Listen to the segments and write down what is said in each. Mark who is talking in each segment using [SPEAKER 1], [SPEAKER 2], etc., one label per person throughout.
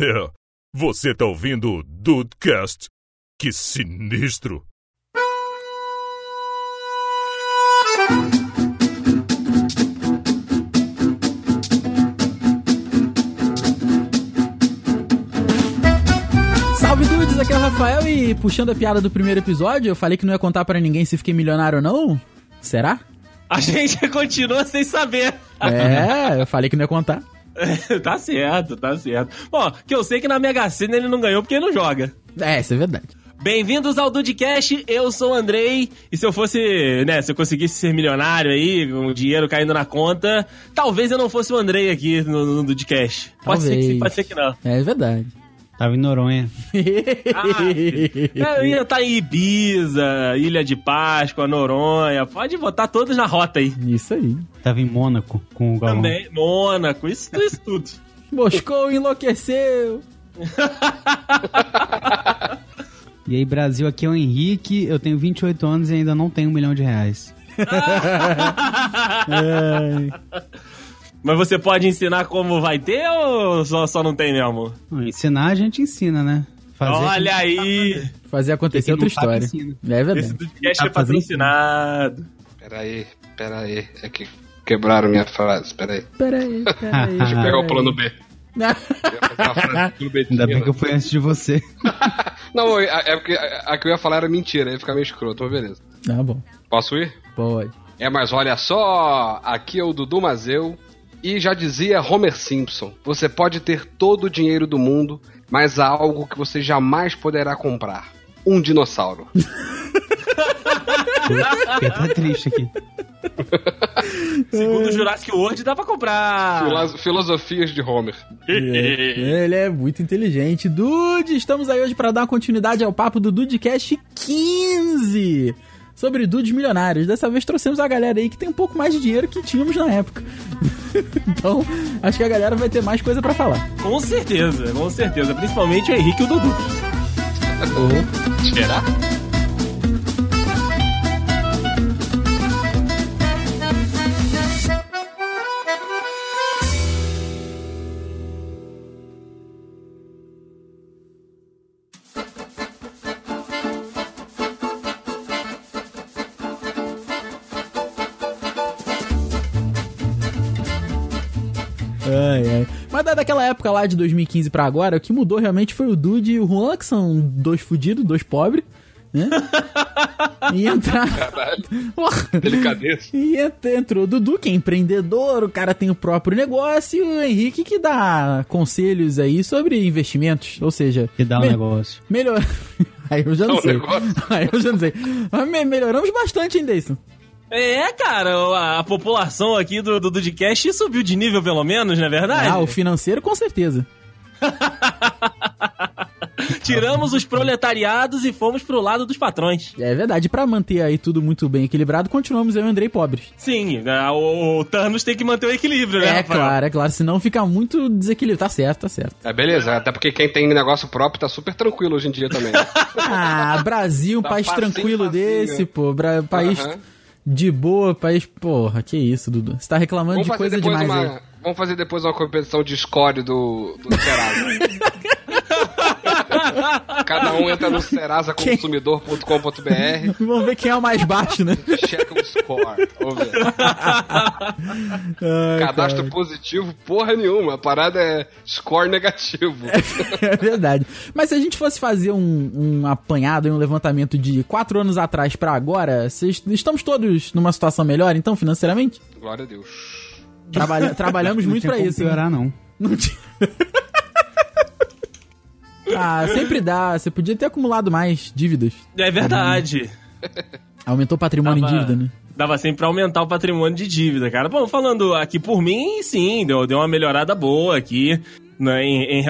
[SPEAKER 1] É, você tá ouvindo o Dudecast? Que sinistro!
[SPEAKER 2] Salve dudes, aqui é o Rafael e puxando a piada do primeiro episódio, eu falei que não ia contar pra ninguém se fiquei milionário ou não. Será?
[SPEAKER 3] A gente continua sem saber.
[SPEAKER 2] É, eu falei que não ia contar.
[SPEAKER 3] tá certo, tá certo. Bom, que eu sei que na Mega Sena ele não ganhou porque ele não joga.
[SPEAKER 2] É, isso é verdade.
[SPEAKER 3] Bem-vindos ao Dudcast, eu sou o Andrei, e se eu fosse, né, se eu conseguisse ser milionário aí, com o dinheiro caindo na conta, talvez eu não fosse o Andrei aqui no, no Dudcast. Pode ser que pode ser que não.
[SPEAKER 2] É verdade.
[SPEAKER 4] Tava em Noronha.
[SPEAKER 3] Ah, ia estar em Ibiza, Ilha de Páscoa, Noronha, pode botar todos na rota aí.
[SPEAKER 2] Isso aí.
[SPEAKER 4] Tava em Mônaco com o Galvão.
[SPEAKER 3] Também, Mônaco, isso, isso tudo.
[SPEAKER 2] Moscou enlouqueceu.
[SPEAKER 4] E aí, Brasil, aqui é o Henrique, eu tenho 28 anos e ainda não tenho um milhão de reais.
[SPEAKER 3] Mas você pode ensinar como vai ter ou só, só não tem mesmo?
[SPEAKER 4] Não, ensinar a gente ensina, né? Fazer
[SPEAKER 3] Olha aí!
[SPEAKER 2] Fazer acontecer outra história. É
[SPEAKER 3] Esse
[SPEAKER 2] verdade.
[SPEAKER 3] podcast
[SPEAKER 4] Tá
[SPEAKER 3] é patrocinado.
[SPEAKER 5] Peraí, peraí. É que quebraram minha frase, peraí.
[SPEAKER 2] Peraí, peraí.
[SPEAKER 5] Deixa eu pegar o plano B.
[SPEAKER 4] Ainda bem que eu fui antes de você.
[SPEAKER 5] Não, é é porque a a que eu ia falar era mentira, ia ficar meio escroto, mas beleza.
[SPEAKER 2] Tá bom.
[SPEAKER 5] Posso ir?
[SPEAKER 2] Pode.
[SPEAKER 5] É, mas olha só, aqui é o Dudu Mazeu. E já dizia Homer Simpson: você pode ter todo o dinheiro do mundo, mas há algo que você jamais poderá comprar: um dinossauro.
[SPEAKER 4] Fiquei até triste aqui.
[SPEAKER 3] Segundo o Jurassic World, dá pra comprar.
[SPEAKER 5] Filo- Filosofias de Homer.
[SPEAKER 2] É, Ele é muito inteligente. Dude, estamos aí hoje para dar continuidade ao papo do Dudecast 15 sobre dudes milionários. Dessa vez trouxemos a galera aí que tem um pouco mais de dinheiro que tínhamos na época. então, acho que a galera vai ter mais coisa para falar.
[SPEAKER 3] Com certeza, com certeza. Principalmente o Henrique e o Dudu.
[SPEAKER 5] Será?
[SPEAKER 2] Daquela época lá de 2015 pra agora, o que mudou realmente foi o Dude e o Juan, que são dois fudidos, dois pobres, né? e entrar. Porra.
[SPEAKER 5] Delicadeza.
[SPEAKER 2] E ent- entrou o Dudu, que é empreendedor, o cara tem o próprio negócio, e o Henrique que dá conselhos aí sobre investimentos. Ou seja,
[SPEAKER 4] Que dá um
[SPEAKER 2] me-
[SPEAKER 4] negócio.
[SPEAKER 2] melhor. aí eu já não
[SPEAKER 5] um
[SPEAKER 2] sei.
[SPEAKER 5] negócio?
[SPEAKER 2] Aí eu já não sei. Mas me- melhoramos bastante, hein, Deison?
[SPEAKER 3] É, cara, a, a população aqui do, do Dudcast subiu de nível, pelo menos, não é verdade?
[SPEAKER 2] Ah, o financeiro com certeza.
[SPEAKER 3] Tiramos os proletariados e fomos pro lado dos patrões.
[SPEAKER 2] É verdade, pra manter aí tudo muito bem equilibrado, continuamos eu e o Andrei pobres.
[SPEAKER 3] Sim, a- o, o Thanos tem que manter o equilíbrio, né?
[SPEAKER 2] É
[SPEAKER 3] Rafael?
[SPEAKER 2] claro, é claro, senão fica muito desequilibrado. Tá certo, tá certo.
[SPEAKER 5] É, beleza, até porque quem tem negócio próprio tá super tranquilo hoje em dia também.
[SPEAKER 2] Ah, Brasil, um
[SPEAKER 5] Tá
[SPEAKER 2] país
[SPEAKER 5] facinho,
[SPEAKER 2] tranquilo
[SPEAKER 5] facinho.
[SPEAKER 2] desse, pô. Bra- país
[SPEAKER 5] Aham.
[SPEAKER 2] De boa, país. Porra, que isso, Dudu. Você tá reclamando
[SPEAKER 5] Vamos
[SPEAKER 2] de coisa demais
[SPEAKER 5] uma, vamos fazer depois uma competição de score do, do Serasa. Cada um entra no serasaconsumidor.com.br
[SPEAKER 2] Vamos ver quem é o mais baixo, né?
[SPEAKER 5] checa o score. Vamos ver.
[SPEAKER 2] Ai,
[SPEAKER 5] Cadastro positivo, porra nenhuma. A parada é score negativo.
[SPEAKER 2] É verdade. Mas se a gente fosse fazer um, um apanhado e um levantamento de quatro anos atrás pra agora, vocês- estamos todos numa situação melhor, então, financeiramente?
[SPEAKER 5] Glória a Deus.
[SPEAKER 2] Trabalha- trabalhamos
[SPEAKER 4] Não
[SPEAKER 2] muito
[SPEAKER 4] como
[SPEAKER 2] isso. né?
[SPEAKER 4] piorar, não.
[SPEAKER 2] Não tinha. ah, sempre dá. Você podia ter acumulado mais dívidas.
[SPEAKER 3] É verdade.
[SPEAKER 2] Aumentou o patrimônio
[SPEAKER 3] Tava-
[SPEAKER 2] em dívida, né?
[SPEAKER 3] Dava sempre pra aumentar o patrimônio de dívida, cara. Bom, falando aqui por mim, sim, deu, deu uma melhorada boa aqui né, em, em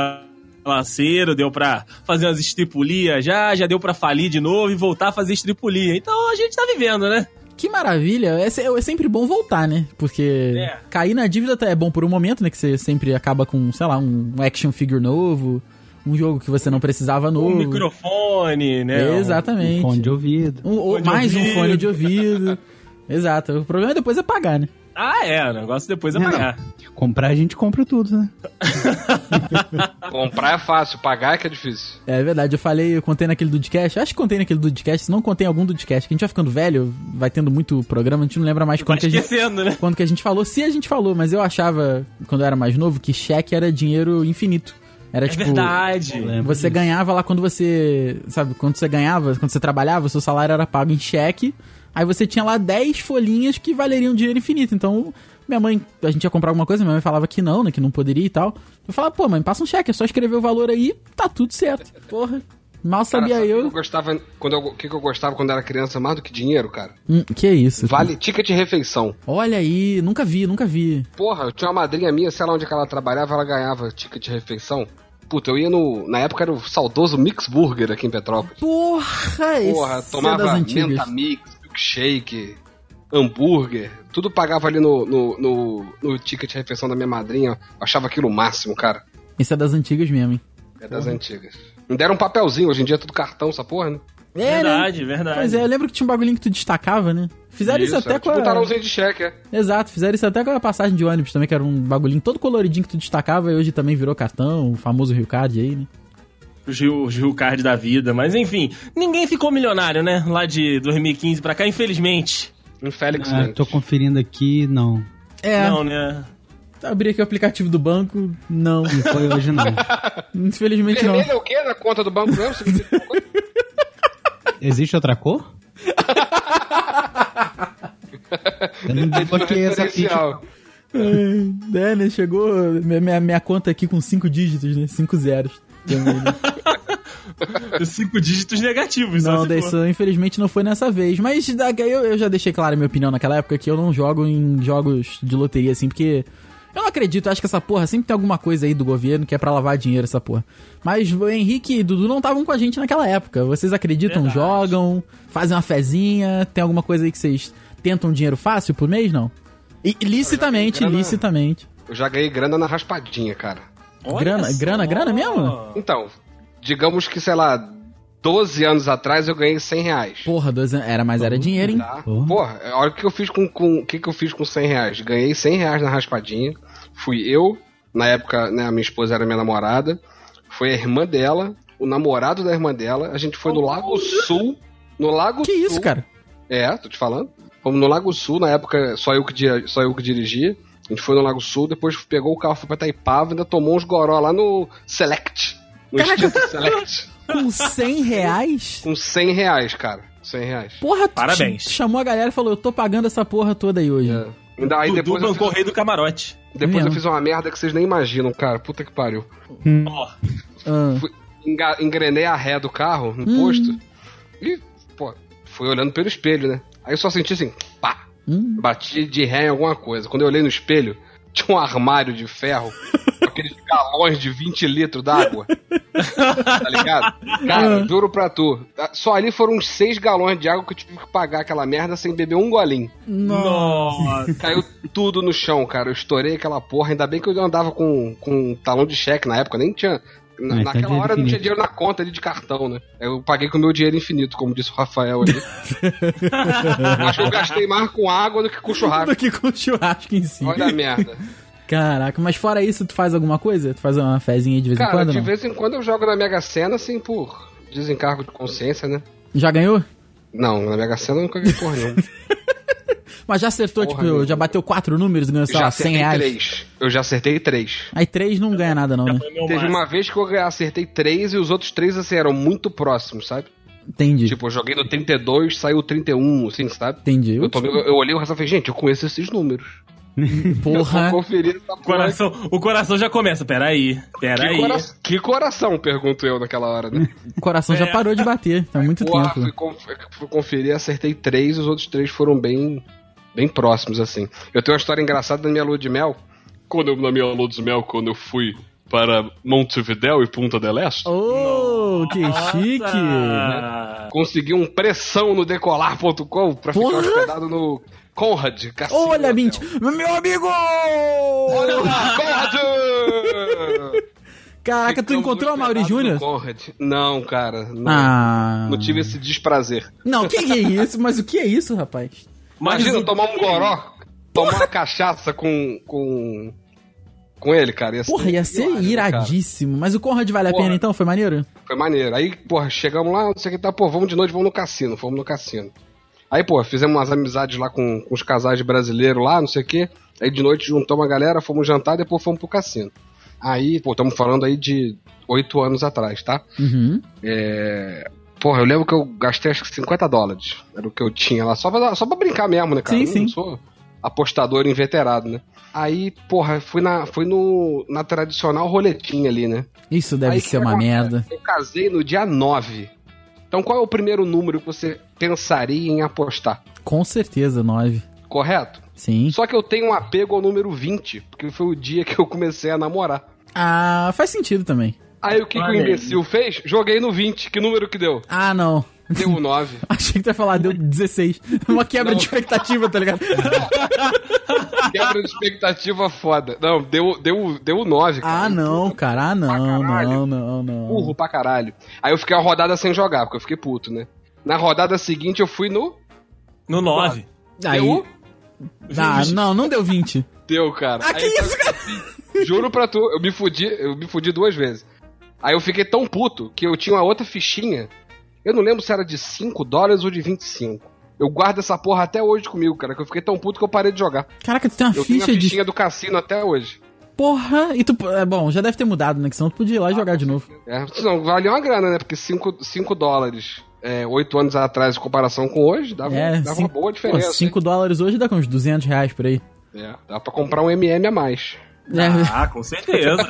[SPEAKER 3] relaceiro, deu pra fazer umas estripulias já, já deu pra falir de novo e voltar a fazer estripulia. Então a gente tá vivendo, né?
[SPEAKER 2] Que maravilha. É, é sempre bom voltar, né? Porque
[SPEAKER 3] É.
[SPEAKER 2] cair na dívida até é bom por um momento, né? Que você sempre acaba com, sei lá, um action figure novo, um jogo que você não precisava novo.
[SPEAKER 3] Um microfone, né?
[SPEAKER 2] Exatamente.
[SPEAKER 4] Fone de ouvido.
[SPEAKER 2] Um- ou
[SPEAKER 3] Fone de
[SPEAKER 2] mais um
[SPEAKER 3] ouvido.
[SPEAKER 2] fone de ouvido. Exato. O problema é depois é pagar, né?
[SPEAKER 3] Ah, é, o negócio depois é
[SPEAKER 4] Não.
[SPEAKER 3] pagar.
[SPEAKER 4] Comprar a gente compra tudo, né?
[SPEAKER 5] Comprar é fácil, pagar é que é difícil.
[SPEAKER 2] É verdade, eu falei, eu contei naquele Dudcast, acho que contei naquele Dudcast, se não contei em algum Dudcast, que a gente vai ficando velho, vai tendo muito programa, a gente não lembra mais quando que, a gente,
[SPEAKER 3] esquecendo, né?
[SPEAKER 2] quando que a gente falou. Se a gente falou, mas eu achava, quando eu era mais novo, que cheque era dinheiro infinito. Era
[SPEAKER 3] É
[SPEAKER 2] tipo.
[SPEAKER 3] verdade.
[SPEAKER 2] Você
[SPEAKER 4] disso.
[SPEAKER 2] ganhava lá quando você. Sabe, quando você ganhava, quando você trabalhava, seu salário era pago em cheque. Aí você tinha lá 10 folhinhas que valeriam dinheiro infinito. Então, minha mãe, a gente ia comprar alguma coisa, minha mãe falava que não, né? Que não poderia e tal. Eu falava, pô, mãe, passa um cheque, é só escrever o valor aí, tá tudo certo. Porra. Mal
[SPEAKER 5] Cara,
[SPEAKER 2] sabia
[SPEAKER 5] que
[SPEAKER 2] eu.
[SPEAKER 5] eu gostava, quando eu, o que que eu gostava quando era criança mais do que dinheiro, cara?
[SPEAKER 2] Hum, que isso?
[SPEAKER 5] Vale ticket de refeição.
[SPEAKER 2] Olha aí, nunca vi, nunca vi.
[SPEAKER 5] Porra, eu tinha uma madrinha minha, sei lá onde que ela trabalhava, ela ganhava ticket de refeição. Puta, eu ia no. Na época era o saudoso Mix Burger aqui em Petrópolis.
[SPEAKER 2] Porra,
[SPEAKER 5] Porra,
[SPEAKER 2] é das
[SPEAKER 5] tomava
[SPEAKER 2] antigas.
[SPEAKER 5] menta mix, milkshake, hambúrguer. Tudo pagava ali no, no, no, no ticket de refeição da minha madrinha. Eu achava aquilo o máximo, cara.
[SPEAKER 2] Isso é das antigas mesmo, hein?
[SPEAKER 5] É das antigas. Me deram um papelzinho, hoje em dia é tudo cartão, essa porra, né?
[SPEAKER 2] É, né?
[SPEAKER 3] verdade, verdade.
[SPEAKER 2] Pois é, eu lembro que tinha um bagulhinho que tu destacava, né? Fizeram isso, até
[SPEAKER 5] é
[SPEAKER 2] com
[SPEAKER 5] tipo
[SPEAKER 2] a...
[SPEAKER 5] talãozinho de cheque, é.
[SPEAKER 2] Exato, fizeram isso até com a passagem de ônibus também, que era um bagulhinho todo coloridinho que tu destacava e hoje também virou cartão, o famoso Rio Card aí, né?
[SPEAKER 3] Os Rio, Card da vida. Mas enfim, ninguém ficou milionário, né? Lá de 2015 pra cá, infelizmente.
[SPEAKER 5] Infelizmente.
[SPEAKER 4] Ah, tô conferindo aqui, não.
[SPEAKER 2] É,
[SPEAKER 3] Não, né?
[SPEAKER 2] abri aqui o aplicativo do banco, não.
[SPEAKER 4] Não foi hoje, não.
[SPEAKER 2] Infelizmente não.
[SPEAKER 5] Vermelho é o quê na conta do banco mesmo? Você me disse alguma coisa?
[SPEAKER 4] Existe outra cor? Eu não desbloqueei essa ficha.
[SPEAKER 2] É, né? Chegou minha, minha, conta aqui com cinco dígitos, né? Cinco zeros.
[SPEAKER 3] Cinco dígitos negativos,
[SPEAKER 2] Não, daí isso, infelizmente não foi nessa vez. Mas eu, eu já deixei clara a minha opinião naquela época que eu não jogo em jogos de loteria, assim, porque. Eu não acredito, acho que essa porra sempre tem alguma coisa aí do governo que é pra lavar dinheiro, essa porra. Mas o Henrique e Dudu não estavam com a gente naquela época. Vocês acreditam,
[SPEAKER 3] Verdade.
[SPEAKER 2] jogam, fazem uma fezinha, tem alguma coisa aí que vocês tentam dinheiro fácil por mês, não? E, licitamente,
[SPEAKER 5] grana.
[SPEAKER 2] licitamente.
[SPEAKER 5] Eu já ganhei grana na raspadinha, cara.
[SPEAKER 3] Olha
[SPEAKER 2] Grana-
[SPEAKER 3] só.
[SPEAKER 2] grana- grana mesmo?
[SPEAKER 5] Então, digamos que, sei lá, 12 anos atrás eu ganhei 100 reais.
[SPEAKER 2] Porra, dois anos. Era, mas era dinheiro, hein?
[SPEAKER 5] Tá?
[SPEAKER 4] Porra.
[SPEAKER 5] Porra, olha o que eu fiz com, com o que, que eu fiz com 100 reais. Ganhei 100 reais na raspadinha. Fui eu, na época, né, a minha esposa era minha namorada. Foi a irmã dela, o namorado da irmã dela. A gente foi no Lago Sul. No Lago
[SPEAKER 2] Que
[SPEAKER 5] Sul.
[SPEAKER 2] isso, cara?
[SPEAKER 5] É, tô te falando. Fomos no Lago Sul, na época só eu que, di- só eu que dirigia. A gente foi no Lago Sul, depois pegou o carro, foi pra Itaipava, ainda tomou uns goró lá no Select. No
[SPEAKER 2] Caraca.
[SPEAKER 5] Select.
[SPEAKER 2] Com 100 reais?
[SPEAKER 5] Com 100 reais, cara. 100 reais.
[SPEAKER 2] Porra, tu
[SPEAKER 3] Parabéns.
[SPEAKER 2] ch- chamou a galera e falou: Eu tô pagando essa porra toda aí hoje.
[SPEAKER 5] É. Ainda, aí
[SPEAKER 3] Dudu
[SPEAKER 5] depois, eu
[SPEAKER 3] bancou o rei do camarote.
[SPEAKER 5] depois eu fiz uma merda que vocês nem imaginam, cara. Puta que pariu.
[SPEAKER 3] Ó,
[SPEAKER 2] Ah,
[SPEAKER 5] Fui, enga- engrenei a ré do carro no
[SPEAKER 2] Hum.
[SPEAKER 5] posto e, pô, fui olhando pelo espelho, né? Aí eu só senti assim, pá,
[SPEAKER 2] hum.
[SPEAKER 5] bati de ré em alguma coisa. Quando eu olhei no espelho, tinha um armário de ferro com aqueles galões de 20 litros d'água. tá ligado? Cara, juro pra tu, só ali foram uns 6 galões de água que eu tive que pagar aquela merda sem beber um golinho.
[SPEAKER 3] Nossa.
[SPEAKER 5] Caiu tudo no chão, cara. Eu estourei aquela porra. Ainda bem que eu andava com, com um talão de cheque na época, nem tinha. Na-
[SPEAKER 4] É, tá
[SPEAKER 5] naquela
[SPEAKER 4] dinheiro
[SPEAKER 5] hora não tinha dinheiro na conta ali de cartão, né? Eu paguei com o meu dinheiro infinito, como disse o Rafael ali. Acho que eu gastei mais com água do que com churrasco.
[SPEAKER 2] do que com churrasco em si.
[SPEAKER 5] Olha a merda.
[SPEAKER 2] Caraca, mas fora isso, tu faz alguma coisa? Tu faz uma fezinha de vez em
[SPEAKER 5] Cara,
[SPEAKER 2] quando?
[SPEAKER 5] de
[SPEAKER 2] não?
[SPEAKER 5] vez em quando eu jogo na Mega Sena, assim, por desencargo de consciência, né?
[SPEAKER 2] Já ganhou?
[SPEAKER 5] Não, na Mega Sena eu nunca ganhei porra nenhuma.
[SPEAKER 2] Mas já acertou,
[SPEAKER 5] Porra
[SPEAKER 2] tipo, já bateu quatro números e ganhou, sei lá, 100
[SPEAKER 5] acertei
[SPEAKER 2] reais.
[SPEAKER 5] três. Eu já acertei três.
[SPEAKER 2] Aí três não ganha nada, não, né?
[SPEAKER 5] Teve
[SPEAKER 3] máximo.
[SPEAKER 5] uma vez que eu acertei três e os outros três, assim, eram muito próximos, sabe?
[SPEAKER 2] Entendi.
[SPEAKER 5] Tipo, eu joguei no 32, saiu 31, assim, sabe?
[SPEAKER 2] Entendi.
[SPEAKER 5] Eu, tomei- eu olhei o resto e falei, gente, eu conheço esses números.
[SPEAKER 2] Porra.
[SPEAKER 5] Conferir essa
[SPEAKER 3] O
[SPEAKER 5] porra.
[SPEAKER 3] coração, o coração já começa. Peraí,
[SPEAKER 5] Que,
[SPEAKER 3] peraí.
[SPEAKER 5] cora- que coração, pergunto eu naquela hora, né?
[SPEAKER 2] O coração já
[SPEAKER 3] É.
[SPEAKER 2] parou de bater. Há muito
[SPEAKER 5] Porra,
[SPEAKER 2] tempo.
[SPEAKER 5] fui, conf- fui conferir, acertei três, os outros três foram bem, bem próximos, assim. Eu tenho uma história engraçada na minha lua de mel. Quando eu, na minha lua de mel, quando eu fui para Montevidéu e Punta del Este,
[SPEAKER 2] Oh, que chique.
[SPEAKER 5] Consegui um pressão no decolar.com pra ficar hospedado no Conrad Cassino
[SPEAKER 2] Olha. Mint. Meu amigo!
[SPEAKER 5] Olha lá, Conrad!
[SPEAKER 2] Caraca, tu
[SPEAKER 5] Ficamos
[SPEAKER 2] encontrou a Mauri Júnior?
[SPEAKER 5] Não, cara. Não,
[SPEAKER 2] Ah.
[SPEAKER 5] não tive esse desprazer.
[SPEAKER 2] Não, que que é isso? Mas o que é isso, rapaz?
[SPEAKER 5] Imagina tomar um goró, tomar uma cachaça com, com, com ele, cara. Ia
[SPEAKER 2] Porra, ia ser
[SPEAKER 5] hilário, cara.
[SPEAKER 2] iradíssimo. Mas o Conrad vale a
[SPEAKER 5] Porra.
[SPEAKER 2] pena então? Foi maneiro?
[SPEAKER 5] Foi maneiro. Aí, porra, chegamos lá, não sei o que tá, pô, vamos de noite, vamos no cassino, fomos no cassino. Aí, pô, fizemos umas amizades lá com, com os casais brasileiros lá, não sei o que. Aí de noite juntamos a galera, fomos jantar, depois fomos pro cassino. Aí, pô, estamos falando aí de oito anos atrás, tá?
[SPEAKER 2] Uhum.
[SPEAKER 5] É... Porra, eu lembro que eu gastei acho que 50 dólares. Era o que eu tinha lá, só pra, só pra brincar mesmo, né, cara?
[SPEAKER 2] Sim,
[SPEAKER 5] eu
[SPEAKER 2] sim.
[SPEAKER 5] não sou apostador inveterado, né? Aí, porra, fui na, fui no, na tradicional roletinha ali, né?
[SPEAKER 2] Isso deve
[SPEAKER 5] Aí,
[SPEAKER 2] ser uma merda.
[SPEAKER 5] Eu casei no dia 9. Então qual é o primeiro número que você pensaria em apostar?
[SPEAKER 2] Com certeza, 9.
[SPEAKER 5] Correto?
[SPEAKER 2] Sim.
[SPEAKER 5] Só que eu tenho um apego ao número 20, porque foi o dia que eu comecei a namorar.
[SPEAKER 2] Ah, faz sentido também.
[SPEAKER 5] Aí o que, que o imbecil fez? Joguei no 20. Que número que deu?
[SPEAKER 2] Ah, não.
[SPEAKER 5] Deu o 9.
[SPEAKER 2] Achei que tu ia falar, deu 16. Uma quebra
[SPEAKER 5] Não.
[SPEAKER 2] de expectativa, tá ligado?
[SPEAKER 5] Quebra de expectativa foda. Não, deu, deu, deu o 9, cara.
[SPEAKER 2] Ah, não, cara. Ah, não,
[SPEAKER 5] caralho.
[SPEAKER 2] não, não, não.
[SPEAKER 5] Burro pra caralho. Aí eu fiquei uma rodada sem jogar, porque eu fiquei puto, né? Na rodada seguinte eu fui no.
[SPEAKER 3] No 9.
[SPEAKER 2] Aí.
[SPEAKER 5] Deu?
[SPEAKER 2] Ah, não, não deu 20.
[SPEAKER 5] Deu, cara.
[SPEAKER 2] Ah, que
[SPEAKER 5] Aí,
[SPEAKER 2] isso, cara?
[SPEAKER 5] Juro pra tu, eu me fudi, eu me fudi duas vezes. Aí eu fiquei tão puto que eu tinha uma outra fichinha. Eu não lembro se era de 5 dólares ou de 25. Eu guardo essa porra até hoje comigo, cara, que eu fiquei tão puto que eu parei de jogar.
[SPEAKER 2] Caraca, tu tem uma
[SPEAKER 5] Eu tenho a
[SPEAKER 2] ficha de.
[SPEAKER 5] fichinha do cassino até hoje.
[SPEAKER 2] Porra! E tu. É bom, já deve ter mudado, né? Que senão tu podia ir lá e jogar de novo.
[SPEAKER 5] É, não, valeu uma grana, né? Porque 5 dólares é, 8 anos atrás, em comparação com hoje, dava,
[SPEAKER 2] É,
[SPEAKER 5] dava
[SPEAKER 2] cinco-
[SPEAKER 5] uma boa
[SPEAKER 2] Pô,
[SPEAKER 5] diferença.
[SPEAKER 2] 5 dólares hoje dá com uns 200 reais por aí.
[SPEAKER 5] É, dá pra comprar um MM a mais.
[SPEAKER 3] Ah, com certeza.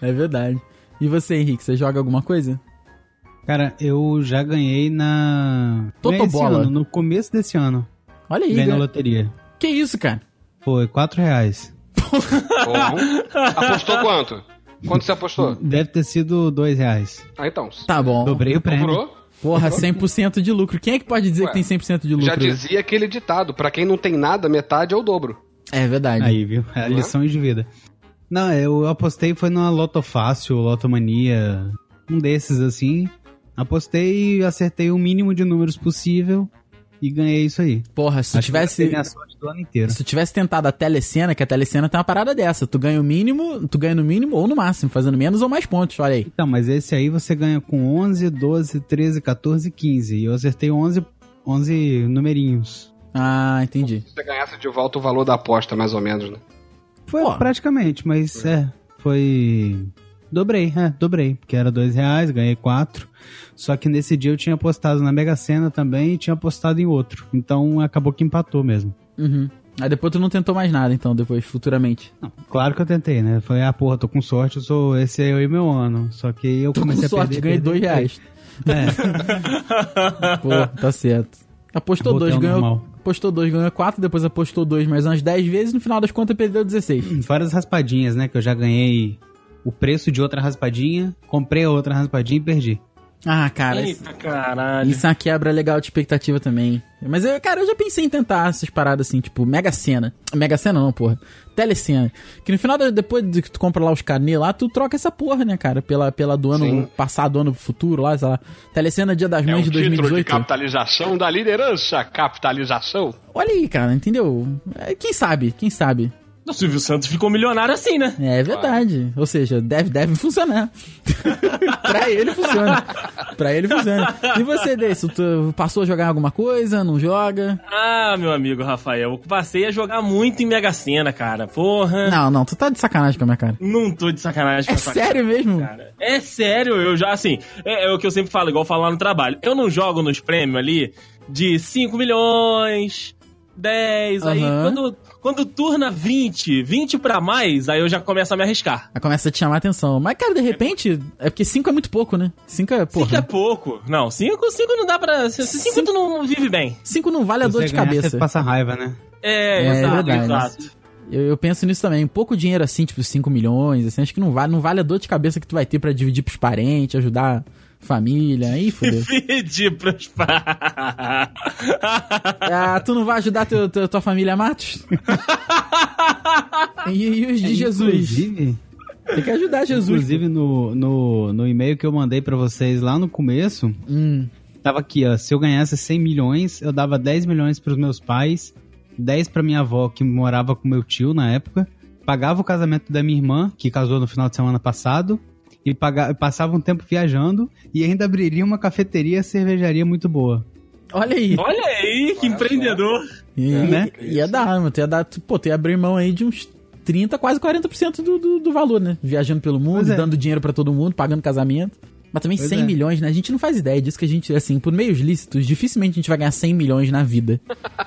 [SPEAKER 2] É, é verdade. E você, Henrique, você joga alguma coisa?
[SPEAKER 4] Cara, eu já ganhei na.
[SPEAKER 2] Totobola.
[SPEAKER 4] ano, no começo desse ano.
[SPEAKER 2] Olha aí,
[SPEAKER 4] Ganhei na
[SPEAKER 2] né?
[SPEAKER 4] loteria.
[SPEAKER 2] Que isso, cara?
[SPEAKER 4] Foi 4 reais.
[SPEAKER 5] Apostou quanto? Quanto você apostou?
[SPEAKER 4] Deve ter sido 2 reais.
[SPEAKER 5] Ah, então.
[SPEAKER 2] Tá bom.
[SPEAKER 4] Dobrei o prêmio.
[SPEAKER 5] Dobrou?
[SPEAKER 2] Porra, 100% de lucro. Quem é que pode dizer
[SPEAKER 5] Ué,
[SPEAKER 2] que tem 100% de lucro?
[SPEAKER 5] Já dizia aquele ditado: pra quem não tem nada, metade é o dobro.
[SPEAKER 2] É verdade.
[SPEAKER 4] Aí, viu? É lições de vida. Não, eu apostei foi numa Loto Fácil, Lotomania, um desses assim. Apostei e acertei o mínimo de números possível e ganhei isso aí.
[SPEAKER 2] Porra, se tu
[SPEAKER 4] Acho
[SPEAKER 2] tivesse.
[SPEAKER 4] minha sorte do ano inteiro.
[SPEAKER 2] Se tu tivesse tentado a telecena, que a telecena tem uma parada dessa. Tu ganha o mínimo, tu ganha no mínimo ou no máximo, fazendo menos ou mais pontos, olha aí.
[SPEAKER 4] Então, mas esse aí você ganha com 11, 12, 13, 14, 15. E eu acertei 11, 11 numerinhos.
[SPEAKER 2] Ah, entendi.
[SPEAKER 5] Se você ganhasse de volta o valor da aposta, mais ou menos, né?
[SPEAKER 4] Foi
[SPEAKER 2] Pô.
[SPEAKER 4] praticamente, mas é, foi... Dobrei, é, dobrei. Porque era dois reais, ganhei quatro. Só que nesse dia eu tinha apostado na Mega Sena também e tinha apostado em outro. Então acabou que empatou mesmo.
[SPEAKER 2] Uhum. Aí depois tu não tentou mais nada, então, depois, futuramente.
[SPEAKER 4] Claro que eu tentei, né? Foi, ah, porra, tô com sorte, eu sou, esse é eu e meu ano. Só que eu
[SPEAKER 2] Tô com
[SPEAKER 4] comecei a
[SPEAKER 2] sorte,
[SPEAKER 4] perder.
[SPEAKER 2] ganhei
[SPEAKER 4] perder,
[SPEAKER 2] dois reais.
[SPEAKER 4] É,
[SPEAKER 2] Pô, tá certo. Apostou dois, ganhou.
[SPEAKER 4] normal.
[SPEAKER 2] Apostou dois, ganhou quatro, depois apostou dois mais umas 10 vezes, no final das contas perdeu 16.
[SPEAKER 4] fora as raspadinhas, né? Que eu já ganhei o preço de outra raspadinha, comprei a outra raspadinha e perdi.
[SPEAKER 2] Ah, cara, isso,
[SPEAKER 3] Eita caralho.
[SPEAKER 2] isso é uma quebra legal de expectativa também. Mas, eu, cara, eu já pensei em tentar essas paradas assim, tipo, Mega Sena. Mega Sena não, porra. Telecena. Que no final, depois de que tu compra lá os carnê lá, tu troca essa porra, né, cara? Pela, pela do ano
[SPEAKER 5] Sim.
[SPEAKER 2] passado, ano futuro lá, sei lá. Telecena Dia das
[SPEAKER 5] É um
[SPEAKER 2] Mães de 2018.
[SPEAKER 5] capitalização da liderança. Capitalização.
[SPEAKER 2] Olha aí, cara, entendeu? É, Quem sabe, quem sabe.
[SPEAKER 3] O Silvio Santos ficou milionário assim, né?
[SPEAKER 2] É verdade. Ou seja, deve, deve funcionar. pra ele funciona. Pra ele funciona. E você, Deison, passou a jogar alguma coisa? Não joga?
[SPEAKER 3] Ah, meu amigo Rafael, eu passei a jogar muito em Mega Sena, cara. Porra.
[SPEAKER 2] Não, não, tu tá de sacanagem com a minha cara.
[SPEAKER 3] Não tô de sacanagem com
[SPEAKER 2] É sério mesmo?
[SPEAKER 3] cara. É sério, eu já, assim, é, é o que eu sempre falo, igual falar no trabalho. Eu não jogo nos prêmios ali de 5 milhões, 10, aí
[SPEAKER 2] Aham.
[SPEAKER 3] quando, quando turna 20, 20 pra mais, aí eu já começo a me arriscar.
[SPEAKER 2] Aí começa a te chamar a atenção. Mas, cara, de repente, é porque 5 é muito pouco, né? 5 é,
[SPEAKER 3] 5 é
[SPEAKER 2] porra.
[SPEAKER 3] pouco. Não, 5 cinco não dá pra. 5 tu não vive bem.
[SPEAKER 2] 5 não vale a dor de
[SPEAKER 4] ganhar,
[SPEAKER 2] cabeça.
[SPEAKER 4] Você passa raiva, né?
[SPEAKER 3] É,
[SPEAKER 2] É,
[SPEAKER 3] exato,
[SPEAKER 2] verdade.
[SPEAKER 3] exato.
[SPEAKER 2] Eu, eu penso nisso também. Pouco dinheiro assim, tipo 5 milhões, assim, acho que não vale, não vale a dor de cabeça que tu vai ter pra dividir pros parentes, ajudar família. Aí, fodeu.
[SPEAKER 3] Pedir pros pais.
[SPEAKER 2] Ah, tu não vai ajudar teu, teu- tua família Matos? e, e os de Jesus?
[SPEAKER 4] É, Inclusive,
[SPEAKER 2] Tem que ajudar Jesus.
[SPEAKER 4] inclusive no, no, no e-mail que eu mandei pra vocês lá no começo,
[SPEAKER 2] Hum,
[SPEAKER 4] Tava aqui, ó. Se eu ganhasse 100 milhões, eu dava 10 milhões pros meus pais, 10 pra minha avó, que morava com meu tio na época, pagava o casamento da minha irmã, que casou no final de semana passado, e pagava, passava um tempo viajando, e ainda abriria uma cafeteria e cervejaria muito boa.
[SPEAKER 2] Olha aí.
[SPEAKER 3] Olha aí, que empreendedor.
[SPEAKER 2] E,
[SPEAKER 4] né?
[SPEAKER 2] Ia dar, mano. Tu ia dar, pô, tu ia abrir mão aí de uns 30, quase 40% do, do, do valor, né? Viajando pelo mundo,
[SPEAKER 4] é.
[SPEAKER 2] dando dinheiro pra todo mundo, pagando casamento. Mas também
[SPEAKER 4] Pois
[SPEAKER 2] 100
[SPEAKER 4] é.
[SPEAKER 2] milhões, né? A gente não faz ideia disso que a gente, assim, por meios lícitos, dificilmente a gente vai ganhar 100 milhões na vida.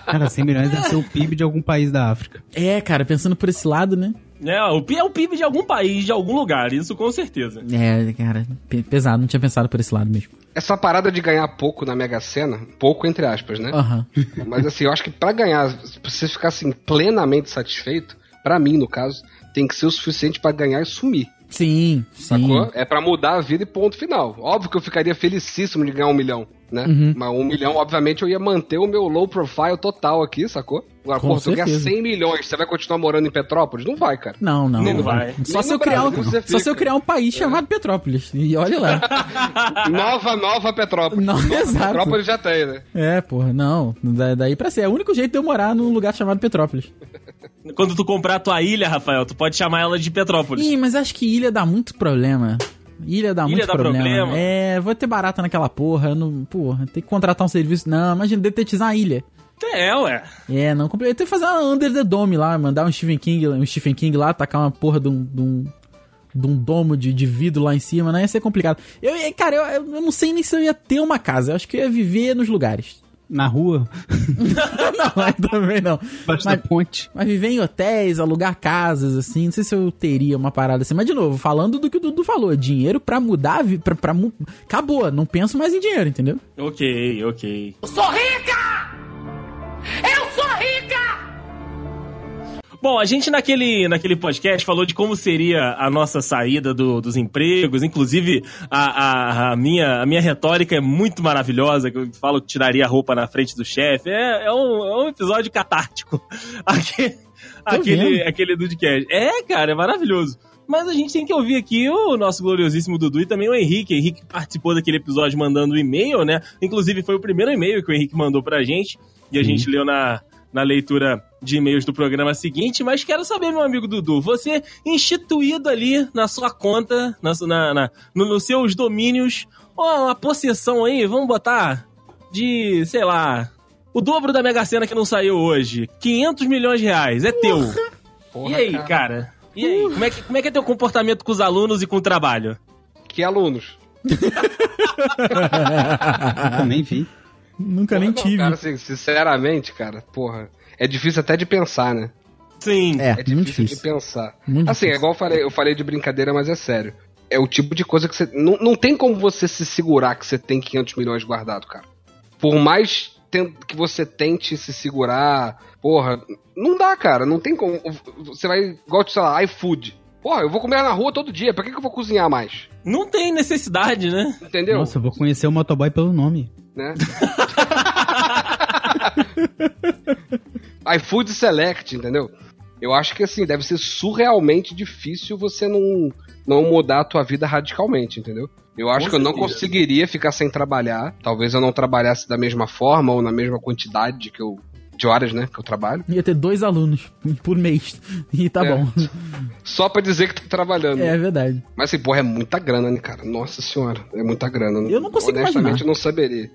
[SPEAKER 4] Cara, 100 milhões deve ser o PIB de algum país da África.
[SPEAKER 2] É, cara, pensando por esse lado, né?
[SPEAKER 3] É, o PIB é o PIB de algum país, de algum lugar, isso com certeza.
[SPEAKER 2] É, cara, pe- pesado, não tinha pensado por esse lado mesmo.
[SPEAKER 5] Essa parada de ganhar pouco na Mega Sena, pouco entre aspas, né?
[SPEAKER 2] Aham.
[SPEAKER 5] Mas assim, eu acho que pra ganhar, pra você ficar assim, plenamente satisfeito, pra mim, no caso, tem que ser o suficiente pra ganhar e sumir.
[SPEAKER 2] Sim, sim.
[SPEAKER 5] Sacou? É pra mudar a vida e ponto final. Óbvio que eu ficaria felicíssimo de ganhar um milhão, né?
[SPEAKER 2] Uhum.
[SPEAKER 5] Mas um milhão, obviamente, eu ia manter o meu low profile total aqui, sacou? Agora, pô, se eu ganhar
[SPEAKER 2] certeza.
[SPEAKER 5] 100 milhões, você vai continuar morando em Petrópolis? Não vai, cara.
[SPEAKER 2] Não, não.
[SPEAKER 3] Não vai.
[SPEAKER 2] Só
[SPEAKER 5] Nem
[SPEAKER 2] se eu
[SPEAKER 5] no
[SPEAKER 2] criar um, só se eu criar um país chamado Petrópolis. E olha lá.
[SPEAKER 5] Nova, nova Petrópolis.
[SPEAKER 2] Não,
[SPEAKER 5] nova
[SPEAKER 2] exato.
[SPEAKER 5] Petrópolis já tem, né?
[SPEAKER 2] É, porra, não. Da- Daí pra ser. É o único jeito de eu morar num lugar chamado Petrópolis.
[SPEAKER 3] Quando tu comprar a tua ilha, Rafael, tu pode chamar ela de Petrópolis.
[SPEAKER 2] Ih, mas acho que ilha dá muito problema. Ilha dá
[SPEAKER 3] Ilha
[SPEAKER 2] muito
[SPEAKER 3] dá
[SPEAKER 2] problema.
[SPEAKER 3] problema?
[SPEAKER 2] É, vou ter barata naquela porra. Não, porra, tem que contratar um serviço. Não, imagina, detetizar a ilha.
[SPEAKER 3] É, ué.
[SPEAKER 2] É, não comprei. Tem que fazer uma Under the Dome lá, mandar um Stephen King, um Stephen King lá, tacar uma porra de um. De um, de um domo de, de vidro lá em cima, não ia ser complicado. Eu, cara, eu, eu não sei nem se eu ia ter uma casa. Eu acho que eu ia viver nos lugares.
[SPEAKER 4] Na rua,
[SPEAKER 2] não, aí também não.
[SPEAKER 4] embaixo
[SPEAKER 2] Mas-
[SPEAKER 4] da ponte.
[SPEAKER 2] Mas viver em hotéis, alugar casas, assim, não sei se eu teria uma parada assim. Mas, de novo, falando do que o Dudu falou, dinheiro pra mudar a vida. Pra, pra mu- Acabou, não penso mais em dinheiro, entendeu?
[SPEAKER 3] Ok, ok. Bom, a gente naquele, naquele podcast falou de como seria a nossa saída do- dos empregos. Inclusive, a, a- a minha, a minha retórica é muito maravilhosa, que eu falo que tiraria a roupa na frente do chefe. É, é, um, é um episódio catártico. Aquele, aquele, aquele Dudcast. É, cara, é maravilhoso. Mas a gente tem que ouvir aqui o nosso gloriosíssimo Dudu e também o Henrique. O Henrique participou daquele episódio mandando um e-mail, né? Inclusive, foi o primeiro e-mail que o Henrique mandou pra gente. E a gente leu na, na leitura de e-mails do programa seguinte, mas quero saber, meu amigo Dudu, você instituído ali na sua conta, na, na, na- no- nos seus domínios, ó, uma possessão aí, vamos botar de, sei lá, o dobro da Mega Sena que não saiu hoje, 500 milhões de reais, é teu.
[SPEAKER 5] Porra,
[SPEAKER 3] e aí, cara? E aí, como é, que, como é que é teu comportamento com os alunos e com o trabalho?
[SPEAKER 5] Que alunos?
[SPEAKER 4] Eu nem vi.
[SPEAKER 2] Nunca nem
[SPEAKER 5] Não,
[SPEAKER 2] tive.
[SPEAKER 5] Cara, sinceramente, cara, porra. É difícil até de pensar, né?
[SPEAKER 3] Sim.
[SPEAKER 2] é,
[SPEAKER 5] É
[SPEAKER 2] muito
[SPEAKER 5] difícil,
[SPEAKER 2] difícil.
[SPEAKER 5] de pensar.
[SPEAKER 2] Muito
[SPEAKER 5] assim, é
[SPEAKER 2] difícil.
[SPEAKER 5] igual eu falei, eu falei de brincadeira, mas é sério. É o tipo de coisa que você. Não, não tem como você se segurar que você tem 500 milhões guardado, cara. Por mais que você tente se segurar, porra, não dá, cara. Não tem como. Você vai, igual, sei lá, iFood. Porra, eu vou comer na rua todo dia, pra que, que eu vou cozinhar mais?
[SPEAKER 3] Não tem necessidade, né?
[SPEAKER 5] Entendeu?
[SPEAKER 4] Nossa, eu vou conhecer o motoboy pelo nome.
[SPEAKER 5] né? iFood Select, entendeu? Eu acho que assim, deve ser surrealmente difícil você não, não mudar a tua vida radicalmente, entendeu? Eu acho
[SPEAKER 3] Com
[SPEAKER 5] que eu não
[SPEAKER 3] certeza.
[SPEAKER 5] conseguiria ficar sem trabalhar. Talvez eu não trabalhasse da mesma forma ou na mesma quantidade que eu. de horas, né? Que eu trabalho.
[SPEAKER 2] Ia ter dois alunos por mês. E tá
[SPEAKER 5] É.
[SPEAKER 2] bom.
[SPEAKER 5] Só pra dizer que tá trabalhando.
[SPEAKER 2] É verdade.
[SPEAKER 5] Mas assim, porra, é muita grana, né, cara? Nossa senhora, é muita grana.
[SPEAKER 2] Eu não consigo
[SPEAKER 5] Honestamente,
[SPEAKER 2] imaginar.
[SPEAKER 5] eu não saberia.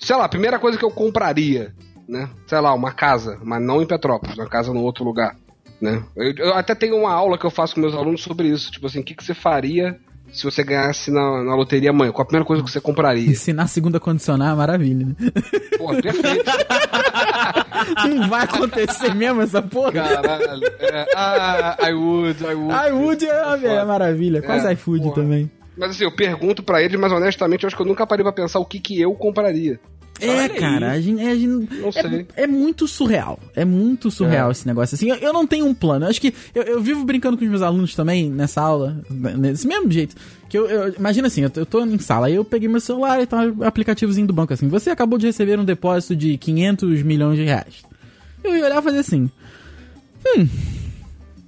[SPEAKER 5] Sei lá, a primeira coisa que eu compraria, né? Sei lá, uma casa, mas não em Petrópolis, uma casa num outro lugar, né? Eu, eu até tenho uma aula que eu faço com meus alunos sobre isso, tipo assim, o que, que você faria se você ganhasse na, na loteria amanhã? Qual a primeira coisa que você compraria?
[SPEAKER 2] Ensinar a segunda condicionar é maravilha, né?
[SPEAKER 5] Porra, perfeito,
[SPEAKER 2] Não vai acontecer mesmo essa porra?
[SPEAKER 5] caralho. É, ah, I would, I would.
[SPEAKER 2] iFood é, é maravilha. Quase
[SPEAKER 5] É,
[SPEAKER 2] iFood
[SPEAKER 5] porra.
[SPEAKER 2] também.
[SPEAKER 5] Mas assim, eu pergunto pra eles, mas honestamente eu acho que eu nunca parei pra pensar o que, que eu compraria.
[SPEAKER 2] É, cara, a gente, a gente- é, é muito surreal. É muito surreal
[SPEAKER 5] É.
[SPEAKER 2] esse negócio. Assim, eu, eu não tenho um plano. Eu acho que eu, eu vivo brincando com os meus alunos também nessa aula, nesse mesmo jeito. Que eu, eu- imagina assim, eu, tô- eu tô em sala, aí eu peguei meu celular e tá um aplicativozinho do banco assim. Você acabou de receber um depósito de 500 milhões de reais. Eu ia olhar e fazer assim. Hum.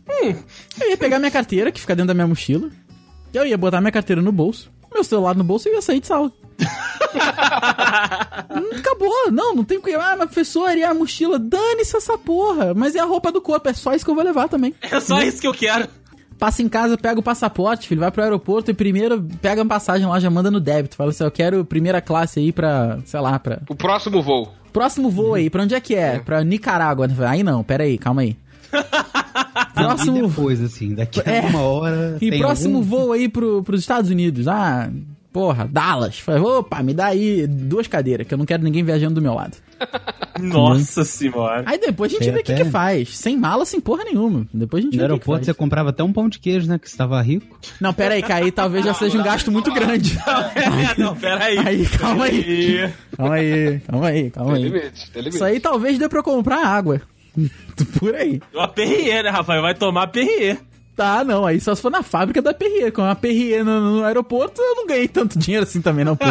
[SPEAKER 2] Hum. Eu ia pegar minha carteira, que fica dentro da minha mochila. Eu ia botar minha carteira no bolso, meu celular no bolso e ia sair de sala. Acabou. Não, não tem o que. Ah, mas professor, e a mochila? Dane-se essa porra. Mas é a roupa do corpo, é só isso que eu vou levar também.
[SPEAKER 3] É só isso que eu quero.
[SPEAKER 2] Passa em casa, pega o passaporte, filho, vai pro aeroporto e primeiro pega a passagem lá, já manda no débito. Fala assim, eu quero primeira classe aí pra, sei lá, pra...
[SPEAKER 5] O próximo voo.
[SPEAKER 2] Próximo voo aí, pra onde é que é? Pra Nicarágua. Aí não, pera aí, calma aí.
[SPEAKER 4] Não,
[SPEAKER 2] Próximo...
[SPEAKER 4] E depois, assim, daqui a
[SPEAKER 2] É.
[SPEAKER 4] uma hora.
[SPEAKER 2] E
[SPEAKER 4] tem
[SPEAKER 2] próximo
[SPEAKER 4] algum-
[SPEAKER 2] voo aí pro, pros Estados Unidos. Ah, porra, Dallas. Falei, opa, me dá aí duas cadeiras, que eu não quero ninguém viajando do meu lado.
[SPEAKER 3] Nossa senhora.
[SPEAKER 2] Aí depois a gente
[SPEAKER 4] Tem
[SPEAKER 2] vê o que,
[SPEAKER 4] até-
[SPEAKER 2] que faz. Sem mala, sem porra nenhuma. Depois a gente
[SPEAKER 4] No
[SPEAKER 2] vê o que que
[SPEAKER 4] aeroporto você comprava até um pão de queijo, né? Que você tava rico.
[SPEAKER 2] Não, pera aí, que aí talvez já seja um gasto muito grande.
[SPEAKER 3] É, não, peraí.
[SPEAKER 2] Aí, calma aí. Calma aí, calma aí, calma
[SPEAKER 5] Tem
[SPEAKER 2] aí.
[SPEAKER 5] limite, tem limite.
[SPEAKER 2] Isso aí talvez dê pra comprar água. Por aí.
[SPEAKER 3] Uma Perrier, né, Rafael? Vai tomar Perrier.
[SPEAKER 2] Tá, não, aí só se for na fábrica da Perrier. Com a Perrier no, no aeroporto, eu não ganhei tanto dinheiro assim também, não, pô.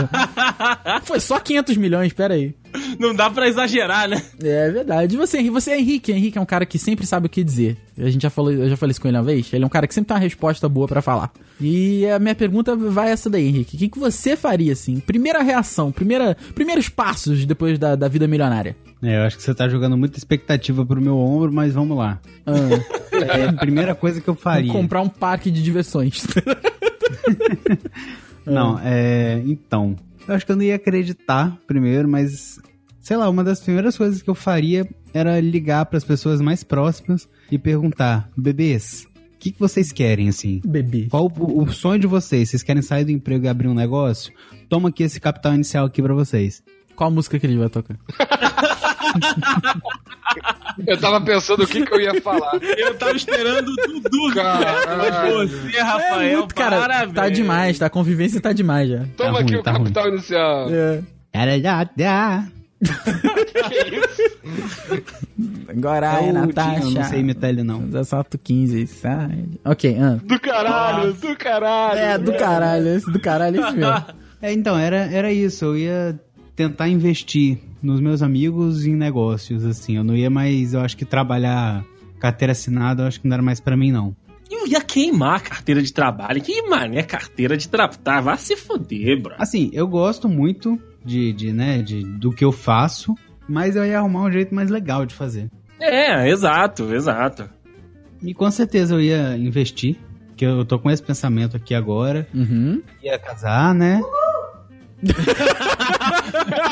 [SPEAKER 2] Foi só 500 milhões, pera aí.
[SPEAKER 3] Não dá pra exagerar, né?
[SPEAKER 2] É verdade. E você, Henrique? Você é Henrique. Henrique é um cara que sempre sabe o que dizer. A gente já falou, eu já falei isso com ele uma vez. Ele é um cara que sempre tem uma resposta boa pra falar. E a minha pergunta vai essa daí, Henrique. O que, que você faria, assim? Primeira reação, primeira, primeiros passos depois da, da vida milionária.
[SPEAKER 4] É, eu acho que você tá jogando muita expectativa pro meu ombro, mas vamos lá.
[SPEAKER 2] Ah,
[SPEAKER 4] É a primeira coisa que eu faria.
[SPEAKER 2] comprar um parque de diversões.
[SPEAKER 4] Não, é. Então. Eu acho que eu não ia acreditar primeiro, mas. Sei lá, uma das primeiras coisas que eu faria era ligar pras pessoas mais próximas e perguntar: bebês, o que, que vocês querem, assim?
[SPEAKER 2] Bebê.
[SPEAKER 4] Qual o, o sonho de vocês? Vocês querem sair do emprego e abrir um negócio? Toma aqui esse capital inicial aqui pra vocês.
[SPEAKER 2] Qual música que ele vai tocar?
[SPEAKER 5] Eu tava pensando o que, que eu ia falar.
[SPEAKER 3] Eu tava esperando o Dudu.
[SPEAKER 5] Caralho.
[SPEAKER 3] Você, Rafael,
[SPEAKER 2] é muito, cara,
[SPEAKER 3] parabéns.
[SPEAKER 2] tá demais, tá? A convivência tá demais já.
[SPEAKER 5] Toma
[SPEAKER 4] Tá
[SPEAKER 5] aqui
[SPEAKER 4] ruim,
[SPEAKER 5] o
[SPEAKER 4] tá ruim.
[SPEAKER 5] capital inicial.
[SPEAKER 2] É. Agora é,
[SPEAKER 4] Eu
[SPEAKER 2] Natasha.
[SPEAKER 4] tinha- não sei imitar ele, não.
[SPEAKER 2] Assalto 15, sai. Ok, ah.
[SPEAKER 5] Do caralho, do caralho.
[SPEAKER 2] É, do caralho, esse do caralho, esse mesmo.
[SPEAKER 4] É, então, era, era isso. Eu ia tentar investir nos meus amigos em negócios, assim. Eu não ia mais, eu acho que trabalhar carteira assinada, eu acho que não era mais pra mim, não.
[SPEAKER 3] Eu ia queimar a carteira de trabalho. Que mané carteira de trabalho. Tá, vai se fuder, bro.
[SPEAKER 4] Assim, eu gosto muito de, de, né, de, do que eu faço, mas eu ia arrumar um jeito mais legal de fazer.
[SPEAKER 3] É, exato, exato.
[SPEAKER 4] E com certeza eu ia investir, que eu tô com esse pensamento aqui agora.
[SPEAKER 2] Uhum.
[SPEAKER 4] Ia casar, né?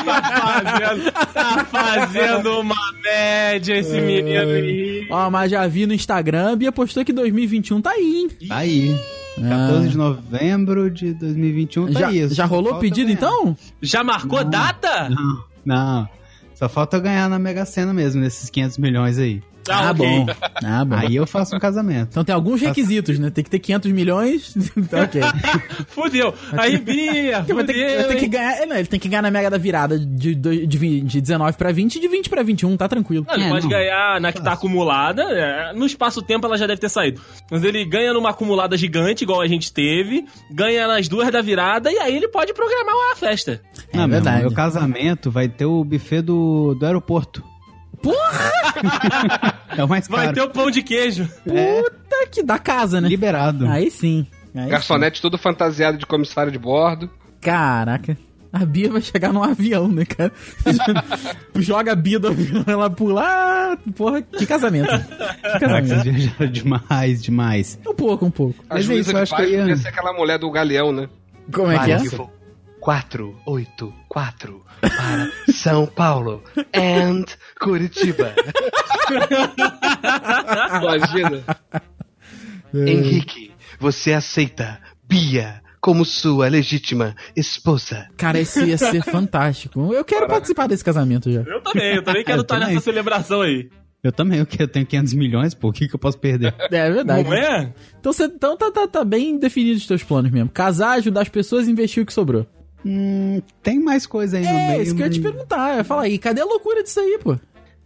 [SPEAKER 3] Tá fazendo, tá fazendo uma média esse menino aí.
[SPEAKER 2] Ó, mas já vi no Instagram, Bia postou que 2021 tá aí, hein?
[SPEAKER 4] Tá aí. 14 de novembro de 2021 tá
[SPEAKER 2] já,
[SPEAKER 4] aí.
[SPEAKER 2] já rolou o
[SPEAKER 4] falta
[SPEAKER 2] pedido
[SPEAKER 4] ganhar.
[SPEAKER 2] então?
[SPEAKER 3] Já marcou data?
[SPEAKER 4] Não, não. Só falta eu ganhar na Mega Sena mesmo, nesses 500 milhões aí.
[SPEAKER 3] Ah, ok.
[SPEAKER 2] bom. Ah, bom.
[SPEAKER 4] Aí eu faço um casamento.
[SPEAKER 2] Então tem alguns requisitos, né? Tem que ter 500 milhões. Então, ok.
[SPEAKER 3] Fudeu. Aí, Bia,
[SPEAKER 2] Porque vai ter, que, vai
[SPEAKER 3] fudeu,
[SPEAKER 2] ter que
[SPEAKER 3] hein?
[SPEAKER 2] ganhar. é, Não, ele tem que ganhar na mega da virada de, de, de, de 19 pra 20 e de 20 pra 21, tá tranquilo.
[SPEAKER 3] Não, ele
[SPEAKER 4] É,
[SPEAKER 3] pode
[SPEAKER 4] não.
[SPEAKER 3] ganhar na que tá acumulada. é, no espaço-tempo ela já deve ter saído. Mas ele ganha numa acumulada gigante, igual a gente teve. Ganha nas duas da virada. E aí ele pode programar uma festa.
[SPEAKER 2] É
[SPEAKER 4] não,
[SPEAKER 2] verdade.
[SPEAKER 4] meu casamento vai ter o buffet do, do aeroporto.
[SPEAKER 2] Porra!
[SPEAKER 4] É o mais
[SPEAKER 3] Vai
[SPEAKER 4] caro.
[SPEAKER 3] ter o pão de queijo.
[SPEAKER 4] É,
[SPEAKER 2] Puta que da casa, né?
[SPEAKER 4] liberado.
[SPEAKER 2] Aí sim. Aí
[SPEAKER 5] Garçonete todo fantasiado de comissário de bordo.
[SPEAKER 2] sim. Caraca. A Bia vai chegar num avião, né, cara? Joga a Bia do avião, ela pula. Ah, porra, que casamento. Que
[SPEAKER 4] Caraca,
[SPEAKER 2] casamento.
[SPEAKER 4] vocês viajaram demais, demais.
[SPEAKER 2] Um pouco, um pouco.
[SPEAKER 5] A
[SPEAKER 4] Mas é
[SPEAKER 5] juíza
[SPEAKER 4] isso, eu
[SPEAKER 5] de
[SPEAKER 4] acho que ia-
[SPEAKER 5] podia ser aquela mulher do galeão, né?
[SPEAKER 2] Como é que é?
[SPEAKER 5] 484 para São Paulo and Curitiba. Imagina. Henrique, você aceita Bia como sua legítima esposa?
[SPEAKER 2] Cara, esse ia ser fantástico. Eu quero participar desse casamento já.
[SPEAKER 3] Eu também, eu também quero
[SPEAKER 4] Eu
[SPEAKER 3] estar
[SPEAKER 4] também.
[SPEAKER 3] nessa celebração aí.
[SPEAKER 4] Eu também, eu, tenho 500 milhões, pô, o que, que eu posso perder?
[SPEAKER 2] É verdade.
[SPEAKER 3] Não é?
[SPEAKER 2] Então, você, então tá, tá, tá bem definido os teus planos mesmo. Casar, ajudar as pessoas e investir o que sobrou.
[SPEAKER 4] Hum, tem mais coisa aí no
[SPEAKER 2] É,
[SPEAKER 4] meio.
[SPEAKER 2] isso que eu ia te perguntar. Fala aí, cadê a loucura disso aí, pô?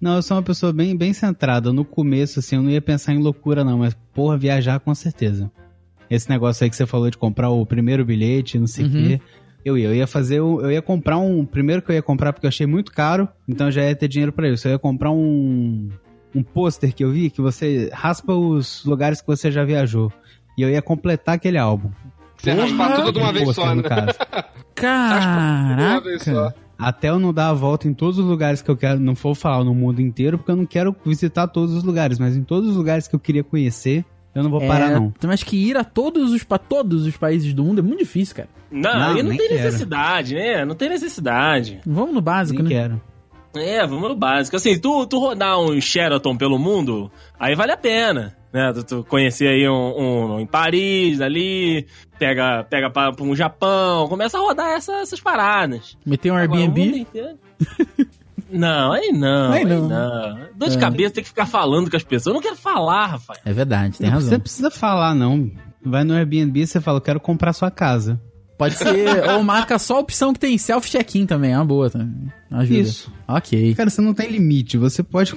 [SPEAKER 4] Não, eu sou uma pessoa bem, bem centrada. No começo, assim, eu não ia pensar em loucura, não, mas, porra, viajar com certeza. Esse negócio aí que você falou de comprar o primeiro bilhete, não sei o
[SPEAKER 2] Uhum.
[SPEAKER 4] quê. Eu ia, eu ia fazer, eu ia comprar um. Primeiro que eu ia comprar porque eu achei muito caro, então eu já ia ter dinheiro pra isso. Eu ia comprar um. Um pôster que eu vi que você raspa os lugares que você já viajou. E eu ia completar aquele álbum.
[SPEAKER 5] Você raspar tudo de uma vez só, né?
[SPEAKER 4] no caso.
[SPEAKER 5] Uma vez só.
[SPEAKER 2] Caraca.
[SPEAKER 4] Até eu não dar a volta em todos os lugares que eu quero, não vou falar no mundo inteiro, porque eu não quero visitar todos os lugares, mas em todos os lugares que eu queria conhecer, eu não vou parar,
[SPEAKER 2] É,
[SPEAKER 4] não.
[SPEAKER 2] Mas que ir a todos os, pra todos os países do mundo é muito difícil, cara.
[SPEAKER 3] Não,
[SPEAKER 4] Não,
[SPEAKER 3] aí não tem
[SPEAKER 4] quero.
[SPEAKER 3] necessidade, né? Não tem necessidade.
[SPEAKER 2] Vamos no básico,
[SPEAKER 4] Nem
[SPEAKER 2] né?
[SPEAKER 4] quero.
[SPEAKER 3] É, vamos no básico. Assim, tu, tu rodar um Sheraton pelo mundo, aí vale a pena. Né? Tu, tu conhecer aí um, um em Paris, ali, pega, pega pra, pra um Japão, começa a rodar essa- essas paradas.
[SPEAKER 2] Meter um
[SPEAKER 3] Agora,
[SPEAKER 2] Airbnb.
[SPEAKER 3] Não, aí não,
[SPEAKER 2] Aí
[SPEAKER 3] aí
[SPEAKER 2] não.
[SPEAKER 3] não. Dor de
[SPEAKER 2] É.
[SPEAKER 3] cabeça tem que ficar falando com as pessoas. Eu não quero falar, Rafael.
[SPEAKER 2] É verdade, tem
[SPEAKER 4] Não
[SPEAKER 2] razão.
[SPEAKER 4] Você precisa falar, não. Vai no Airbnb e você fala, eu quero comprar sua casa.
[SPEAKER 2] Pode ser, ou marca só a opção que tem self-check-in também, é uma boa também. Ajuda.
[SPEAKER 4] Isso.
[SPEAKER 2] Ok.
[SPEAKER 4] Cara, você não tem limite. Você pode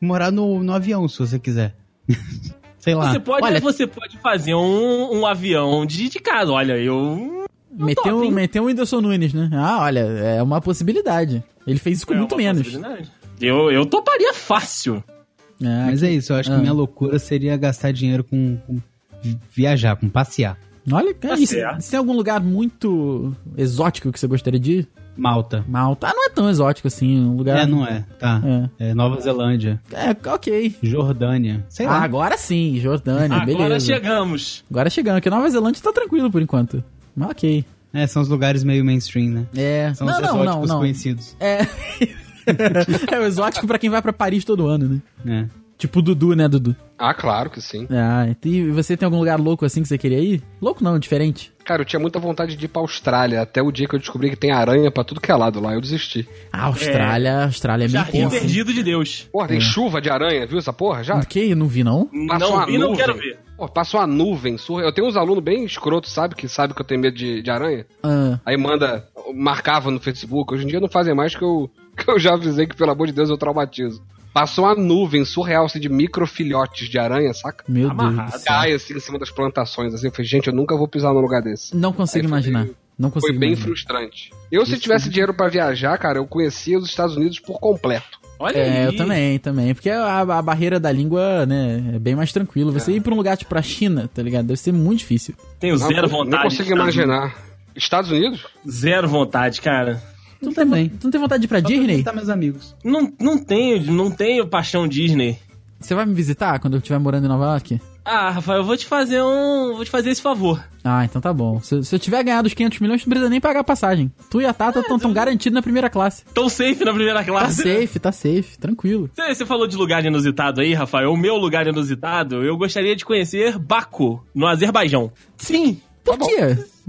[SPEAKER 4] morar no, no avião se você quiser. Sei lá.
[SPEAKER 3] Você pode,
[SPEAKER 2] Olha-
[SPEAKER 3] você pode fazer um, um avião de, de casa. Olha, eu.
[SPEAKER 2] Meteu,
[SPEAKER 3] top,
[SPEAKER 2] meteu o Whindersson Nunes, né? Ah, olha, é uma possibilidade. Ele fez isso com
[SPEAKER 3] É
[SPEAKER 2] muito
[SPEAKER 3] uma
[SPEAKER 2] menos.
[SPEAKER 3] possibilidade. Eu, eu toparia fácil.
[SPEAKER 2] É,
[SPEAKER 4] Mas é isso, eu acho
[SPEAKER 2] Ah.
[SPEAKER 4] que minha loucura seria gastar dinheiro com, com vi- viajar, com passear.
[SPEAKER 2] olha, cara,
[SPEAKER 3] Tá
[SPEAKER 2] isso,
[SPEAKER 3] certo.
[SPEAKER 2] se tem algum lugar muito exótico que você gostaria de ir?
[SPEAKER 4] Malta.
[SPEAKER 2] Malta. Ah, não é tão exótico assim, um lugar...
[SPEAKER 4] É, não é. Tá.
[SPEAKER 2] É.
[SPEAKER 4] É Nova Zelândia.
[SPEAKER 2] É, ok.
[SPEAKER 4] Jordânia. Sei
[SPEAKER 2] Ah,
[SPEAKER 4] lá.
[SPEAKER 2] agora sim, Jordânia,
[SPEAKER 3] Agora
[SPEAKER 2] beleza.
[SPEAKER 3] chegamos.
[SPEAKER 2] Agora chegando, porque Nova Zelândia tá tranquilo por enquanto. Mas ok.
[SPEAKER 4] É, são os lugares meio mainstream, né?
[SPEAKER 2] É.
[SPEAKER 4] São
[SPEAKER 2] não,
[SPEAKER 4] os
[SPEAKER 2] não, não,
[SPEAKER 4] exóticos
[SPEAKER 2] não.
[SPEAKER 4] conhecidos.
[SPEAKER 2] É. é o exótico pra quem vai pra Paris todo ano, né?
[SPEAKER 4] É.
[SPEAKER 2] Tipo o Dudu, né, Dudu?
[SPEAKER 5] Ah, claro que sim.
[SPEAKER 2] Ah, e você tem algum lugar louco assim que você queria ir? Louco não, diferente.
[SPEAKER 5] Cara, eu tinha muita vontade de ir pra Austrália, até o dia que eu descobri que tem aranha pra tudo que é lado lá, eu desisti.
[SPEAKER 2] A Austrália, a Austrália é meio
[SPEAKER 3] Jardim
[SPEAKER 2] hein?
[SPEAKER 3] perdido de Deus.
[SPEAKER 5] Porra, tem chuva de aranha, viu essa porra já?
[SPEAKER 2] O que? Eu não vi, não?
[SPEAKER 5] Passou
[SPEAKER 3] não
[SPEAKER 5] uma
[SPEAKER 3] vi, não
[SPEAKER 5] nuvem.
[SPEAKER 3] quero ver.
[SPEAKER 5] Pô, passa uma nuvem surreal. Eu tenho uns alunos bem escrotos, sabe? Que sabe que eu tenho medo de, de aranha.
[SPEAKER 2] Ah,
[SPEAKER 5] Aí manda, marcava no Facebook. Hoje em dia não fazem mais que eu, que eu já avisei que, pelo amor de Deus, eu traumatizo. Passou uma nuvem surreal, assim, de microfilhotes de aranha, saca?
[SPEAKER 2] meu
[SPEAKER 3] Amarrado.
[SPEAKER 2] Deus do céu.
[SPEAKER 5] Cai, assim, em cima das plantações, assim. Eu falei, gente, eu nunca vou pisar num lugar desse.
[SPEAKER 2] Não consigo
[SPEAKER 5] Aí
[SPEAKER 2] imaginar.
[SPEAKER 5] meio-
[SPEAKER 2] Não consigo
[SPEAKER 5] Foi bem
[SPEAKER 2] imaginar.
[SPEAKER 5] frustrante. Eu, se tivesse dinheiro pra viajar, cara, eu conhecia os Estados Unidos por completo.
[SPEAKER 3] Olha
[SPEAKER 2] É,
[SPEAKER 3] aí.
[SPEAKER 2] eu também, também. Porque a, a barreira da língua, né, é bem mais tranquilo. Você ir pra um lugar tipo pra China, tá ligado? Deve ser muito difícil.
[SPEAKER 3] Tenho
[SPEAKER 5] Não,
[SPEAKER 3] zero vontade.
[SPEAKER 5] consigo
[SPEAKER 3] de Estados
[SPEAKER 5] imaginar. Estados? Unidos.
[SPEAKER 3] Zero vontade, cara.
[SPEAKER 2] Tu não, tem,
[SPEAKER 4] também.
[SPEAKER 2] tu não tem vontade de ir pra
[SPEAKER 4] Só pra
[SPEAKER 2] Disney?
[SPEAKER 4] visitar meus amigos.
[SPEAKER 3] Não, não tenho, não tenho paixão Disney.
[SPEAKER 2] Você vai me visitar quando eu estiver morando em Nova York?
[SPEAKER 3] Ah, Rafael, eu vou te fazer um. Vou te fazer esse favor.
[SPEAKER 2] Ah, então tá bom. Se, se eu tiver ganhado os 500 milhões, não precisa nem pagar a passagem. Tu e a Tata estão tão garantidos na primeira classe.
[SPEAKER 3] Tô safe na primeira
[SPEAKER 2] Tá
[SPEAKER 3] classe.
[SPEAKER 2] safe, tá safe, tranquilo.
[SPEAKER 3] Você, você falou de lugar inusitado aí, Rafael. O meu lugar inusitado, eu gostaria de conhecer Baku, no Azerbaijão. Sim.
[SPEAKER 2] Por quê?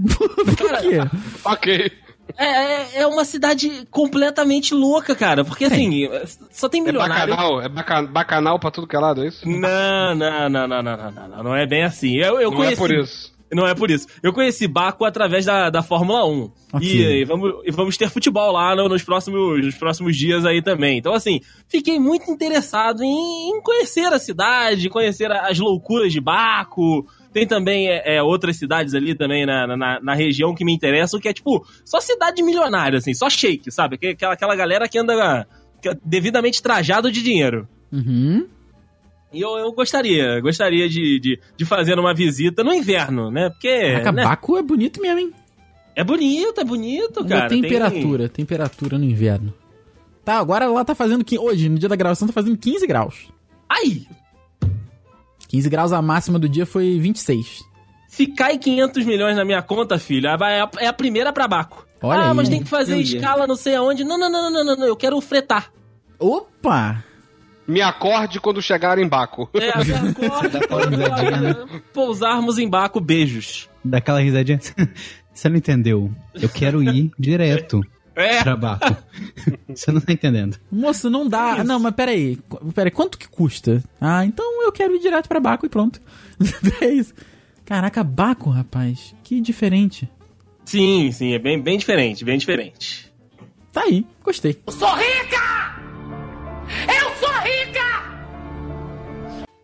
[SPEAKER 2] Por quê?
[SPEAKER 5] Ok.
[SPEAKER 3] É, é, é uma cidade completamente louca, cara. Porque assim, só tem
[SPEAKER 5] é
[SPEAKER 3] milionário.
[SPEAKER 5] É bacanal, é baca, bacanal pra tudo que é lado, é isso?
[SPEAKER 3] Não, não, não, não, não, não, não. Não é bem assim. Eu, eu
[SPEAKER 5] não é
[SPEAKER 3] conheci...
[SPEAKER 5] é por isso.
[SPEAKER 3] Não é por isso. Eu conheci Baco através da, da Fórmula 1.
[SPEAKER 2] Okay.
[SPEAKER 3] E, e, vamos, e vamos ter futebol lá no, nos, próximos, nos próximos dias aí também. Então, assim, fiquei muito interessado em, em conhecer a cidade, conhecer as loucuras de Baco. Tem também é, é, outras cidades ali também na, na, na região que me interessam, que é tipo, só cidade milionária, assim, só shake, sabe? Que- Aquela, aquela galera que anda é devidamente trajado de dinheiro.
[SPEAKER 2] Uhum.
[SPEAKER 3] E eu, eu gostaria, gostaria de, de, de fazer uma visita no inverno, né? Porque.
[SPEAKER 2] Caraca,
[SPEAKER 3] né?
[SPEAKER 2] Baku é bonito mesmo, hein?
[SPEAKER 3] É bonito, é bonito, cara.
[SPEAKER 2] temperatura, temperatura no inverno. Tá, agora lá tá fazendo... Hoje, no dia da gravação, tá fazendo 15 graus.
[SPEAKER 3] Tem... Ai!
[SPEAKER 2] 15 graus, a máxima do dia foi 26.
[SPEAKER 3] Se cai 500 milhões na minha conta, filho, é a, é a primeira pra Baco.
[SPEAKER 2] Olha
[SPEAKER 3] ah,
[SPEAKER 2] aí.
[SPEAKER 3] mas tem que fazer escala não sei aonde. Não, não, não, não, não, não, eu quero fretar.
[SPEAKER 2] Opa!
[SPEAKER 5] Me acorde quando chegar em Baco.
[SPEAKER 3] É, a minha corda,
[SPEAKER 4] Dá aquela risadinha, né?
[SPEAKER 3] Pousarmos em Baco, beijos.
[SPEAKER 4] Daquela risadinha. Você não entendeu? Eu quero ir direto
[SPEAKER 3] É,
[SPEAKER 4] pra Baco. Você não tá entendendo.
[SPEAKER 2] Moço, não dá.
[SPEAKER 3] isso?
[SPEAKER 2] Não, mas peraí. Peraí, quanto que custa? Ah, então eu quero ir direto pra Baco e pronto. é isso. Caraca, Baco, rapaz. Que diferente.
[SPEAKER 3] sim, sim, é bem, bem diferente, bem diferente.
[SPEAKER 2] Tá aí, gostei.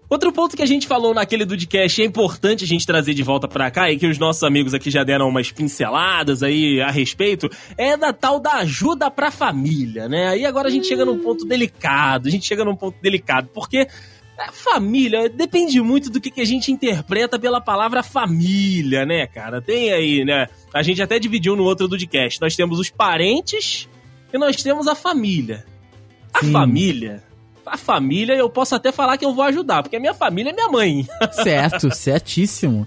[SPEAKER 3] Outro ponto que a gente falou naquele Dudcast é importante a gente trazer de volta pra cá e que os nossos amigos aqui já deram umas pinceladas aí a respeito, é da tal da ajuda pra família, né? Aí agora a gente chega num ponto delicado, a gente chega num ponto delicado, porque É, família, depende muito do que, que a gente interpreta pela palavra família, né, cara? Tem aí, né? A gente até dividiu no outro do podcast. Nós temos os parentes e nós temos a família. A
[SPEAKER 2] Sim.
[SPEAKER 3] família. A família, eu posso até falar que eu vou ajudar, porque a minha família é minha mãe.
[SPEAKER 2] Certo, certíssimo.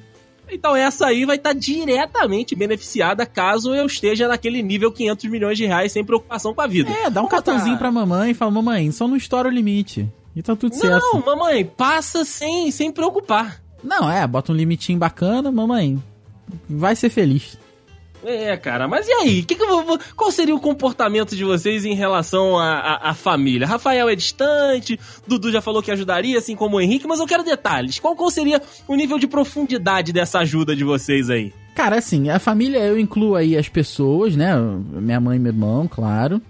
[SPEAKER 3] Então essa aí vai estar diretamente beneficiada caso eu esteja naquele nível 500 milhões de reais sem preocupação com a vida.
[SPEAKER 2] É, dá um cartãozinho pra mamãe e fala, mamãe, só não estoura o limite. E tá tudo certo.
[SPEAKER 3] Não, mamãe, passa sem, sem preocupar.
[SPEAKER 2] Não, é, bota um limitinho bacana, mamãe. Vai ser feliz.
[SPEAKER 3] É, cara, mas e aí? Que que vou- qual seria o comportamento de vocês em relação à família? Rafael é distante, Dudu já falou que ajudaria, assim como o Henrique, mas eu quero detalhes. Qual, qual seria o nível de profundidade dessa ajuda de vocês aí?
[SPEAKER 2] Cara, assim, a família eu incluo aí as pessoas, né? Minha mãe e meu irmão, claro.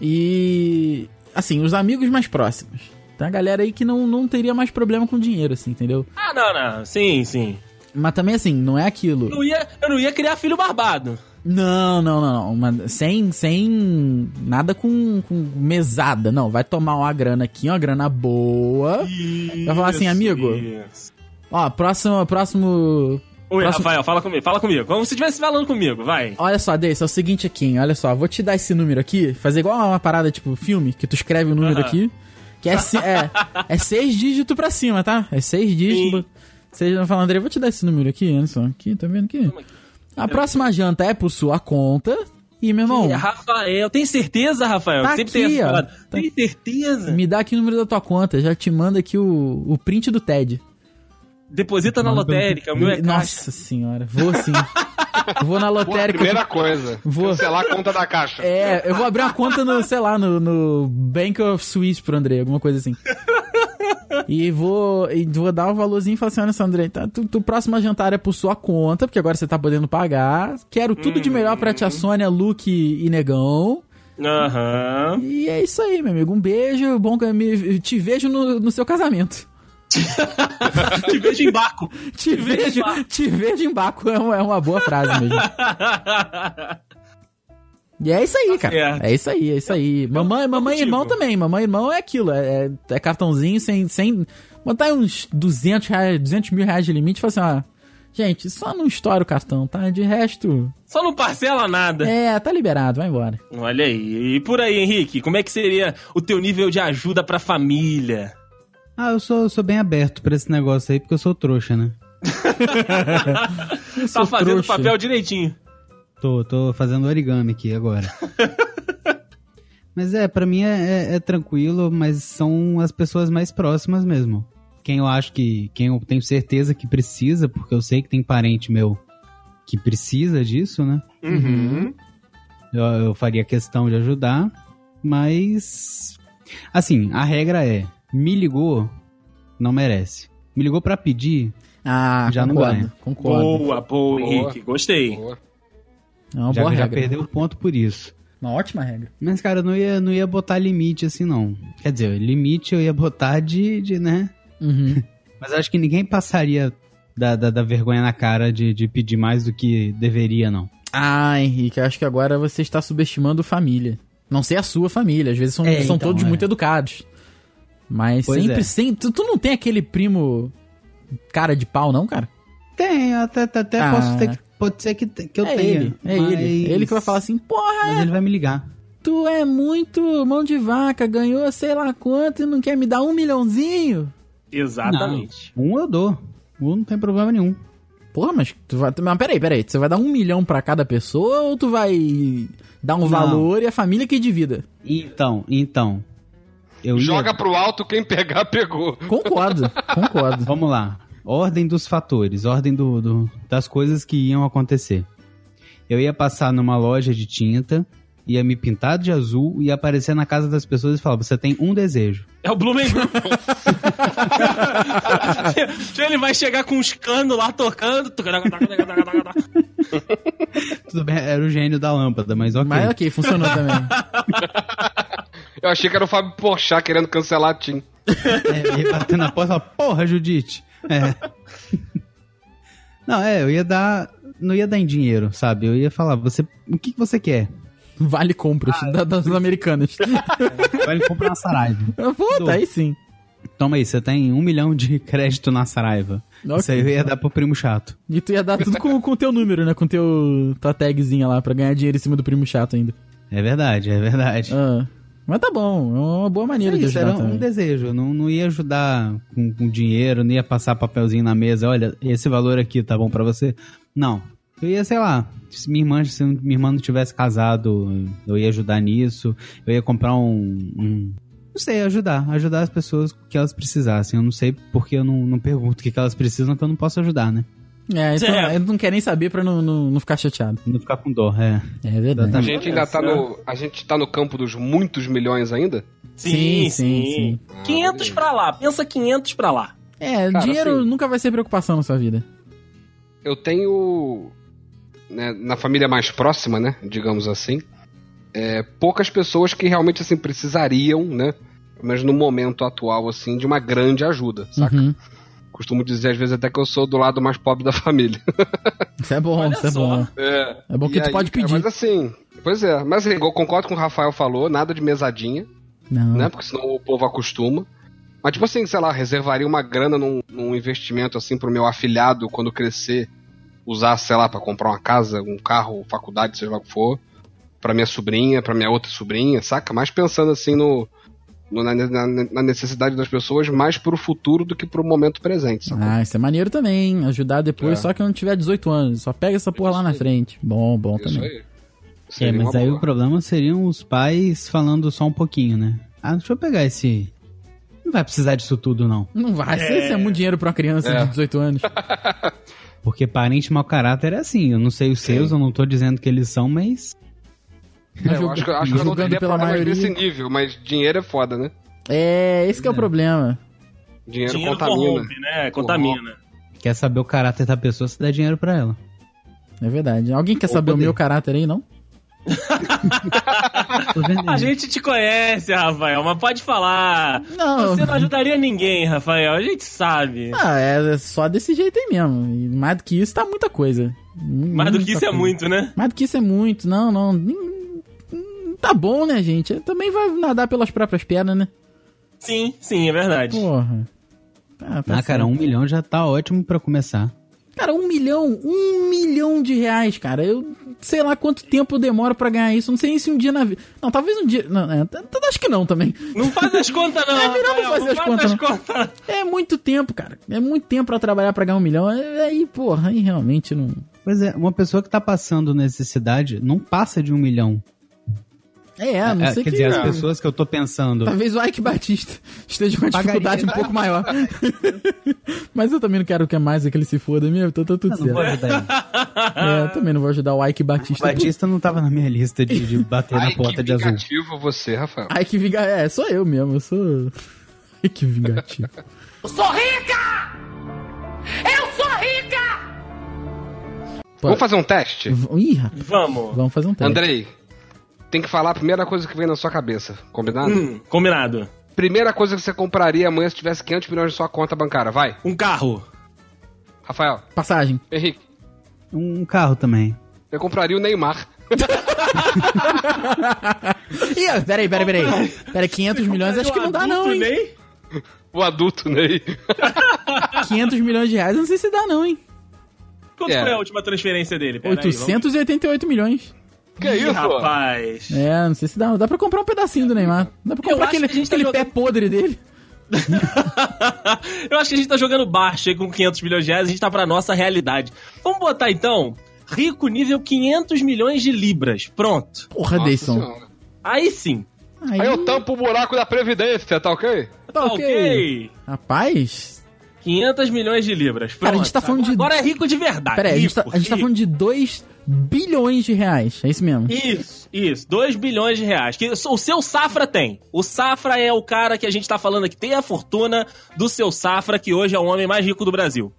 [SPEAKER 2] E. Assim, os amigos mais próximos. Tem a galera aí que não, não teria mais problema com dinheiro, assim, entendeu?
[SPEAKER 3] Ah, não, não. Sim, sim.
[SPEAKER 2] Mas também, assim, não é aquilo.
[SPEAKER 3] Eu não ia, eu não ia criar filho barbado.
[SPEAKER 2] Não, não, não, não. Mas sem, sem nada com, com mesada. Não, vai tomar uma grana aqui, uma grana boa. Vai falar assim, amigo?
[SPEAKER 3] Isso.
[SPEAKER 2] Ó, próximo, próximo.
[SPEAKER 3] Oi,
[SPEAKER 2] Próximo-
[SPEAKER 3] Rafael, fala comigo, fala comigo. Como se estivesse falando comigo, vai.
[SPEAKER 2] Olha só, Deis, é o seguinte aqui, olha só, vou te dar esse número aqui, fazer igual uma parada tipo filme, que tu escreve o número
[SPEAKER 3] Aham.
[SPEAKER 2] aqui, que é, é, é seis dígitos pra cima, tá? É seis dígitos. Vocês vão falar, André, vou te dar esse número aqui, só, aqui, tá vendo aqui? A próxima janta é por sua conta, e meu irmão,
[SPEAKER 3] Ih, Rafael, tem certeza, Rafael?
[SPEAKER 2] Tá
[SPEAKER 3] que sempre tem
[SPEAKER 2] aqui, ó.
[SPEAKER 3] parada.
[SPEAKER 2] Tá-
[SPEAKER 3] Tem certeza?
[SPEAKER 2] me dá aqui o número da tua conta, já te manda aqui o, o print do TED.
[SPEAKER 3] Deposita na lotérica, o meu é caixa.
[SPEAKER 2] Nossa senhora, vou sim. vou na
[SPEAKER 5] Pô,
[SPEAKER 2] lotérica.
[SPEAKER 5] primeira coisa,
[SPEAKER 2] Vou.
[SPEAKER 5] cancelar a conta da caixa.
[SPEAKER 2] É, eu vou abrir uma conta no, sei lá, no, no Bank of Swiss pro André, alguma coisa assim. E vou, e vou dar um valorzinho e falar assim: olha só, André, tá, tu, tu próxima jantar é por sua conta, porque agora você tá podendo pagar. Quero tudo de melhor pra tia Sônia, Luke e Negão.
[SPEAKER 3] Aham.
[SPEAKER 2] E é isso aí, meu amigo. Um beijo, bom que eu me- te vejo no, no seu casamento.
[SPEAKER 3] Te vejo em barco.
[SPEAKER 2] Te vejo, te vejo em Baco, é uma, é uma boa frase mesmo. E é isso aí, cara.
[SPEAKER 3] certo.
[SPEAKER 2] É isso aí, é isso aí. Mamãe, mamãe e irmão também. Mamãe e irmão é aquilo. É, é- é cartãozinho sem, sem. Botar aí uns 200, reais, 200 mil reais de limite e falar assim: ó. Gente, só não estoura o cartão, tá? De resto.
[SPEAKER 3] Só não parcela nada.
[SPEAKER 2] É, tá liberado, vai embora.
[SPEAKER 3] Olha aí. E por aí, Henrique, como é que seria o teu nível de ajuda pra família?
[SPEAKER 4] Ah, eu sou, eu sou bem aberto pra esse negócio aí, porque eu sou trouxa, né?
[SPEAKER 2] Eu
[SPEAKER 3] Tá
[SPEAKER 2] sou
[SPEAKER 3] fazendo o papel direitinho.
[SPEAKER 4] Tô, tô fazendo origami aqui agora. mas é, pra mim é, é- é tranquilo, mas são as pessoas mais próximas mesmo. Quem eu acho que. Quem eu tenho certeza que precisa, porque eu sei que tem parente meu que precisa disso, né?
[SPEAKER 3] Uhum.
[SPEAKER 4] Eu, eu faria questão de ajudar, mas. Assim, a regra é: me ligou, não merece. Me ligou pra pedir,
[SPEAKER 2] Ah,
[SPEAKER 4] Já não
[SPEAKER 2] concordo,
[SPEAKER 4] ganha.
[SPEAKER 2] Concordo.
[SPEAKER 3] Boa, boa,
[SPEAKER 5] Boa.
[SPEAKER 3] Henrique. Gostei.
[SPEAKER 5] Boa.
[SPEAKER 2] É uma
[SPEAKER 4] já,
[SPEAKER 2] boa
[SPEAKER 4] já
[SPEAKER 2] regra.
[SPEAKER 4] perdeu o ponto por isso.
[SPEAKER 2] Uma ótima regra.
[SPEAKER 4] Mas, cara, eu não ia, não ia botar limite assim, não. Quer dizer, limite eu ia botar de, de né?
[SPEAKER 2] Uhum.
[SPEAKER 4] Mas acho que ninguém passaria da, da, da vergonha na cara de, de pedir mais do que deveria, não.
[SPEAKER 2] Ah, Henrique, acho que agora você está subestimando família. Não sei a sua família, às vezes são,
[SPEAKER 4] É,
[SPEAKER 2] são
[SPEAKER 4] então,
[SPEAKER 2] todos
[SPEAKER 4] é.
[SPEAKER 2] muito educados. Mas
[SPEAKER 4] Pois
[SPEAKER 2] sempre,
[SPEAKER 4] é.
[SPEAKER 2] sem, tu, tu não tem aquele primo cara de pau, não, cara?
[SPEAKER 4] Tem, até, até, até
[SPEAKER 2] Ah.
[SPEAKER 4] posso ter, que- pode ser que, que eu
[SPEAKER 2] é
[SPEAKER 4] tenha.
[SPEAKER 2] ele, é
[SPEAKER 4] mas-
[SPEAKER 2] ele. Ele que vai falar assim, porra,
[SPEAKER 4] Mas ele vai me ligar.
[SPEAKER 2] tu é muito mão de vaca, ganhou sei lá quanto e não quer me dar um milhãozinho?
[SPEAKER 3] Exatamente.
[SPEAKER 4] Um eu dou. Um não tem problema nenhum.
[SPEAKER 2] Porra, mas tu vai. Mas peraí, peraí. Você vai dar um milhão pra cada pessoa ou tu vai dar um
[SPEAKER 4] Não.
[SPEAKER 2] valor e a família que divida?
[SPEAKER 4] Então, então. Eu ia-
[SPEAKER 5] Joga pro alto, quem pegar, pegou.
[SPEAKER 2] Concordo, concordo.
[SPEAKER 4] Vamos lá. Ordem dos fatores, ordem do, do- das coisas que iam acontecer. Eu ia passar numa loja de tinta, ia me pintar de azul e ia aparecer na casa das pessoas e falar: Você tem um desejo.
[SPEAKER 3] É o Blumen Group. Ele vai chegar com uns canos lá tocando.
[SPEAKER 4] Tudo bem, era o gênio da lâmpada, mas ok.
[SPEAKER 2] Mas ok, funcionou também.
[SPEAKER 5] Eu achei que era o Fábio Porchat querendo cancelar a Tim.
[SPEAKER 4] É, ia bater na porta e falar: Porra, Judite! É. Não, é, eu ia dar. Não ia dar em dinheiro, sabe? Eu ia falar: você, O que, que você quer?
[SPEAKER 2] Vale compras da- das americanas.
[SPEAKER 4] Vai comprar uma Saraiva.
[SPEAKER 2] Puta, aí sim.
[SPEAKER 4] Toma aí, você tem um milhão de crédito na Saraiva.
[SPEAKER 2] Ok.
[SPEAKER 4] Isso aí eu ia dar pro primo chato.
[SPEAKER 2] E tu ia dar tudo com o teu número, né? Com teu, tua tagzinha lá pra ganhar dinheiro em cima do primo chato ainda.
[SPEAKER 4] É verdade, é verdade.
[SPEAKER 2] Ah, mas tá bom, é uma boa maneira de
[SPEAKER 4] isso
[SPEAKER 2] ajudar
[SPEAKER 4] era um
[SPEAKER 2] também.
[SPEAKER 4] desejo. eu Não, não ia ajudar com, com dinheiro, não ia passar papelzinho na mesa. Olha, esse valor aqui tá bom pra você? Não. Eu ia, sei lá, se minha irmã, se minha irmã não tivesse casado, eu ia ajudar nisso. Eu ia comprar um. um- não sei, ajudar. Ajudar as pessoas que elas precisassem. Eu não sei porque eu não, não pergunto o que, que elas precisam, que eu não posso ajudar, né?
[SPEAKER 2] É, então,
[SPEAKER 3] É.
[SPEAKER 2] eu não quer nem saber pra não, não, não ficar chateado.
[SPEAKER 4] Não ficar com dor, é.
[SPEAKER 2] É verdade.
[SPEAKER 5] A gente ainda tá no. A gente tá no campo dos muitos milhões ainda?
[SPEAKER 2] Sim,
[SPEAKER 3] Sim,
[SPEAKER 2] sim,
[SPEAKER 3] sim.
[SPEAKER 2] sim.
[SPEAKER 3] 500 pra lá, pensa 500 pra lá.
[SPEAKER 2] É,
[SPEAKER 5] Cara,
[SPEAKER 2] dinheiro
[SPEAKER 5] assim-
[SPEAKER 2] nunca vai ser preocupação na sua vida.
[SPEAKER 5] Eu tenho. né, na família mais próxima, né? Digamos assim. é, poucas pessoas que realmente assim precisariam, né? Mas no momento atual, assim, de uma grande ajuda, saca?
[SPEAKER 2] Uhum.
[SPEAKER 5] Costumo dizer às vezes até que eu sou do lado mais pobre da família.
[SPEAKER 2] Isso é bom,
[SPEAKER 3] Olha
[SPEAKER 2] isso é
[SPEAKER 3] só.
[SPEAKER 2] bom.
[SPEAKER 5] É.
[SPEAKER 2] É bom que
[SPEAKER 5] E
[SPEAKER 2] tu
[SPEAKER 5] aí,
[SPEAKER 2] pode pedir.
[SPEAKER 5] Mas assim, pois é. Mas assim, eu concordo com o Rafael falou, nada de mesadinha,
[SPEAKER 2] Não.
[SPEAKER 5] né? Porque senão o povo acostuma. Mas tipo assim, sei lá, reservaria uma grana num, num investimento assim pro meu afilhado quando crescer, usar, sei lá, pra comprar uma casa, um carro, faculdade, seja lá o que for. Pra minha sobrinha, pra minha outra sobrinha, saca? Mais pensando assim no. Na, na- na necessidade das pessoas mais pro futuro do que pro momento presente, sacou?
[SPEAKER 2] Ah, isso é maneiro também, hein? Ajudar depois,
[SPEAKER 5] É.
[SPEAKER 2] só que eu não tiver 18 anos. Só pega essa porra lá na
[SPEAKER 5] Isso aí.
[SPEAKER 2] frente. Bom, bom
[SPEAKER 5] Isso
[SPEAKER 2] também.
[SPEAKER 5] aí.
[SPEAKER 4] É, mas aí
[SPEAKER 5] boa.
[SPEAKER 4] o problema seriam os pais falando só um pouquinho, né? Ah, deixa eu pegar esse. Não vai precisar disso tudo, não.
[SPEAKER 2] Não vai ser, isso é muito dinheiro pra uma criança
[SPEAKER 5] É.
[SPEAKER 2] de 18 anos.
[SPEAKER 4] Porque parente mau caráter é assim. Eu não sei os seus, eu não tô dizendo que eles são, mas.
[SPEAKER 5] É, eu acho que, acho que eu não teria
[SPEAKER 2] pela maioria.
[SPEAKER 5] desse nível, mas dinheiro é foda, né?
[SPEAKER 2] É, esse que é o problema.
[SPEAKER 5] Dinheiro,
[SPEAKER 3] Dinheiro
[SPEAKER 5] contamina.
[SPEAKER 3] corrompe, né? Contamina.
[SPEAKER 4] Quer saber o caráter da pessoa, você dá dinheiro pra ela.
[SPEAKER 2] É verdade. Alguém quer saber o
[SPEAKER 4] poder.
[SPEAKER 2] meu caráter aí, não?
[SPEAKER 3] A gente te conhece, Rafael, mas pode falar.
[SPEAKER 2] Não.
[SPEAKER 3] Você não ajudaria ninguém, Rafael, a gente sabe.
[SPEAKER 2] Ah, é só desse jeito aí mesmo. E mais do que isso tá muita coisa.
[SPEAKER 3] Mais do que
[SPEAKER 2] Muita
[SPEAKER 3] isso é
[SPEAKER 2] coisa.
[SPEAKER 3] muito, né?
[SPEAKER 2] Mais do que isso é muito. Não, não. nem- Tá bom, né, gente? Também vai nadar pelas próprias pernas, né?
[SPEAKER 3] Sim, sim, é verdade.
[SPEAKER 2] Porra. Tá, tá
[SPEAKER 4] Ah, cara, um milhão já tá ótimo pra começar.
[SPEAKER 2] Cara, um milhão, um milhão de reais, cara. Eu sei lá quanto tempo eu demoro pra ganhar isso. Não sei nem se um dia na vida. Não, talvez um dia. Não, é, acho que não também.
[SPEAKER 3] Não faz as contas, não.
[SPEAKER 2] É melhor não fazer as
[SPEAKER 3] faz
[SPEAKER 2] contas,
[SPEAKER 3] as
[SPEAKER 2] não.
[SPEAKER 3] contas.
[SPEAKER 2] É muito tempo, cara. É muito tempo pra trabalhar pra ganhar um milhão. É- Aí, porra, aí realmente não.
[SPEAKER 4] Pois é, uma pessoa que tá passando necessidade não passa de um milhão.
[SPEAKER 2] É, a não
[SPEAKER 4] É,
[SPEAKER 2] sei
[SPEAKER 4] quer
[SPEAKER 2] que.
[SPEAKER 4] dizer, as pessoas que eu tô pensando.
[SPEAKER 2] Talvez o Ike Batista esteja com uma
[SPEAKER 4] Pagaria,
[SPEAKER 2] dificuldade um pouco maior. Mas eu também não quero que mais é que ele se foda mesmo, então tá tudo
[SPEAKER 4] Eu não vou
[SPEAKER 2] certo.
[SPEAKER 4] ajudar ele.
[SPEAKER 2] É, eu também não vou ajudar o Ike
[SPEAKER 4] O
[SPEAKER 2] Batista.
[SPEAKER 4] Batista não tava na minha lista de, de bater na porta de azul.
[SPEAKER 5] vingativo você, Rafael.
[SPEAKER 2] Ike Vinga... É, sou eu mesmo, eu sou. Ike Vingativo. Pô.
[SPEAKER 5] Vamos fazer um teste?
[SPEAKER 2] V- Ih, rapaz,
[SPEAKER 3] Vamos.
[SPEAKER 2] vamos fazer um teste.
[SPEAKER 5] Andrei, tem que falar a primeira coisa que vem na sua cabeça, combinado?
[SPEAKER 3] Hum, combinado.
[SPEAKER 5] Primeira coisa que você compraria amanhã se tivesse 500 milhões na sua conta bancária, vai.
[SPEAKER 3] Um carro.
[SPEAKER 5] Rafael,
[SPEAKER 2] Passagem.
[SPEAKER 5] Henrique,
[SPEAKER 4] Um carro também.
[SPEAKER 5] eu compraria o Neymar.
[SPEAKER 2] Ih, peraí, peraí, peraí. Peraí, 500 milhões acho que não dá não, hein?
[SPEAKER 3] Ney?
[SPEAKER 5] O adulto Ney.
[SPEAKER 2] 500 milhões de reais eu não sei se dá não, hein?
[SPEAKER 3] Quanto
[SPEAKER 5] É.
[SPEAKER 3] foi a última transferência dele? Pera aí,
[SPEAKER 2] 888 milhões.
[SPEAKER 5] Que
[SPEAKER 3] Ih,
[SPEAKER 5] isso,
[SPEAKER 3] rapaz.
[SPEAKER 2] É, não sei se dá. Dá pra comprar um pedacinho do Neymar. Dá pra comprar aquele,
[SPEAKER 3] que a gente tá
[SPEAKER 2] aquele pé
[SPEAKER 3] jogando-
[SPEAKER 2] podre dele.
[SPEAKER 3] Eu acho que a gente tá jogando baixo aí com 500 milhões de reais, a gente tá pra nossa realidade. Vamos botar então, rico nível 500 milhões de libras. Pronto.
[SPEAKER 2] Porra,
[SPEAKER 5] Nossa
[SPEAKER 2] Deison.
[SPEAKER 5] Senhora.
[SPEAKER 3] Aí sim.
[SPEAKER 2] Aí,
[SPEAKER 5] Aí eu tampo o buraco da Previdência, tá ok?
[SPEAKER 2] tá ok. Rapaz,
[SPEAKER 3] 500 milhões de libras. Pronto.
[SPEAKER 2] Cara, a gente tá falando de-
[SPEAKER 3] Agora é rico de verdade.
[SPEAKER 2] peraí, a gente, tá, a gente tá falando de 2 bilhões de reais. É isso mesmo.
[SPEAKER 3] Isso, isso. 2 bilhões de reais. Que o seu Safra tem. O Safra é o cara que a gente tá falando aqui. Tem a fortuna do seu Safra, que hoje é o homem mais rico do Brasil.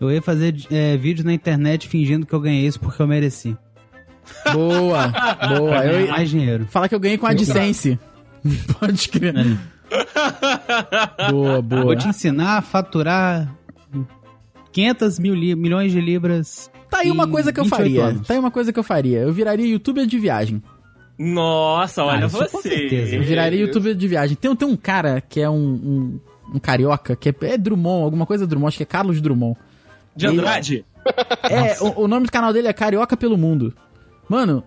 [SPEAKER 4] Eu ia fazer é, vídeo na internet fingindo que eu ganhei isso porque eu mereci.
[SPEAKER 2] Boa, boa. Eu
[SPEAKER 4] mais dinheiro.
[SPEAKER 2] falar que eu ganhei com a AdSense. Pode crer. Boa, boa.
[SPEAKER 4] Vou te ensinar a faturar 500 mil li- milhões de libras.
[SPEAKER 2] Tá aí uma coisa que eu
[SPEAKER 4] 28
[SPEAKER 2] faria.
[SPEAKER 4] anos.
[SPEAKER 2] Tá aí uma coisa que eu faria. Eu viraria youtuber de viagem.
[SPEAKER 3] Nossa, olha
[SPEAKER 4] Ah, com
[SPEAKER 3] você.
[SPEAKER 4] certeza.
[SPEAKER 2] Eu viraria youtuber de viagem. Tem, tem um cara que é um, um um carioca, que é, é Drummond, alguma coisa Drummond, acho que é Carlos Drummond.
[SPEAKER 3] De Andrade?
[SPEAKER 2] É, o, o nome do canal dele é Carioca pelo Mundo. Mano,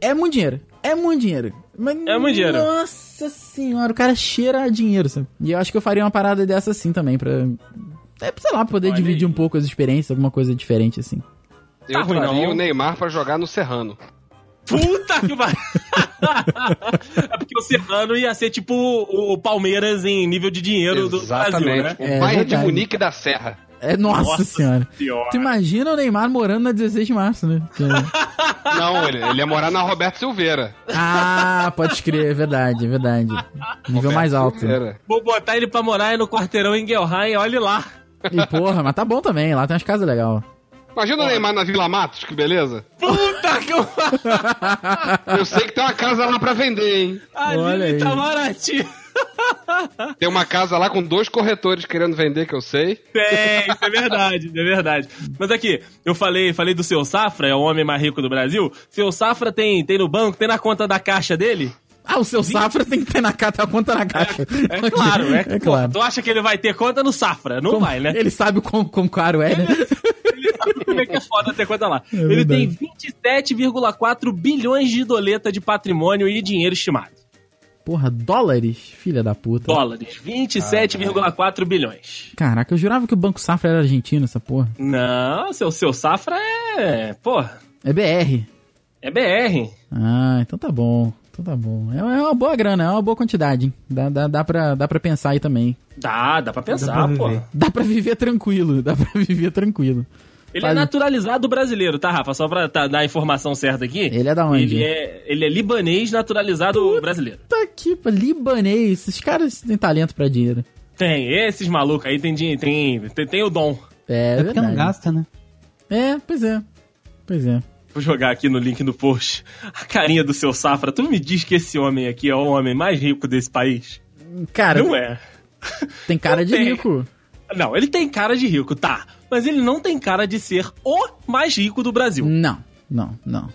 [SPEAKER 2] é muito dinheiro. É muito dinheiro. Mas,
[SPEAKER 3] É muito dinheiro.
[SPEAKER 2] Nossa senhora, o cara cheira a dinheiro, sabe? E eu acho que eu faria uma parada dessa assim também, pra. É, sei lá, poder
[SPEAKER 3] Olha
[SPEAKER 2] dividir
[SPEAKER 3] aí.
[SPEAKER 2] um pouco as experiências, alguma coisa diferente assim.
[SPEAKER 5] Eu
[SPEAKER 3] Tá ruim,
[SPEAKER 5] traria
[SPEAKER 3] não.
[SPEAKER 5] o Neymar pra jogar no Serrano.
[SPEAKER 3] Puta que pariu! é porque o Serrano ia ser tipo o Palmeiras em nível de dinheiro do Brasil,
[SPEAKER 5] Exatamente.
[SPEAKER 3] né?
[SPEAKER 5] O
[SPEAKER 2] É
[SPEAKER 5] Bayern de. Munique da Serra.
[SPEAKER 2] É, nossa,
[SPEAKER 3] Nossa
[SPEAKER 2] senhora.
[SPEAKER 3] senhora.
[SPEAKER 2] Tu imagina o Neymar morando na 16 de março, né? Que-
[SPEAKER 5] Não, ele, ele ia morar na Roberto Silveira.
[SPEAKER 2] ah, pode crer, é verdade, é verdade. Nível mais alto.
[SPEAKER 5] Silveira.
[SPEAKER 3] Vou botar ele pra morar aí no quarteirão em Guelheim, olha lá.
[SPEAKER 2] E porra, mas tá bom também, lá tem umas casas legais.
[SPEAKER 5] Imagina o Neymar na Vila Matos, que beleza.
[SPEAKER 3] Puta que o
[SPEAKER 5] Eu sei que tem uma casa lá pra vender, hein?
[SPEAKER 2] Olha
[SPEAKER 3] Ali
[SPEAKER 2] aí.
[SPEAKER 3] tá baratinho.
[SPEAKER 5] Tem uma casa lá com dois corretores querendo vender, que eu sei.
[SPEAKER 3] Tem, isso é verdade, é verdade. Mas aqui, eu falei, falei do seu Safra, é o homem mais rico do Brasil. Seu Safra tem, tem no banco, tem na conta da caixa dele?
[SPEAKER 2] Ah, o seu Safra tem que ter na caixa, a conta na caixa.
[SPEAKER 3] É claro, é,
[SPEAKER 2] É claro.
[SPEAKER 3] Tu acha que ele vai ter conta no Safra? Não
[SPEAKER 2] Como-
[SPEAKER 3] vai, né?
[SPEAKER 2] Ele sabe o quão, quão caro é, né?
[SPEAKER 3] Ele sabe como é que é foda ter conta lá. ele
[SPEAKER 2] verdade.
[SPEAKER 3] tem 27,4 bilhões de doleta de patrimônio e dinheiro estimado.
[SPEAKER 2] Porra, dólares? Filha da puta.
[SPEAKER 3] Dólares. 27,4 bilhões.
[SPEAKER 2] Caraca, eu jurava que o Banco Safra era argentino, essa porra.
[SPEAKER 3] Não, seu, seu Safra é. Porra,
[SPEAKER 2] É BR.
[SPEAKER 3] é BR.
[SPEAKER 2] Ah, então tá bom. Então tá bom. É é uma boa grana, é uma boa quantidade. hein? Dá, dá, dá, pra, dá pra pensar aí também.
[SPEAKER 3] Dá, dá pra pensar,
[SPEAKER 4] Dá pra
[SPEAKER 3] pô.
[SPEAKER 2] Dá pra viver tranquilo, dá pra viver tranquilo.
[SPEAKER 3] Ele é
[SPEAKER 2] Faz-
[SPEAKER 3] naturalizado brasileiro, tá, Rafa? Só pra tá, dar a informação certa aqui.
[SPEAKER 2] Ele é da onde?
[SPEAKER 3] Ele é, ele é libanês naturalizado brasileiro.
[SPEAKER 2] Tá aqui, pô, libanês. Esses caras têm talento pra dinheiro.
[SPEAKER 3] Tem, esses malucos aí tem, tem, tem, tem o dom.
[SPEAKER 2] É,
[SPEAKER 4] É porque não gasta, né?
[SPEAKER 2] É, pois é. Pois é.
[SPEAKER 3] Vou jogar aqui no link do post. A carinha do seu Safra. Tu me diz que esse homem aqui é o homem mais rico desse país?
[SPEAKER 2] Cara,
[SPEAKER 3] Não é.
[SPEAKER 2] tem cara de
[SPEAKER 3] Tem.
[SPEAKER 2] rico.
[SPEAKER 3] Não, ele tem cara de rico, tá. Mas ele não tem cara de ser o mais rico do Brasil.
[SPEAKER 2] Não, não, não.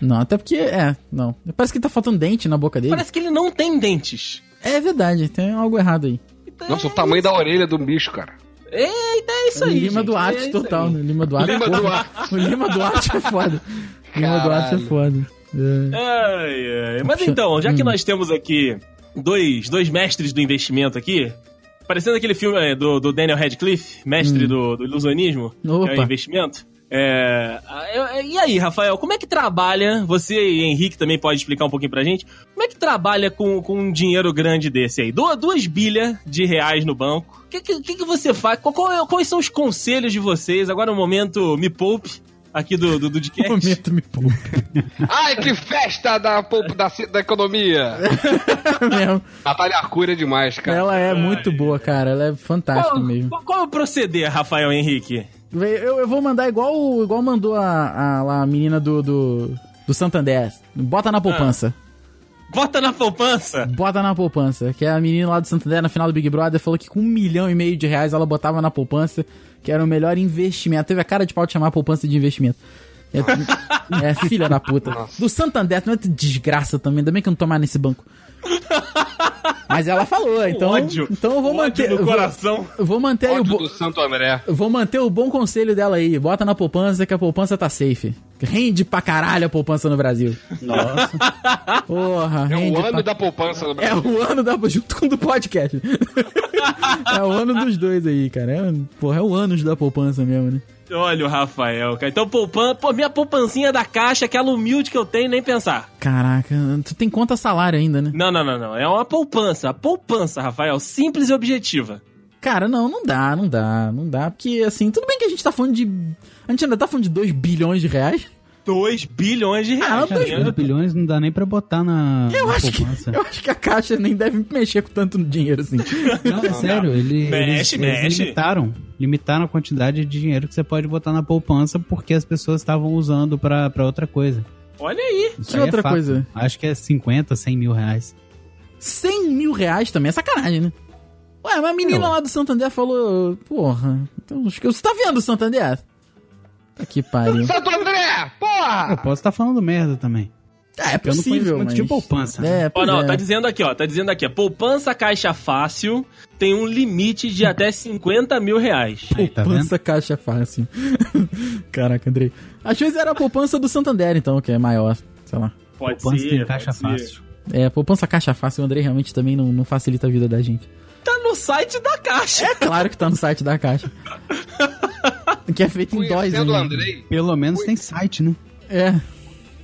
[SPEAKER 2] Não, até porque, é, não. Parece que tá faltando dente na boca dele.
[SPEAKER 3] Parece que ele não tem dentes.
[SPEAKER 2] É verdade, tem algo errado aí.
[SPEAKER 5] Nossa, o tamanho da orelha do bicho, cara.
[SPEAKER 3] Eita, é isso aí.
[SPEAKER 2] Lima
[SPEAKER 3] gente,
[SPEAKER 2] Duarte
[SPEAKER 3] é
[SPEAKER 2] total,
[SPEAKER 3] aí.
[SPEAKER 2] né? Lima Duarte.
[SPEAKER 5] Lima
[SPEAKER 2] porra.
[SPEAKER 5] Duarte.
[SPEAKER 2] O Lima Duarte é foda. Lima Duarte é
[SPEAKER 5] Caralho.
[SPEAKER 2] foda. É.
[SPEAKER 3] Ai, ai. Mas então, já que
[SPEAKER 2] Hum.
[SPEAKER 3] nós temos aqui dois, dois mestres do investimento aqui, parecendo aquele filme é, do, do Daniel Radcliffe, mestre do, do ilusionismo, que é
[SPEAKER 2] Hum. Opa.
[SPEAKER 3] o investimento. É, eu- e aí, Rafael, como é que trabalha? Você e Henrique também pode explicar um pouquinho pra gente. Como é que trabalha com, com um dinheiro grande desse aí? Du- Duas bilhas de reais no banco. O que, que, que você faz? Qual- qual é- quais são os conselhos de vocês? Agora no momento, me poupe aqui do, do, do.
[SPEAKER 2] Momento me poupa.
[SPEAKER 5] Ai, que festa da, poupa- da, da economia!
[SPEAKER 2] mesmo.
[SPEAKER 5] Natália Arcuri é demais, cara.
[SPEAKER 2] Ela é muito boa, cara. Ela é fantástica
[SPEAKER 3] Qual,
[SPEAKER 2] mesmo.
[SPEAKER 3] qual- qual é o proceder, Rafael Henrique?
[SPEAKER 2] Eu, eu vou mandar igual, igual mandou a, a, a menina do, do, do Santander. Bota na poupança.
[SPEAKER 3] Bota na poupança.
[SPEAKER 2] Bota na poupança. Que é a menina lá do Santander na final do Big Brother falou que com um milhão e meio de reais ela botava na poupança, que era o melhor investimento. Teve a cara de pau de chamar a poupança de investimento. É, é filha da puta. Do Santander, não é desgraça também. Ainda bem que eu não tô mais nesse banco. Mas ela falou, então.
[SPEAKER 3] ódio.
[SPEAKER 2] Então eu vou
[SPEAKER 3] Ódio
[SPEAKER 2] manter.
[SPEAKER 3] no
[SPEAKER 2] vou-
[SPEAKER 3] coração.
[SPEAKER 2] eu vou manter aí o.
[SPEAKER 5] Ódio
[SPEAKER 2] bo-
[SPEAKER 5] do Santo André.
[SPEAKER 2] vou manter o bom conselho dela aí. Bota na poupança que a poupança tá safe. Rende pra caralho a poupança no Brasil.
[SPEAKER 4] Nossa.
[SPEAKER 2] Porra,
[SPEAKER 5] É
[SPEAKER 2] rende
[SPEAKER 5] o ano
[SPEAKER 2] pra...
[SPEAKER 5] da poupança no
[SPEAKER 2] É
[SPEAKER 5] Brasil.
[SPEAKER 2] o ano da... Junto com o do podcast. é o ano dos dois aí, cara. É, porra, é o ano da poupança mesmo, né?
[SPEAKER 3] Olha o Rafael, cara. Então, poupan... Pô, minha poupancinha da caixa, aquela humilde que eu tenho, nem pensar.
[SPEAKER 2] Caraca, tu tem conta salário ainda, né?
[SPEAKER 3] Não, não, não, não. É uma poupança. A poupança, Rafael. Simples e objetiva.
[SPEAKER 2] Cara, não, não dá, não dá, não dá. Porque, assim, tudo bem que a gente tá falando de... A gente ainda tá falando de 2 bilhões de reais.
[SPEAKER 3] 2 bilhões de reais.
[SPEAKER 2] Ah,
[SPEAKER 3] cara.
[SPEAKER 2] dois
[SPEAKER 4] 2 bilhões não dá nem pra botar na,
[SPEAKER 2] Eu
[SPEAKER 4] na
[SPEAKER 2] acho, que,
[SPEAKER 4] poupança.
[SPEAKER 2] eu acho que a caixa nem deve mexer com tanto dinheiro assim.
[SPEAKER 4] Não, é sério, ele,
[SPEAKER 3] Mexe,
[SPEAKER 4] eles,
[SPEAKER 3] mexe.
[SPEAKER 4] eles limitaram. Limitaram a quantidade de dinheiro que você pode botar na poupança porque as pessoas estavam usando pra, pra outra coisa.
[SPEAKER 3] Olha aí.
[SPEAKER 4] Isso
[SPEAKER 2] Que
[SPEAKER 4] aí é
[SPEAKER 2] outra
[SPEAKER 4] fato.
[SPEAKER 2] coisa?
[SPEAKER 4] Acho que é 50, 100 mil reais.
[SPEAKER 2] 100 mil reais também é sacanagem, né? Ué, mas a menina
[SPEAKER 4] Eu-
[SPEAKER 2] lá do Santander falou, porra, então, acho que você tá vendo o Santander? Tá que pariu.
[SPEAKER 5] André!
[SPEAKER 4] Eu
[SPEAKER 5] Porra!
[SPEAKER 4] posso estar falando merda também.
[SPEAKER 2] É, é
[SPEAKER 4] Eu não conheço
[SPEAKER 2] possível,
[SPEAKER 4] muito
[SPEAKER 2] mas...
[SPEAKER 4] de poupança. né?
[SPEAKER 2] É,
[SPEAKER 3] Ó, não,
[SPEAKER 2] é.
[SPEAKER 3] tá dizendo aqui, ó. Tá dizendo aqui, ó. Poupança caixa fácil tem um limite de até 50 mil reais.
[SPEAKER 4] Aí, tá vendo?
[SPEAKER 2] Poupança caixa fácil. Caraca, Andrei. Às vezes era a poupança do Santander, então, que é maior. Sei lá.
[SPEAKER 3] Pode
[SPEAKER 4] Poupança
[SPEAKER 3] ser.
[SPEAKER 4] tem caixa
[SPEAKER 3] pode ser.
[SPEAKER 4] fácil.
[SPEAKER 2] É, poupança caixa fácil, o Andrei realmente também não, não facilita a vida da gente.
[SPEAKER 3] Tá no site da caixa.
[SPEAKER 2] É claro que tá no site da caixa. que é feito em dóis,
[SPEAKER 5] Conhecendo o
[SPEAKER 2] hein?
[SPEAKER 5] Andrei,
[SPEAKER 4] Pelo menos tem site, né?
[SPEAKER 2] É.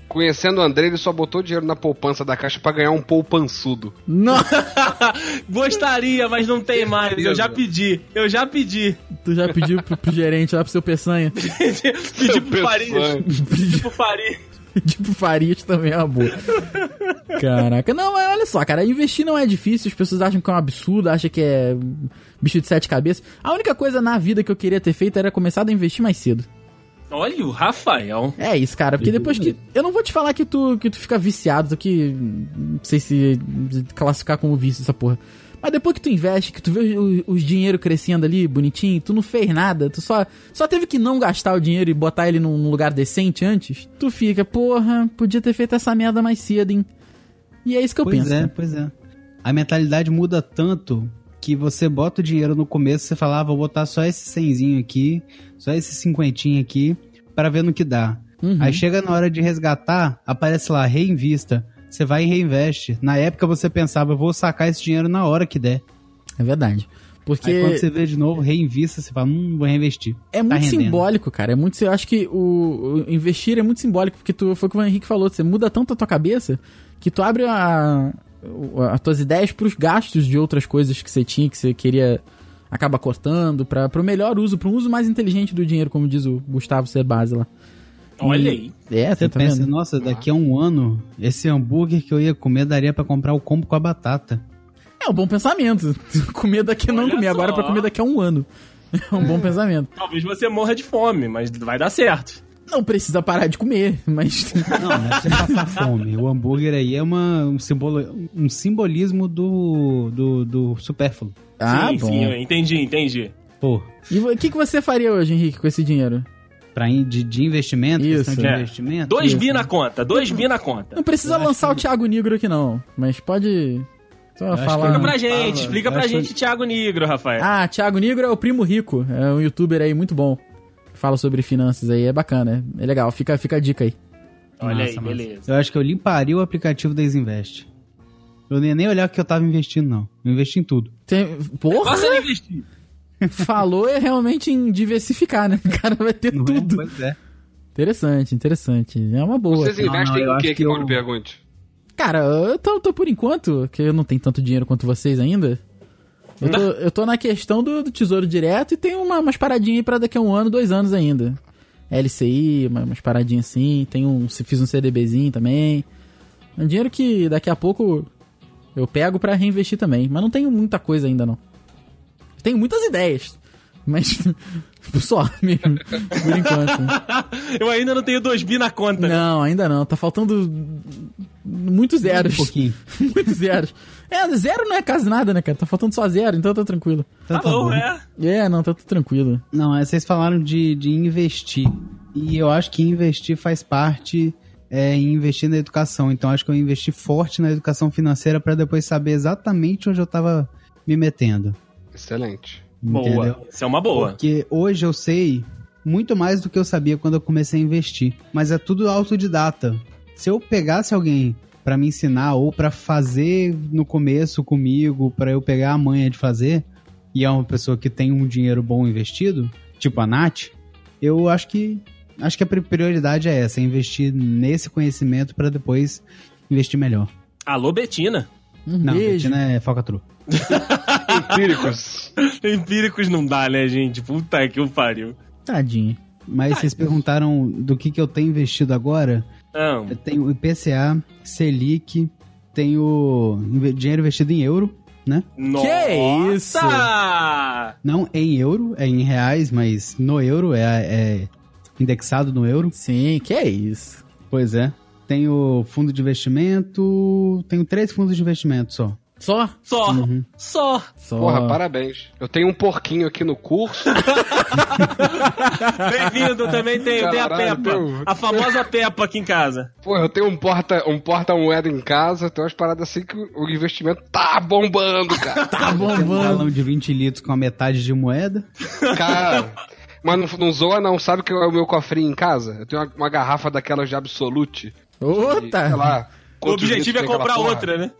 [SPEAKER 5] conhecendo o Andrei, ele só botou dinheiro na poupança da caixa pra ganhar um poupançudo.
[SPEAKER 2] Não,
[SPEAKER 3] Gostaria, mas não tem mais. Eu já pedi. Eu já pedi.
[SPEAKER 2] tu já pediu pro, pro gerente lá pro seu peçanha?
[SPEAKER 3] pedi pro.
[SPEAKER 5] Peçanha.
[SPEAKER 3] Pedi pro Farias.
[SPEAKER 2] Pedir pro Farias também é uma boa. Caraca, não, mas olha só, cara, investir não é difícil, as pessoas acham que é um absurdo, acham que é bicho de sete cabeças. A única coisa na vida que eu queria ter feito era começar a investir mais cedo.
[SPEAKER 3] Olha o Rafael.
[SPEAKER 2] É isso, cara, porque depois que. Eu não vou te falar que tu, que tu fica viciado, tu que. Não sei se classificar como vício essa porra. Mas depois que tu investe, que tu vê o- os dinheiro crescendo ali, bonitinho, tu não fez nada, tu só, só teve que não gastar o dinheiro e botar ele num lugar decente antes, tu fica, porra, podia ter feito essa merda mais cedo, hein? E é isso que eu
[SPEAKER 4] pois
[SPEAKER 2] penso.
[SPEAKER 4] é,
[SPEAKER 2] cara.
[SPEAKER 4] pois é. A mentalidade muda tanto que você bota o dinheiro no começo, você fala, ah, vou botar só esse cenzinho aqui, só esse cinquentinho aqui, para ver no que dá.
[SPEAKER 2] Uhum.
[SPEAKER 4] Aí chega na hora de resgatar, aparece lá, reinvista. Você vai e reinveste. Na época você pensava, eu vou sacar esse dinheiro na hora que der.
[SPEAKER 2] É verdade. Porque
[SPEAKER 4] Aí quando você vê de novo, reinvista, você fala, hum, vou reinvestir.
[SPEAKER 2] É
[SPEAKER 4] Tá
[SPEAKER 2] muito
[SPEAKER 4] rendendo.
[SPEAKER 2] simbólico, cara. É muito, eu acho que o, o investir é muito simbólico, porque tu, foi o que o Henrique falou, você muda tanto a tua cabeça que tu abre a, o- as tuas ideias pros gastos de outras coisas que você tinha, que você queria acaba cortando, para pro melhor uso, pra um uso mais inteligente do dinheiro, como diz o Gustavo Sebase lá.
[SPEAKER 3] Olha aí.
[SPEAKER 2] É,
[SPEAKER 4] Você
[SPEAKER 2] tá
[SPEAKER 4] pensa,
[SPEAKER 2] vendo?
[SPEAKER 4] nossa, daqui a um ano, esse hambúrguer que eu ia comer daria pra comprar o combo com a batata.
[SPEAKER 2] É um bom pensamento. comer daqui não
[SPEAKER 3] Olha
[SPEAKER 2] comer agora
[SPEAKER 3] só.
[SPEAKER 2] pra comer daqui a um ano. É um bom pensamento.
[SPEAKER 3] Talvez você morra de fome, mas vai dar certo.
[SPEAKER 2] Não precisa parar de comer, mas.
[SPEAKER 4] Não, não é pra você passar fome. O hambúrguer aí é uma, um, simbolo, um simbolismo do, do, do supérfluo.
[SPEAKER 2] ah,
[SPEAKER 3] sim,
[SPEAKER 2] bom.
[SPEAKER 3] sim, eu entendi, entendi.
[SPEAKER 4] Pô,
[SPEAKER 2] E o que, que você faria hoje, Henrique, com esse dinheiro?
[SPEAKER 4] Pra in, de, de investimento,
[SPEAKER 2] Isso,
[SPEAKER 4] questão de
[SPEAKER 3] é.
[SPEAKER 4] investimento.
[SPEAKER 3] Dois
[SPEAKER 2] Isso.
[SPEAKER 3] bi na conta, dois bi na conta.
[SPEAKER 2] Não precisa
[SPEAKER 4] Eu
[SPEAKER 2] lançar
[SPEAKER 4] que-
[SPEAKER 2] o Thiago Negro aqui, não. Mas pode. Só falar.
[SPEAKER 3] Explica pra gente,
[SPEAKER 4] fala.
[SPEAKER 3] explica
[SPEAKER 4] Eu
[SPEAKER 3] pra gente,
[SPEAKER 4] que-
[SPEAKER 3] Thiago Negro, Rafael.
[SPEAKER 2] Ah, Thiago Negro é o primo rico. É um youtuber aí muito bom. Fala sobre finanças aí. É bacana. É, legal. Fica, fica a dica aí.
[SPEAKER 3] Olha aí,
[SPEAKER 4] Massa, massa.
[SPEAKER 3] beleza.
[SPEAKER 4] Eu acho que eu limparia o aplicativo da Isinvest. Eu nem, nem olhar o que eu tava investindo, não. Eu investi em tudo.
[SPEAKER 2] Tem... Porra!
[SPEAKER 3] De investir.
[SPEAKER 2] Falou é realmente em diversificar, né? O cara vai ter
[SPEAKER 4] Não é?
[SPEAKER 2] tudo.
[SPEAKER 4] Pois é.
[SPEAKER 2] Interessante, interessante. É uma boa.
[SPEAKER 5] Vocês investem
[SPEAKER 4] não,
[SPEAKER 5] em
[SPEAKER 4] acho
[SPEAKER 5] que,
[SPEAKER 4] que eu-
[SPEAKER 5] eu pergunte?
[SPEAKER 2] Cara, eu tô, tô por enquanto, que eu não tenho tanto dinheiro quanto vocês ainda. Eu tô, eu tô na questão do, do tesouro direto e tem uma, umas paradinhas aí pra daqui a um ano, dois anos ainda. LCI, uma- umas paradinhas assim. Tem um, se fiz um CDBzinho também. É um dinheiro que daqui a pouco eu pego pra reinvestir também. Mas não tenho muita coisa ainda, não. Tenho muitas ideias. Mas só mesmo, por enquanto.
[SPEAKER 3] Eu ainda não tenho dois bi na conta.
[SPEAKER 2] Não, ainda não. Tá faltando muitos zeros.
[SPEAKER 4] Um pouquinho.
[SPEAKER 2] Muitos zeros. É, zero não é quase nada, né, cara? Tá faltando só zero, então tá tranquilo.
[SPEAKER 3] Tá
[SPEAKER 4] tá
[SPEAKER 3] bom,
[SPEAKER 4] bom.
[SPEAKER 3] é.
[SPEAKER 2] É, não, tá tudo tranquilo.
[SPEAKER 4] Não, é, vocês falaram de, de investir. E eu acho que investir faz parte é, em investir na educação. Então acho que eu investi forte na educação financeira para depois saber exatamente onde eu tava me metendo.
[SPEAKER 5] Excelente.
[SPEAKER 4] Entendeu?
[SPEAKER 3] Boa. Isso é uma boa.
[SPEAKER 4] Porque hoje eu sei muito mais do que eu sabia quando eu comecei a investir. Mas é tudo autodidata. Se eu pegasse alguém para me ensinar ou para fazer no começo comigo, para eu pegar a manha de fazer, e é uma pessoa que tem um dinheiro bom investido, tipo a Nath, eu acho que acho que a pri- prioridade é essa, é investir nesse conhecimento para depois investir melhor.
[SPEAKER 3] Alô, Betina.
[SPEAKER 4] Não,
[SPEAKER 2] beijo.
[SPEAKER 4] Betina é falcatrua.
[SPEAKER 5] Empíricos.
[SPEAKER 3] Empíricos não dá, né, gente? Puta que o pariu.
[SPEAKER 2] Tadinho.
[SPEAKER 4] Mas vocês perguntaram do que, que eu tenho investido agora.
[SPEAKER 3] Não.
[SPEAKER 4] Eu tenho IPCA, Selic, tenho dinheiro investido em euro, né?
[SPEAKER 3] Nossa!
[SPEAKER 2] isso?
[SPEAKER 4] Não em euro, é em reais, mas no euro, é, é indexado no euro.
[SPEAKER 2] Sim, que é isso.
[SPEAKER 4] Pois é. Tenho fundo de investimento, tenho três fundos de investimento só.
[SPEAKER 2] Só?
[SPEAKER 3] Só.
[SPEAKER 4] Uhum.
[SPEAKER 3] Só.
[SPEAKER 2] Só.
[SPEAKER 5] Porra, parabéns. Eu tenho um porquinho aqui no curso.
[SPEAKER 3] Bem-vindo, também tem, tem a Peppa.
[SPEAKER 5] teu-
[SPEAKER 3] A famosa Peppa aqui em casa.
[SPEAKER 5] Pô, eu tenho um porta, um porta moeda em casa, tem umas paradas assim que o investimento tá bombando, cara.
[SPEAKER 2] Tá
[SPEAKER 4] Um
[SPEAKER 2] bombando.
[SPEAKER 4] galão de 20 litros com a metade de moeda.
[SPEAKER 5] Cara, mas não, não zoa não, sabe que é o meu cofrinho em casa? Eu tenho uma, uma garrafa daquelas de Absolute. de,
[SPEAKER 2] Outra.
[SPEAKER 5] Sei lá.
[SPEAKER 3] O objetivo é comprar outra, né?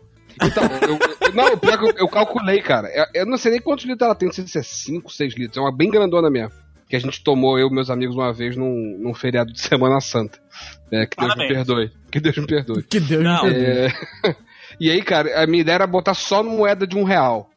[SPEAKER 5] Então, eu, não, pior que eu, eu calculei, cara. Eu, eu não sei nem quantos litros ela tem, não sei se é 5, 6 litros. É uma bem grandona mesmo. Que a gente tomou, eu e meus amigos, uma vez num, num feriado de Semana Santa. É, que Deus me
[SPEAKER 3] Parabéns.
[SPEAKER 5] perdoe. Que Deus me perdoe.
[SPEAKER 2] Que Deus
[SPEAKER 3] Não.
[SPEAKER 2] me perdoe.
[SPEAKER 5] É, e aí, cara, a minha ideia era botar só moeda de um real.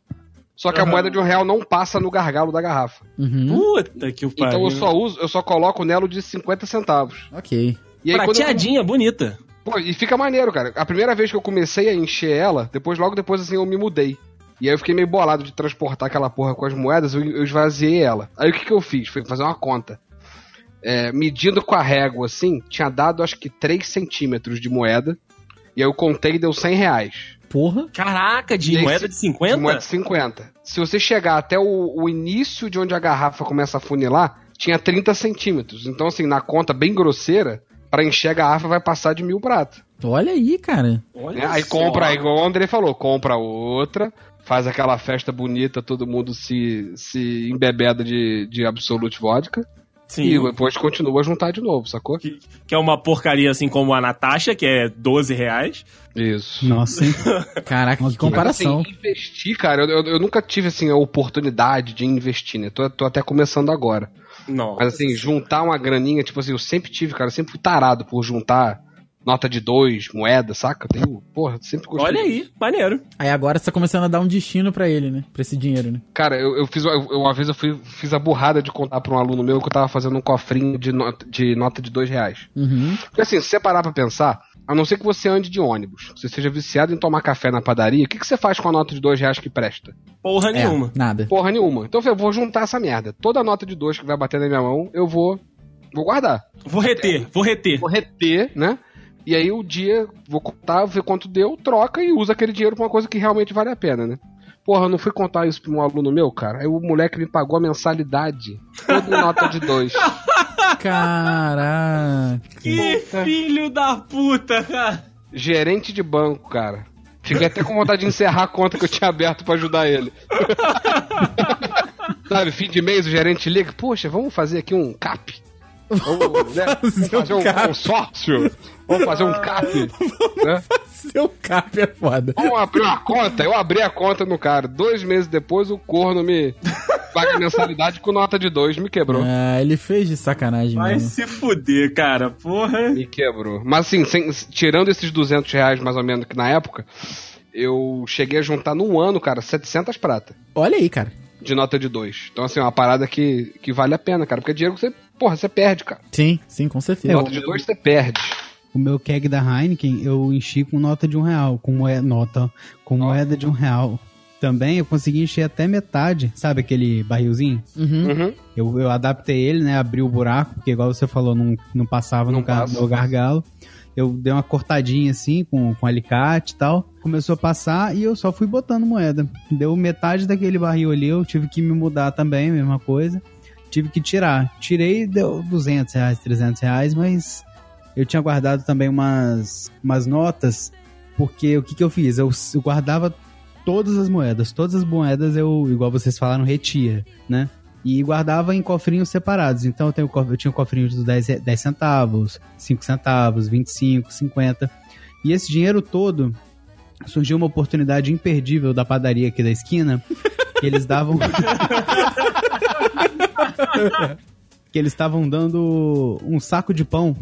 [SPEAKER 5] Só que a
[SPEAKER 3] Aham.
[SPEAKER 5] moeda de um real não passa no gargalo da garrafa.
[SPEAKER 2] Uhum.
[SPEAKER 3] Puta que o pariu.
[SPEAKER 5] Então eu só uso, eu só coloco nela de 50 centavos.
[SPEAKER 2] Ok.
[SPEAKER 5] E aí, quando eu,
[SPEAKER 3] Prateadinha, bonita.
[SPEAKER 5] Pô, e fica maneiro, cara. A primeira vez que eu comecei a encher ela, depois, logo depois, assim, eu me mudei. E aí eu fiquei meio bolado de transportar aquela porra com as moedas, eu, eu esvaziei ela. Aí o que, que eu fiz? Foi fazer uma conta. É, medindo com a régua, assim, tinha dado acho que 3 centímetros de moeda. E aí eu contei e deu 100 reais.
[SPEAKER 2] Porra.
[SPEAKER 3] Caraca, de
[SPEAKER 5] E
[SPEAKER 3] moeda de 50?
[SPEAKER 5] De moeda de 50. Se você chegar até o, o início de onde a garrafa começa a funilar, tinha 30 centímetros. Então, assim, na conta bem grosseira, pra encher a garrafa vai passar de mil pratos.
[SPEAKER 2] Olha aí, cara.
[SPEAKER 3] Olha
[SPEAKER 5] né? Aí
[SPEAKER 3] só.
[SPEAKER 5] compra, aí, igual o André falou, compra outra, faz aquela festa bonita, todo mundo se, se embebeda de, de Absolute Vodka,
[SPEAKER 3] Sim.
[SPEAKER 5] e depois continua a juntar de novo, sacou?
[SPEAKER 3] Que, que é uma porcaria assim como a Natasha, que é 12 reais.
[SPEAKER 5] Isso.
[SPEAKER 4] Nossa, hein?
[SPEAKER 2] Caraca, que comparação.
[SPEAKER 5] Mas, assim, investir, cara, eu, eu, eu nunca tive, assim, a oportunidade de investir, né? Tô, tô até começando agora.
[SPEAKER 3] Não.
[SPEAKER 5] Mas, assim, juntar uma graninha, tipo assim, eu sempre tive, cara, eu sempre fui tarado por juntar nota de dois, moeda, saca? Eu Tenho, porra, sempre gostei.
[SPEAKER 3] Olha aí, maneiro.
[SPEAKER 2] Aí agora você tá começando a dar um destino pra ele, né? Pra esse dinheiro, né?
[SPEAKER 5] Cara, eu, eu fiz eu- uma vez eu fui, fiz a burrada de contar pra um aluno meu que eu tava fazendo um cofrinho de nota de, nota de dois reais.
[SPEAKER 2] Uhum.
[SPEAKER 5] Porque assim, se você parar pra pensar, a não ser que você ande de ônibus, que você seja viciado em tomar café na padaria, o que, que você faz com a nota de dois reais que presta?
[SPEAKER 3] Porra
[SPEAKER 2] É,
[SPEAKER 3] nenhuma.
[SPEAKER 2] nada.
[SPEAKER 5] Porra nenhuma. Então eu vou juntar essa merda. Toda nota de dois que vai bater na minha mão, eu vou, vou guardar.
[SPEAKER 3] Vou reter, vou reter.
[SPEAKER 5] Vou reter, né? E aí o dia, vou contar, ver quanto deu, troca e usa aquele dinheiro pra uma coisa que realmente vale a pena, né? Porra, eu não fui contar isso pra um aluno meu, cara. Aí o moleque me pagou a mensalidade. Toda nota de dois.
[SPEAKER 2] Caraca.
[SPEAKER 3] Que filho da puta, cara.
[SPEAKER 5] Gerente de banco, cara. Fiquei até com vontade de encerrar a conta que eu tinha aberto pra ajudar ele. Sabe, fim de mês o gerente liga, poxa, vamos fazer aqui um cap. Vamos, né? vamos fazer um
[SPEAKER 2] cap.
[SPEAKER 5] consórcio. Vamos fazer um cap. né?
[SPEAKER 2] Seu cap é foda.
[SPEAKER 5] Vamos abrir uma conta. Eu abri a conta no cara. Dois meses depois o corno me paga mensalidade com nota de dois. Me quebrou.
[SPEAKER 2] Ah, ele fez de sacanagem
[SPEAKER 3] Vai
[SPEAKER 2] mesmo.
[SPEAKER 3] se fuder, cara. Porra.
[SPEAKER 5] Me quebrou. Mas assim, sem- tirando esses 200 reais mais ou menos que na época, eu cheguei a juntar num ano, cara, 700 prata.
[SPEAKER 2] Olha aí, cara.
[SPEAKER 5] de nota de dois. Então, assim, é uma parada que, que vale a pena, cara. Porque é dinheiro que você, porra, você perde, cara.
[SPEAKER 2] Sim, sim, com certeza.
[SPEAKER 5] nota de dois você perde.
[SPEAKER 4] O meu keg da Heineken eu enchi com nota de um real, com moeda, nota, com moeda de um real. Também eu consegui encher até metade, sabe aquele barrilzinho?
[SPEAKER 2] Uhum.
[SPEAKER 5] Uhum.
[SPEAKER 4] Eu, eu adaptei ele, né? Abri o buraco, porque igual você falou, não, não passava
[SPEAKER 5] Não
[SPEAKER 4] no, gar-
[SPEAKER 5] passa.
[SPEAKER 4] no gargalo. Eu dei uma cortadinha assim, com, com alicate e tal. Começou a passar e eu só fui botando moeda. Deu metade daquele barril ali, eu tive que me mudar também, mesma coisa. Tive que tirar. Tirei, deu 200 reais, 300 reais, mas eu tinha guardado também umas, umas notas, porque o que, que eu fiz? Eu, eu guardava todas as moedas. Todas as moedas eu, igual vocês falaram, retia, né? E guardava em cofrinhos separados. Então eu, tenho, eu tinha um cofrinho de 10, e- 10 centavos, 5 centavos, 25, 50. E esse dinheiro todo surgiu uma oportunidade imperdível da padaria aqui da esquina. que eles davam. que eles estavam dando um saco de pão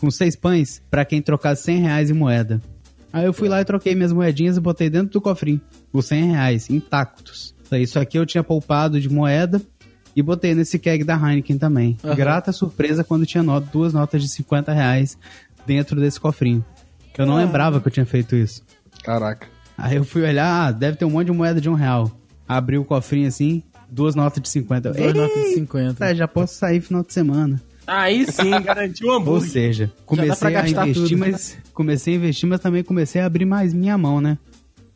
[SPEAKER 4] com seis pães pra quem trocasse 100 reais em moeda. Aí eu fui lá e troquei minhas moedinhas e botei dentro do cofrinho. Os 100 reais, intactos. Isso aqui eu tinha poupado de moeda e botei nesse keg da Heineken também.
[SPEAKER 2] Aham.
[SPEAKER 4] Grata surpresa quando tinha not- duas notas de 50 reais dentro desse cofrinho. Que eu não
[SPEAKER 2] Ah.
[SPEAKER 4] lembrava que eu tinha feito isso.
[SPEAKER 5] Caraca.
[SPEAKER 4] Aí eu fui olhar, ah, deve ter um monte de moeda de um real. Abri o cofrinho assim, duas notas de 50.
[SPEAKER 2] Duas notas de
[SPEAKER 4] Eita,
[SPEAKER 2] 50.
[SPEAKER 4] já posso sair final de semana.
[SPEAKER 3] Aí sim, garantiu um
[SPEAKER 4] Ou
[SPEAKER 3] hambúrguer.
[SPEAKER 4] seja,
[SPEAKER 2] dá pra
[SPEAKER 4] comecei a investir,
[SPEAKER 2] tudo.
[SPEAKER 4] mas comecei a investir, mas também comecei a abrir mais minha mão, né?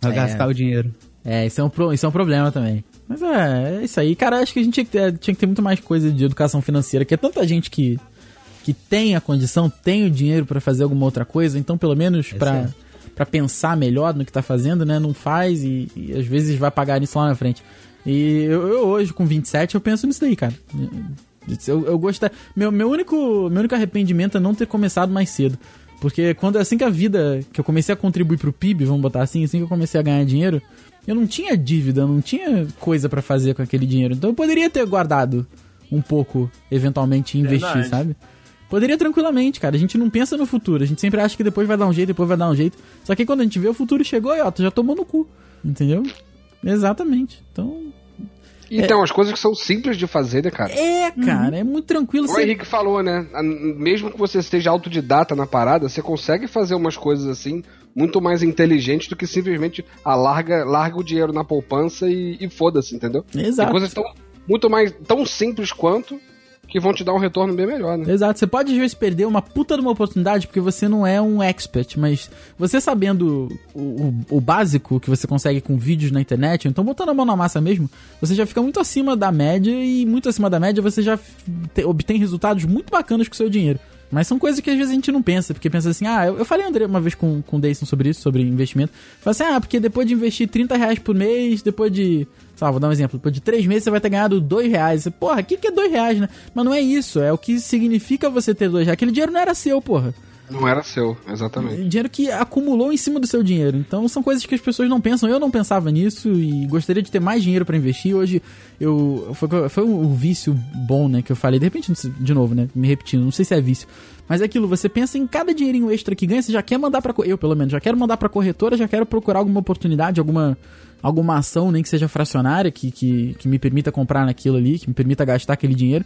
[SPEAKER 4] Pra
[SPEAKER 2] É.
[SPEAKER 4] gastar o dinheiro.
[SPEAKER 2] É, isso é, um, pro- isso é um problema também. Mas é, é isso aí. Cara, acho que a gente tinha que, ter, tinha que ter muito mais coisa de educação financeira, que é tanta gente que, que tem a condição, tem o dinheiro pra fazer alguma outra coisa, então pelo menos pra,
[SPEAKER 4] certo.
[SPEAKER 2] pra pensar melhor no que tá fazendo, né? Não faz e, e às vezes vai pagar isso lá na frente. E eu, eu hoje, com 27, eu penso nisso daí, cara. Eu, eu gosto meu, meu, único, meu único arrependimento é não ter começado mais cedo. Porque quando assim que a vida, que eu comecei a contribuir pro PIB, vamos botar assim, assim que eu comecei a ganhar dinheiro, eu não tinha dívida, não tinha coisa pra fazer com aquele dinheiro. Então eu poderia ter guardado um pouco, eventualmente, e investir,
[SPEAKER 3] Verdade.
[SPEAKER 2] sabe? Poderia tranquilamente, cara. A gente não pensa no futuro. A gente sempre acha que depois vai dar um jeito, depois vai dar um jeito. Só que quando a gente vê o futuro chegou e ó, tu já tomou no cu. Entendeu? Exatamente. Então.
[SPEAKER 5] E tem umas coisas que são simples de fazer, né, cara?
[SPEAKER 2] É, cara, é muito tranquilo.
[SPEAKER 5] O
[SPEAKER 2] Você...
[SPEAKER 5] Henrique falou, né? Mesmo que você esteja autodidata na parada, você consegue fazer umas coisas assim muito mais inteligentes do que simplesmente ah, larga, larga o dinheiro na poupança e, e foda-se, entendeu?
[SPEAKER 2] Exato.
[SPEAKER 5] Tem coisas tão, muito mais tão simples quanto que vão te dar um retorno bem melhor, né?
[SPEAKER 2] Exato, você pode às vezes perder uma puta de uma oportunidade porque você não é um expert, mas você sabendo o, o, o básico que você consegue com vídeos na internet, então botando a mão na massa mesmo, você já fica muito acima da média e muito acima da média você já te- obtém resultados muito bacanas com o seu dinheiro. Mas são coisas que às vezes a gente não pensa, porque pensa assim, ah, eu, eu falei André uma vez com, com o Dayson sobre isso, sobre investimento. Falei assim, ah, porque depois de investir 30 reais por mês, depois de. Sei lá, vou dar um exemplo. Depois de três meses você vai ter ganhado 2 reais. Porra, o que, que é 2 reais, né? Mas não é isso, é o que significa você ter 2 reais. Aquele dinheiro não era seu, porra.
[SPEAKER 5] Não era seu, exatamente.
[SPEAKER 2] Dinheiro que acumulou em cima do seu dinheiro. Então são coisas que as pessoas não pensam. Eu não pensava nisso e gostaria de ter mais dinheiro pra investir. Hoje eu foi, foi um vício bom, né, que eu falei. De repente, de novo, né, me repetindo, não sei se é vício. Mas é aquilo, você pensa em cada dinheirinho extra que ganha, você já quer mandar co- Eu, pelo menos, já quero mandar pra corretora, já quero procurar alguma oportunidade, alguma alguma ação, nem que seja fracionária, que, que, que me permita comprar naquilo ali, que me permita gastar aquele dinheiro.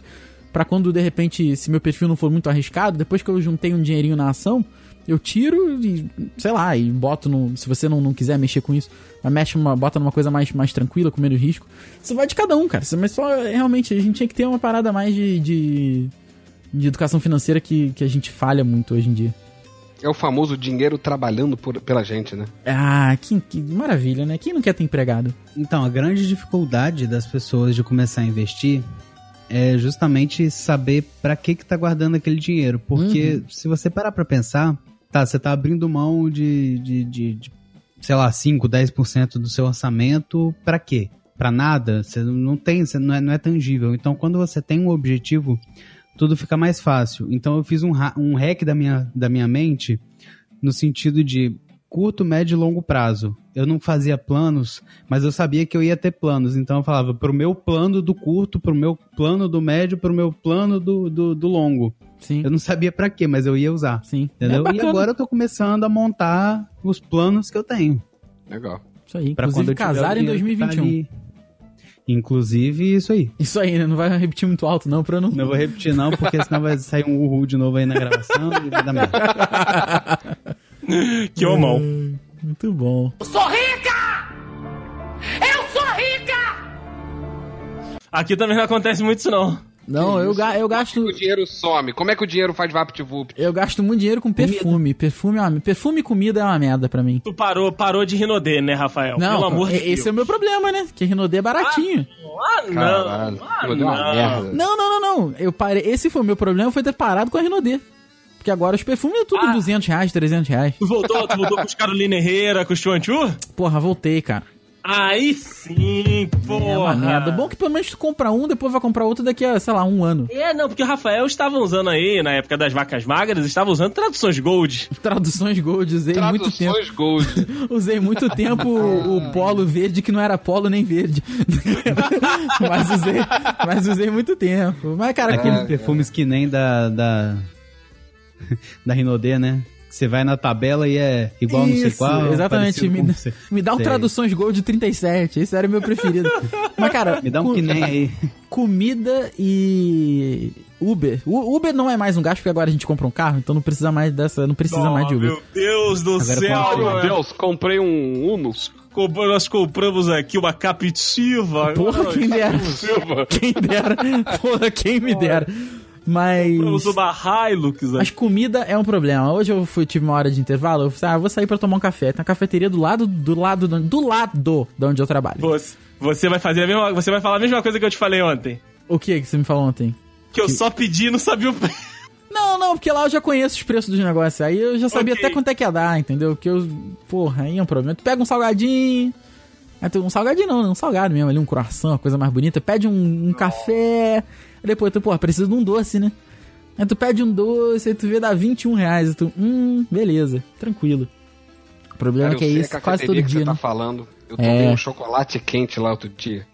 [SPEAKER 2] Pra quando, de repente, se meu perfil não for muito arriscado, depois que eu juntei um dinheirinho na ação, eu tiro e, sei lá, e boto no. Se você não, não quiser mexer com isso, mas mexe uma, bota numa coisa mais, mais tranquila, com menos risco. Isso vai de cada um, cara. Mas só realmente a gente tinha que ter uma parada mais de, de, de educação financeira que, que a gente falha muito hoje em dia.
[SPEAKER 5] É o famoso dinheiro trabalhando por- pela gente, né?
[SPEAKER 2] Ah, que, que maravilha, né? Quem não quer ter empregado?
[SPEAKER 4] Então, a grande dificuldade das pessoas de começar a investir é justamente saber pra que que tá guardando aquele dinheiro. Porque se você parar pra pensar, tá, você tá abrindo mão de, de, de, de, sei lá, 5, 10% do seu orçamento pra quê? Pra nada? Você não tem, você não é, não é tangível. Então, quando você tem um objetivo, tudo fica mais fácil. Então, eu fiz um, um hack da minha, da minha mente no sentido de curto, médio e longo prazo. Eu não fazia planos, mas eu sabia que eu ia ter planos. Então eu falava pro meu plano do curto, pro meu plano do médio, pro meu plano do, do, do longo.
[SPEAKER 2] Sim.
[SPEAKER 4] Eu não sabia pra quê, mas eu ia usar.
[SPEAKER 2] Sim.
[SPEAKER 4] Entendeu?
[SPEAKER 2] É
[SPEAKER 4] e agora eu tô começando a montar os planos que eu tenho.
[SPEAKER 5] Legal.
[SPEAKER 2] Isso aí.
[SPEAKER 4] Pra
[SPEAKER 2] Inclusive
[SPEAKER 4] quando eu
[SPEAKER 2] casar em
[SPEAKER 4] dinheiro que tá
[SPEAKER 2] 2021.
[SPEAKER 4] ali. Inclusive, isso aí.
[SPEAKER 2] Isso aí, né? Não vai repetir muito alto, não, pra eu não.
[SPEAKER 4] Não vou repetir, não, porque senão vai sair um uhul de novo aí na gravação e vai dar merda.
[SPEAKER 3] Que homão.
[SPEAKER 2] Muito bom.
[SPEAKER 3] Aqui também não acontece muito isso, não.
[SPEAKER 2] Não, eu, ga- eu gasto.
[SPEAKER 5] O dinheiro some. Como é que o dinheiro faz VaptVupt?
[SPEAKER 2] Eu gasto muito dinheiro com perfume. Perfume, é uma- perfume e comida é uma merda pra mim.
[SPEAKER 3] Tu parou, parou de rinodê, né, Rafael?
[SPEAKER 2] Não,
[SPEAKER 3] Pelo amor de Deus.
[SPEAKER 2] esse é o meu problema, né? Que Rinodê é baratinho.
[SPEAKER 3] Ah, não.
[SPEAKER 5] Caralho.
[SPEAKER 3] Ah, não.
[SPEAKER 5] merda.
[SPEAKER 2] Não, não, não, não. Eu parei. Esse foi o meu problema, foi ter parado com a Rinodê. Porque agora os perfumes é tudo
[SPEAKER 3] Ah.
[SPEAKER 2] 200 reais, 300 reais.
[SPEAKER 3] Tu voltou, tu voltou com os Carolina Herrera, com os Chuanchu?
[SPEAKER 2] Porra, voltei, cara.
[SPEAKER 3] Aí sim, porra.
[SPEAKER 2] É uma merda. Bom que pelo menos tu compra um, depois vai comprar outro daqui a, sei lá, um ano.
[SPEAKER 3] É, não, porque o Rafael estava usando aí, na época das vacas magras, estava usando traduções Gold.
[SPEAKER 2] Traduções Gold, usei muito tempo.
[SPEAKER 5] Traduções Gold.
[SPEAKER 2] Usei muito tempo o, o polo verde, que não era polo nem verde. mas, usei, mas usei muito tempo. Mas, cara,
[SPEAKER 4] Aqueles
[SPEAKER 2] aquele.
[SPEAKER 4] perfumes que nem da. da. da Rinodê, né? Você vai na tabela e é igual não sei
[SPEAKER 2] Isso,
[SPEAKER 4] qual.
[SPEAKER 2] Exatamente. Me,
[SPEAKER 4] com você.
[SPEAKER 2] me dá um
[SPEAKER 4] Sei.
[SPEAKER 2] traduções Gold 37. Esse era o meu preferido. Mas, cara,
[SPEAKER 4] Me dá um
[SPEAKER 2] co-
[SPEAKER 4] que nem aí.
[SPEAKER 2] comida e Uber. O Uber não é mais um gasto, porque agora a gente compra um carro, então não precisa mais dessa. Não precisa mais de Uber.
[SPEAKER 3] Meu Deus do
[SPEAKER 4] Agora
[SPEAKER 3] céu,
[SPEAKER 5] Meu. Deus, comprei um Uno.
[SPEAKER 3] Compra- Nós compramos aqui uma captiva.
[SPEAKER 2] Porra, quem dera. Quem dera. Porra, quem me dera. Mas.
[SPEAKER 3] Uma Hilux. né?
[SPEAKER 2] Mas comida é um problema. Hoje eu fui, tive uma hora de intervalo, eu falei, ah, vou sair pra tomar um café. Tem uma cafeteria do lado, do lado, do, do lado de onde eu trabalho.
[SPEAKER 3] Você, você vai fazer a mesma, você vai falar a mesma coisa que eu te falei ontem.
[SPEAKER 2] O que que você me falou ontem?
[SPEAKER 3] Que eu só pedi e não sabia o preço.
[SPEAKER 2] Não, não, porque lá eu já conheço os preços dos negócios. Aí eu já sabia
[SPEAKER 3] Ok.
[SPEAKER 2] até quanto é que ia dar, entendeu? Que eu. Porra, aí é um problema. Tu pega um salgadinho. Tu, um salgadinho não, né? Um salgado mesmo, ali, um croissant, uma coisa mais bonita. Pede um, um café. Aí depois tu, porra, precisa de um doce, né? Aí tu pede um doce, aí tu vê dar 21 reais. E tu, hum, beleza, tranquilo. O problema
[SPEAKER 5] Cara,
[SPEAKER 2] é que é isso quase todo
[SPEAKER 5] que
[SPEAKER 2] dia,
[SPEAKER 5] você
[SPEAKER 2] né?
[SPEAKER 5] tá falando. Eu tomei
[SPEAKER 2] É.
[SPEAKER 5] um chocolate quente lá outro dia.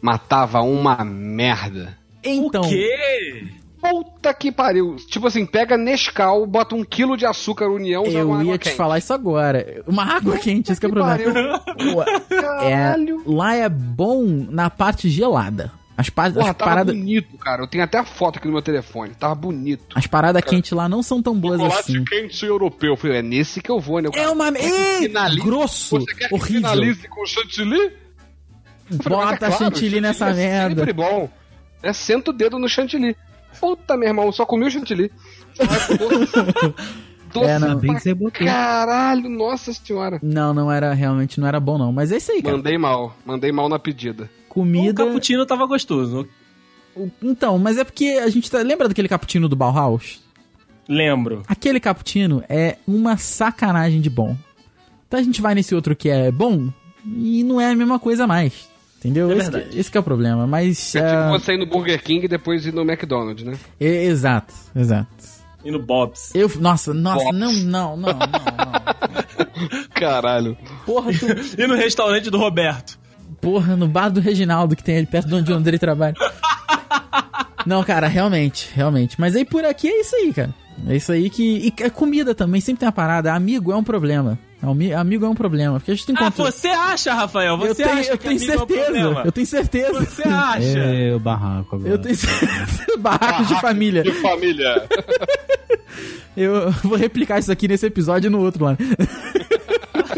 [SPEAKER 5] Matava uma merda.
[SPEAKER 2] Então,
[SPEAKER 3] O quê?
[SPEAKER 5] Puta que pariu. Tipo assim, pega Nescau, bota um quilo de açúcar União, uma
[SPEAKER 2] eu
[SPEAKER 5] água
[SPEAKER 2] ia te
[SPEAKER 5] quente.
[SPEAKER 2] falar isso agora. Uma água quente, esse que é o
[SPEAKER 5] Que
[SPEAKER 2] problema. Pô, é,
[SPEAKER 5] Caralho.
[SPEAKER 2] lá é bom na parte gelada. As, pa
[SPEAKER 5] Porra,
[SPEAKER 2] as
[SPEAKER 5] tava
[SPEAKER 2] paradas
[SPEAKER 5] bonito, cara. Eu tenho até a foto aqui no meu telefone. Tava bonito.
[SPEAKER 2] as paradas quentes lá não são tão boas
[SPEAKER 5] Chocolate
[SPEAKER 2] assim.
[SPEAKER 5] quente europeu. Eu falei, é nesse que eu vou, né?
[SPEAKER 2] É
[SPEAKER 5] cara
[SPEAKER 2] uma.
[SPEAKER 5] quer que
[SPEAKER 2] Ê,
[SPEAKER 5] finalize-
[SPEAKER 2] grosso!
[SPEAKER 5] Você quer que
[SPEAKER 2] horrível.
[SPEAKER 5] finalize com chantilly? Falei, é
[SPEAKER 2] Bota
[SPEAKER 5] claro,
[SPEAKER 2] chantilly nessa
[SPEAKER 5] é
[SPEAKER 2] merda.
[SPEAKER 5] sempre bom. É, senta o dedo no chantilly. Puta, meu irmão, só comi o chantilly. Doce
[SPEAKER 2] É, não.
[SPEAKER 5] Pra
[SPEAKER 4] que você botou.
[SPEAKER 5] Caralho, nossa senhora.
[SPEAKER 2] Não, não era realmente não era bom não. Mas é isso aí, cara.
[SPEAKER 5] Mandei mal, mandei mal na pedida.
[SPEAKER 3] O
[SPEAKER 2] Comida.
[SPEAKER 3] cappuccino tava gostoso.
[SPEAKER 2] Então, mas é porque a gente tá. Lembra daquele cappuccino do Bauhaus?
[SPEAKER 3] Lembro.
[SPEAKER 2] Aquele cappuccino é uma sacanagem de bom. Então a gente vai nesse outro que é bom e não é a mesma coisa mais. Entendeu?
[SPEAKER 3] É
[SPEAKER 2] esse, que, esse que é o problema. Mas.
[SPEAKER 5] É tipo você ir no Burger King e depois ir no McDonald's, né?
[SPEAKER 2] é- exato, exato.
[SPEAKER 3] E no Bob's.
[SPEAKER 2] Eu. Nossa, nossa,
[SPEAKER 5] Box.
[SPEAKER 2] não, não, não, não, não.
[SPEAKER 5] Caralho.
[SPEAKER 2] Porra, tu,
[SPEAKER 3] E no restaurante do Roberto.
[SPEAKER 2] Porra, no bar do Reginaldo que tem ali perto de onde o André trabalha. Não, cara, realmente, realmente. Mas aí por aqui é isso aí, cara. É isso aí que. E a comida também sempre tem uma parada. Amigo é um problema. Ami- Amigo é um problema. Porque a gente
[SPEAKER 3] Ah,
[SPEAKER 2] encontra.
[SPEAKER 3] você acha, Rafael?
[SPEAKER 2] eu
[SPEAKER 3] Você
[SPEAKER 2] tenho,
[SPEAKER 3] acha
[SPEAKER 2] eu
[SPEAKER 3] que
[SPEAKER 2] tenho
[SPEAKER 3] amigo é um
[SPEAKER 2] certeza.
[SPEAKER 3] problema?
[SPEAKER 2] eu tenho certeza.
[SPEAKER 3] Você acha?
[SPEAKER 4] É o barraco agora.
[SPEAKER 2] Eu tenho certeza. Barraco de família.
[SPEAKER 5] De família.
[SPEAKER 2] Eu vou replicar isso aqui nesse episódio e no outro lá.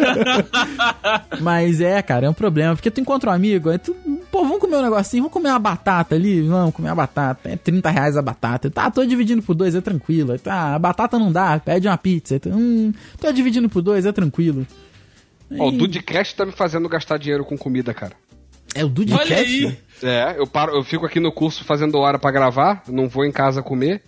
[SPEAKER 2] Mas é, cara, é um problema. Porque tu encontra um amigo, aí tu, pô, vamos comer um negocinho, vamos comer uma batata ali, vamos comer uma batata. É 30 reais a batata. Tá, tô dividindo por dois, é tranquilo. Tá, a batata não dá, pede uma pizza. Aí tu, hum, tô dividindo por dois, é tranquilo.
[SPEAKER 5] Ó, o Dudecast tá me fazendo gastar dinheiro com comida, cara.
[SPEAKER 2] É o?
[SPEAKER 3] Olha aí.
[SPEAKER 5] É, eu paro, eu fico aqui no curso fazendo hora pra gravar, não vou em casa comer.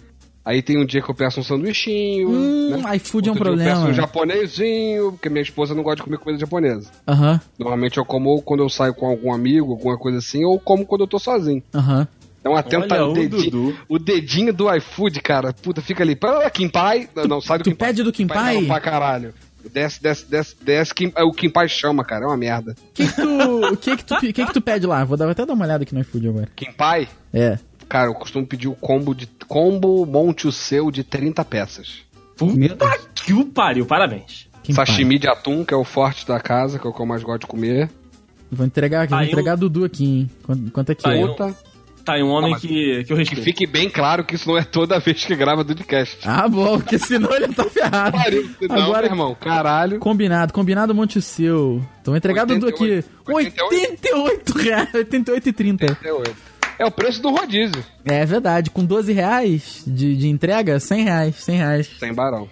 [SPEAKER 5] Aí tem um dia que eu peço um sanduichinho.
[SPEAKER 2] Hum,
[SPEAKER 5] né?
[SPEAKER 2] iFood é um
[SPEAKER 5] Outro dia Eu
[SPEAKER 2] problema.
[SPEAKER 5] peço um japonesinho, porque minha esposa não gosta de comer comida japonesa.
[SPEAKER 2] Aham,
[SPEAKER 5] Normalmente eu como ou quando eu saio com algum amigo, alguma coisa assim, ou como quando eu tô sozinho.
[SPEAKER 2] aham.
[SPEAKER 5] Então atenta
[SPEAKER 3] Olha
[SPEAKER 5] o
[SPEAKER 3] o
[SPEAKER 5] dedinho,
[SPEAKER 3] Dudu.
[SPEAKER 5] o dedinho do iFood, cara. Puta, fica ali. Ah, Kimpai. Não, não, sai do
[SPEAKER 2] tu
[SPEAKER 5] Kimpai.
[SPEAKER 2] pede do Kimpai?
[SPEAKER 5] é bom pra caralho. Desce, desce, desce, desce. Kim, é, o Kimpai chama, cara. É uma merda.
[SPEAKER 2] O que que tu, o que que tu, o que que tu pede lá? Vou dar, vou até dar uma olhada aqui no iFood agora.
[SPEAKER 5] Kimpai,
[SPEAKER 2] É.
[SPEAKER 5] cara, eu costumo pedir o combo de combo monte o seu de 30 peças.
[SPEAKER 4] Meu Deus.
[SPEAKER 3] Que o pariu, parabéns.
[SPEAKER 5] Sashimi de atum, que é o forte da casa, que é o que eu mais gosto de comer.
[SPEAKER 2] Vou entregar aqui, vou
[SPEAKER 3] Aí
[SPEAKER 2] entregar Dudu aqui, hein? Quanto, quanto é que
[SPEAKER 3] Aí
[SPEAKER 2] é?
[SPEAKER 5] Outra.
[SPEAKER 3] Tá aí um homem
[SPEAKER 5] mas-
[SPEAKER 3] que, que eu
[SPEAKER 5] Que
[SPEAKER 3] respeito.
[SPEAKER 5] fique bem claro que isso não é toda vez que grava do podcast.
[SPEAKER 2] Ah, bom, porque senão ele tá ferrado.
[SPEAKER 5] Pariu, não,
[SPEAKER 2] Agora,
[SPEAKER 5] meu irmão. Caralho.
[SPEAKER 2] combinado, combinado monte o seu. Então vou entregar Dudu aqui. 88 reais, 88 e 30.
[SPEAKER 5] É o preço do rodízio.
[SPEAKER 2] É verdade, com 12 reais de, de entrega, 100 reais, 100 reais.
[SPEAKER 5] Sem barão.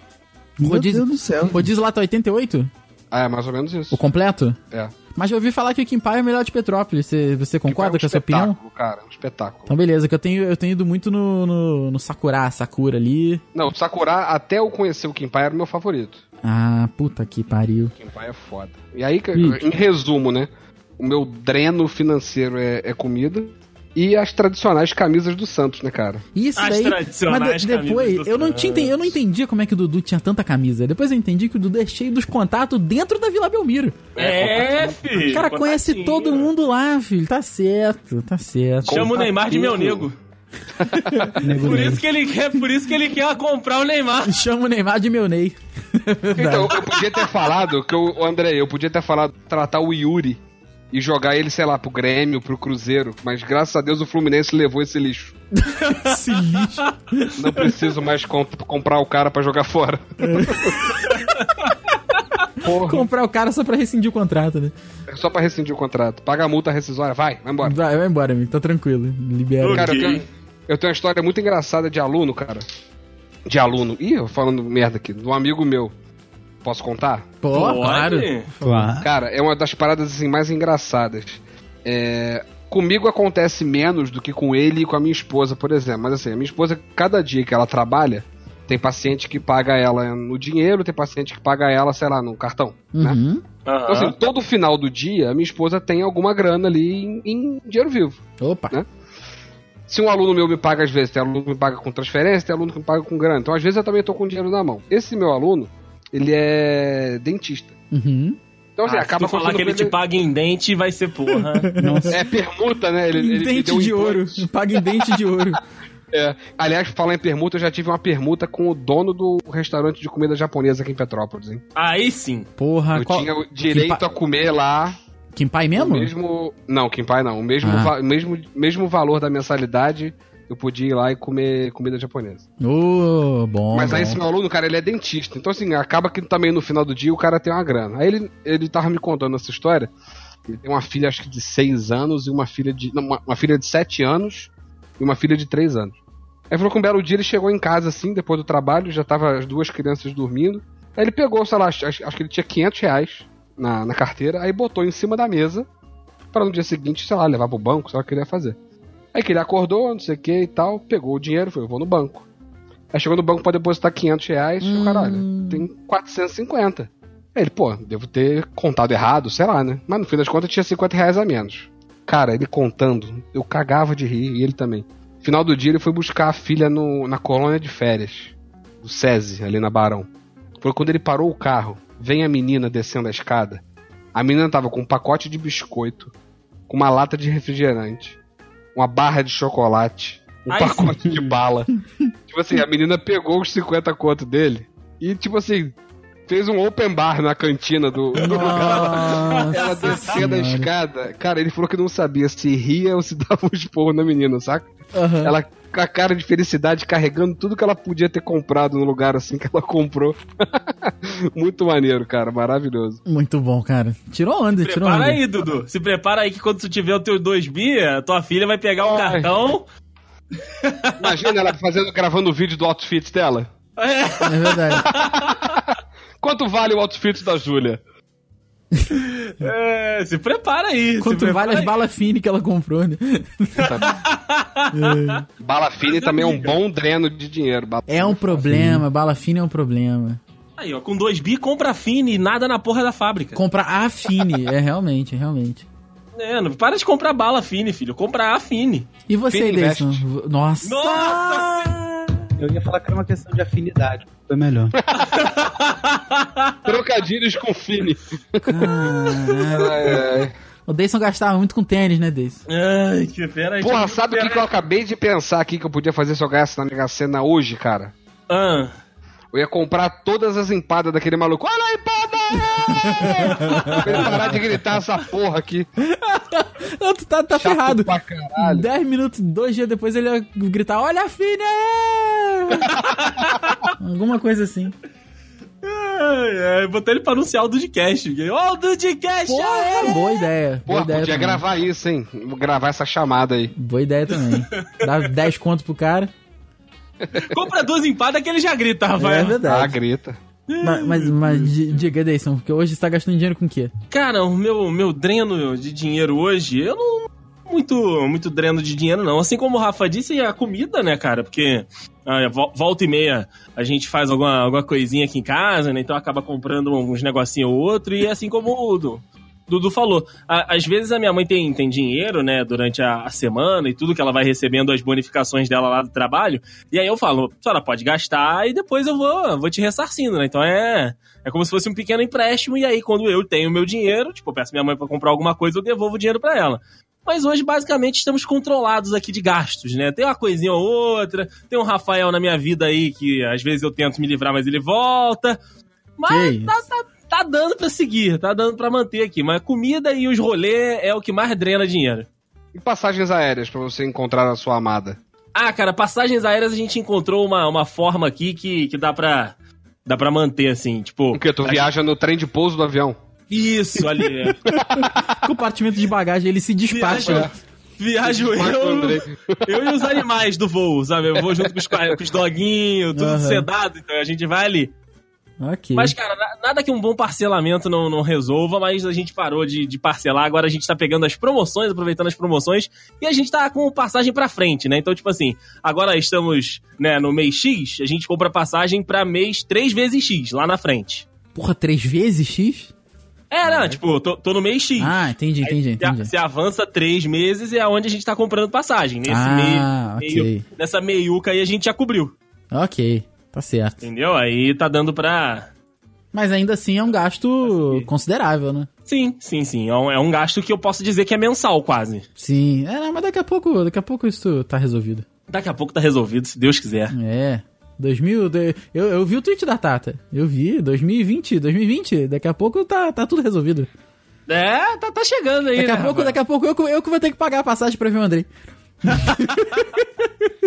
[SPEAKER 2] O
[SPEAKER 4] Meu
[SPEAKER 2] rodízio,
[SPEAKER 4] Deus do céu.
[SPEAKER 2] o rodízio lá tá 88?
[SPEAKER 5] Ah, é mais ou menos isso.
[SPEAKER 2] O completo?
[SPEAKER 5] É.
[SPEAKER 2] Mas eu ouvi falar que o Kimpai é o melhor de Petrópolis. Você, você concorda
[SPEAKER 5] É um
[SPEAKER 2] com essa opinião?
[SPEAKER 5] espetáculo, cara. Um espetáculo.
[SPEAKER 2] Então beleza, que eu tenho, eu tenho ido muito no, no, no Sakura, Sakura ali.
[SPEAKER 5] Não, o Sakura, até eu conhecer o Kimpai, era o meu favorito.
[SPEAKER 2] Ah, puta que pariu.
[SPEAKER 5] O Kimpai é foda. E aí,
[SPEAKER 2] Ih.
[SPEAKER 5] em resumo, né? O meu dreno financeiro é, é comida. E as tradicionais camisas do Santos, né, cara?
[SPEAKER 2] Isso
[SPEAKER 3] As
[SPEAKER 2] daí.
[SPEAKER 3] tradicionais
[SPEAKER 2] Mas de- depois,
[SPEAKER 3] camisas do
[SPEAKER 2] eu não, tinha, eu não entendia como é que o Dudu tinha tanta camisa. Depois eu entendi que o Dudu é cheio dos contatos dentro da Vila Belmiro.
[SPEAKER 3] É, filho.
[SPEAKER 2] O cara conhece todo mundo lá, filho. Tá certo, tá certo.
[SPEAKER 3] Chama o Neymar de meu nego. Por isso que ele quer, por isso que ele quer comprar o Neymar.
[SPEAKER 2] Chama o Neymar de meu Ney.
[SPEAKER 5] Então, eu podia ter falado, que eu, o André, eu podia ter falado tratar o Yuri e jogar ele, sei lá, pro Grêmio, pro Cruzeiro. Mas graças a Deus o Fluminense levou esse lixo.
[SPEAKER 2] Esse lixo.
[SPEAKER 5] Não preciso mais comp- comprar o cara pra jogar fora. Porra,
[SPEAKER 2] Comprar o cara só pra rescindir o contrato, né?
[SPEAKER 5] é só pra rescindir o contrato. Paga a multa rescisória, vai, vai embora.
[SPEAKER 2] Vai, vai embora, amigo. Tá tranquilo. Libera.
[SPEAKER 3] Ok.
[SPEAKER 5] Cara, eu tenho, Eu tenho uma história muito engraçada de aluno, cara. De aluno. Ih, eu falando merda aqui. De um amigo meu. Posso contar?
[SPEAKER 2] Pô,
[SPEAKER 3] Pode?
[SPEAKER 2] claro.
[SPEAKER 4] Claro.
[SPEAKER 5] Cara, é uma das paradas assim mais engraçadas. É, comigo acontece menos do que com ele e com a minha esposa, por exemplo. Mas assim, a minha esposa, cada dia que ela trabalha, tem paciente que paga ela no dinheiro, tem paciente que paga ela, sei lá, no cartão. Né?
[SPEAKER 2] Uhum.
[SPEAKER 5] Então, assim, todo final do dia, a minha esposa tem alguma grana ali em, em dinheiro vivo.
[SPEAKER 2] Opa.
[SPEAKER 5] Né? Se um aluno meu me paga às vezes, tem aluno que me paga com transferência, tem aluno que me paga com grana. Então, às vezes, eu também tô com dinheiro na mão. Esse meu aluno, ele é dentista.
[SPEAKER 2] Uhum.
[SPEAKER 5] Então, assim,
[SPEAKER 3] Ah,
[SPEAKER 5] acaba
[SPEAKER 3] se tu falar que ele te paga em dente, vai ser porra.
[SPEAKER 2] Nossa.
[SPEAKER 5] É permuta, né? Ele, ele
[SPEAKER 2] dente
[SPEAKER 5] deu um
[SPEAKER 2] de ouro. Paga em dente de ouro.
[SPEAKER 5] É. Aliás, falar em permuta, eu já tive uma permuta com o dono do restaurante de comida japonesa aqui em Petrópolis, hein?
[SPEAKER 3] Aí sim.
[SPEAKER 2] Porra,
[SPEAKER 5] eu
[SPEAKER 2] qual...
[SPEAKER 5] tinha o direito
[SPEAKER 2] Kimpa-
[SPEAKER 5] a comer lá
[SPEAKER 2] Kimpai
[SPEAKER 5] o
[SPEAKER 2] mesmo?
[SPEAKER 5] mesmo. Não, Kimpai não. O mesmo,
[SPEAKER 2] Ah.
[SPEAKER 5] va- mesmo, mesmo valor da mensalidade, eu podia ir lá e comer comida japonesa.
[SPEAKER 2] Ô, bom.
[SPEAKER 5] Mas aí
[SPEAKER 2] bom.
[SPEAKER 5] esse meu aluno, cara, ele é dentista. Então, assim, acaba que também no final do dia o cara tem uma grana. Aí ele, ele tava me contando essa história. Ele tem uma filha, acho que de 6 anos, e uma filha de. Não, uma, uma filha de 7 anos e uma filha de 3 anos. Aí falou que um belo dia ele chegou em casa, assim, depois do trabalho, já tava as duas crianças dormindo. Aí ele pegou, sei lá, acho, acho que ele tinha 500 reais na, na carteira, aí botou em cima da mesa para no dia seguinte, sei lá, levar pro banco, sei lá o que ele ia fazer. Aí que ele acordou, não sei o que e tal, pegou o dinheiro, falou, eu vou no banco. Aí chegou no banco pra depositar 500 reais, e o cara, olha, tem 450. Aí ele, pô, devo ter contado errado, sei lá, né? Mas no fim das contas tinha 50 reais a menos. Cara, ele contando, eu cagava de rir, e ele também. Final do dia ele foi buscar a filha no, na colônia de férias, do SESI, ali na Barão. Foi quando ele parou o carro, vem a menina descendo a escada. A menina tava com um pacote de biscoito, com uma lata de refrigerante, uma barra de chocolate, um
[SPEAKER 3] Ai,
[SPEAKER 5] pacote de bala. tipo assim, a menina pegou os 50 conto dele e, tipo assim, fez um open bar na cantina do, do lugar lá.
[SPEAKER 2] Nossa
[SPEAKER 5] Ela descendo a
[SPEAKER 2] Senhora.
[SPEAKER 5] escada. Cara, ele falou que não sabia se ria ou se dava um esporro na menina, saca?
[SPEAKER 2] Aham.
[SPEAKER 5] Ela com a cara de felicidade, carregando tudo que ela podia ter comprado no lugar assim que ela comprou. Muito maneiro, cara. Maravilhoso.
[SPEAKER 2] Muito bom, cara. Tirou onda, tirou
[SPEAKER 3] Prepara
[SPEAKER 2] onda.
[SPEAKER 3] aí, Dudu. Se prepara aí que quando tu tiver o teu 2 bi, a tua filha vai pegar o
[SPEAKER 5] Ai.
[SPEAKER 3] cartão.
[SPEAKER 5] Imagina ela fazendo, gravando o vídeo do outfit dela.
[SPEAKER 3] É,
[SPEAKER 2] É verdade.
[SPEAKER 5] Quanto vale o outfit da Júlia?
[SPEAKER 3] é, se prepara aí.
[SPEAKER 2] Quanto
[SPEAKER 3] prepara
[SPEAKER 2] vale as
[SPEAKER 3] aí.
[SPEAKER 2] balas fine que ela comprou, né?
[SPEAKER 5] Bala fine também é um bom dreno de dinheiro.
[SPEAKER 2] É um problema, bala fine é um problema.
[SPEAKER 3] Aí, ó, com 2 bi, compra fine e nada na porra da fábrica.
[SPEAKER 2] Comprar a fine, é realmente, realmente.
[SPEAKER 3] É, não para de comprar bala fine, filho. Compra a fine.
[SPEAKER 2] E você, Deison? Nossa!
[SPEAKER 3] Nossa
[SPEAKER 4] Eu ia falar que era uma questão de afinidade. Foi melhor.
[SPEAKER 5] Trocadilhos com.
[SPEAKER 2] Caralho.
[SPEAKER 5] Ai.
[SPEAKER 2] O Deison gastava muito com tênis, né, Deison?
[SPEAKER 3] Ai, que pera aí.
[SPEAKER 5] Porra, sabe o que, que eu acabei de pensar aqui que eu podia fazer se eu ganhasse na Mega Sena hoje, cara?
[SPEAKER 3] Ah,
[SPEAKER 5] Eu ia comprar todas as empadas daquele maluco. Olha a empada! Pra ele parar de gritar essa porra aqui.
[SPEAKER 2] Não, tu tá, tá
[SPEAKER 5] Chato
[SPEAKER 2] ferrado.
[SPEAKER 5] pra caralho.
[SPEAKER 2] Dez minutos, dois dias depois ele ia gritar, olha a Fine! Alguma coisa assim.
[SPEAKER 3] ai, ai, botei ele pra anunciar o Dudcast. Ó, o Dudcast!
[SPEAKER 2] Porra,
[SPEAKER 3] aê!
[SPEAKER 2] boa ideia. Boa
[SPEAKER 5] Porra,
[SPEAKER 2] ideia
[SPEAKER 5] podia
[SPEAKER 2] também.
[SPEAKER 5] gravar isso, hein? Gravar essa chamada aí.
[SPEAKER 2] Boa ideia também. Dá 10 conto pro cara.
[SPEAKER 3] Compra duas empadas que ele já grita,
[SPEAKER 2] É
[SPEAKER 3] Rafael.
[SPEAKER 5] Ah,
[SPEAKER 2] verdade.
[SPEAKER 5] grita.
[SPEAKER 2] Mas, mas, mas di- diga, Deison, porque hoje você tá gastando dinheiro com o quê?
[SPEAKER 3] Cara, o meu, meu dreno de dinheiro hoje, eu não. Muito, muito dreno de dinheiro, não. Assim como o Rafa disse, a comida, né, cara? Porque ah, vo- volta e meia a gente faz alguma, alguma coisinha aqui em casa, né? Então acaba comprando uns negocinho ou outro. E assim como o Dudu falou, às vezes a minha mãe tem, tem dinheiro, né, durante a, a semana e tudo que ela vai recebendo as bonificações dela lá do trabalho. E aí eu falo, a senhora pode gastar e depois eu vou, vou te ressarcindo, né? Então é. É como se fosse um pequeno empréstimo, e aí, quando eu tenho meu dinheiro, tipo, eu peço minha mãe pra comprar alguma coisa, eu devolvo o dinheiro pra ela. Mas hoje, basicamente, estamos controlados aqui de gastos, né? Tem uma coisinha ou outra, tem um Rafael na minha vida aí que às vezes eu tento me livrar, mas ele volta. Mas tá, tá, tá dando pra seguir, tá dando pra manter aqui. Mas comida e os rolês é o que mais drena dinheiro.
[SPEAKER 5] E passagens aéreas pra você encontrar a sua amada?
[SPEAKER 3] Ah, cara, passagens aéreas a gente encontrou uma, uma forma aqui que, que dá pra. Dá pra manter, assim, tipo.
[SPEAKER 5] O quê? Tu viaja no trem de pouso do avião?
[SPEAKER 3] Isso ali. é.
[SPEAKER 2] Compartimento de bagagem, ele se despacha.
[SPEAKER 3] Viaja, Viajo eu, eu e os animais do voo, sabe? Eu vou junto com os, com os doguinhos, tudo
[SPEAKER 2] Aham.
[SPEAKER 3] sedado, então a gente vai ali.
[SPEAKER 2] Ok.
[SPEAKER 3] Mas, cara, na- nada que um bom parcelamento não, não resolva, mas a gente parou de, de parcelar, agora a gente tá pegando as promoções, aproveitando as promoções, e a gente tá com passagem pra frente, né? Então, tipo assim, agora estamos né, no mês X, a gente compra passagem pra mês 3 vezes X, lá na frente.
[SPEAKER 2] Porra, três vezes X?
[SPEAKER 3] É, não, tipo, tô, tô no mês X.
[SPEAKER 2] Ah, entendi, entendi,
[SPEAKER 3] Aí,
[SPEAKER 2] entendi.
[SPEAKER 3] Você avança três meses e é onde a gente tá comprando passagem. Nesse
[SPEAKER 2] Ah,
[SPEAKER 3] meio, meio-
[SPEAKER 2] ok.
[SPEAKER 3] Nessa meiuca aí a gente já cobriu,
[SPEAKER 2] Ok, tá certo.
[SPEAKER 3] entendeu? Aí tá dando pra...
[SPEAKER 2] Mas ainda assim é um gasto considerável, né?
[SPEAKER 3] Sim, sim, sim. É um, é um gasto que eu posso dizer que é mensal, quase.
[SPEAKER 2] Sim. É, não, mas daqui a pouco, daqui a pouco isso tá resolvido.
[SPEAKER 3] Daqui a pouco tá resolvido, se Deus quiser.
[SPEAKER 2] É. 2000, de- eu, eu vi o tweet da Tata. Eu vi, 2020, 2020, daqui a pouco tá, tá tudo resolvido.
[SPEAKER 3] É, tá, tá chegando aí,
[SPEAKER 2] Daqui a
[SPEAKER 3] né,
[SPEAKER 2] pouco,
[SPEAKER 3] rapaz?
[SPEAKER 2] daqui a pouco eu, eu que vou ter que pagar a passagem pra ver o Andrei.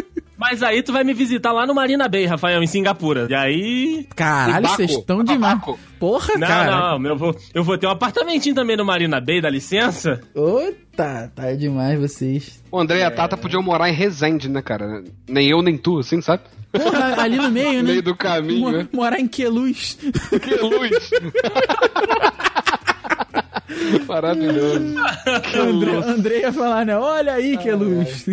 [SPEAKER 3] Mas aí tu vai me visitar lá no Marina Bay, Rafael, em Singapura. E aí...
[SPEAKER 2] Caralho, vocês estão demais. Porra,
[SPEAKER 3] Não,
[SPEAKER 2] cara.
[SPEAKER 3] não, eu vou, eu vou ter um apartamentinho também no Marina Bay, dá licença?
[SPEAKER 2] Ota, tá demais vocês.
[SPEAKER 5] O André e a Tata podiam morar em Resende, né, cara? Nem eu, nem tu, assim, sabe?
[SPEAKER 2] Porra, ali no meio,
[SPEAKER 5] No
[SPEAKER 2] né?
[SPEAKER 5] meio do caminho,
[SPEAKER 2] Mo-
[SPEAKER 5] né?
[SPEAKER 2] Morar em Queluz.
[SPEAKER 5] Que luz! Maravilhoso. Que
[SPEAKER 2] André,
[SPEAKER 5] luz.
[SPEAKER 2] André ia falar, né? Olha aí, Queluz.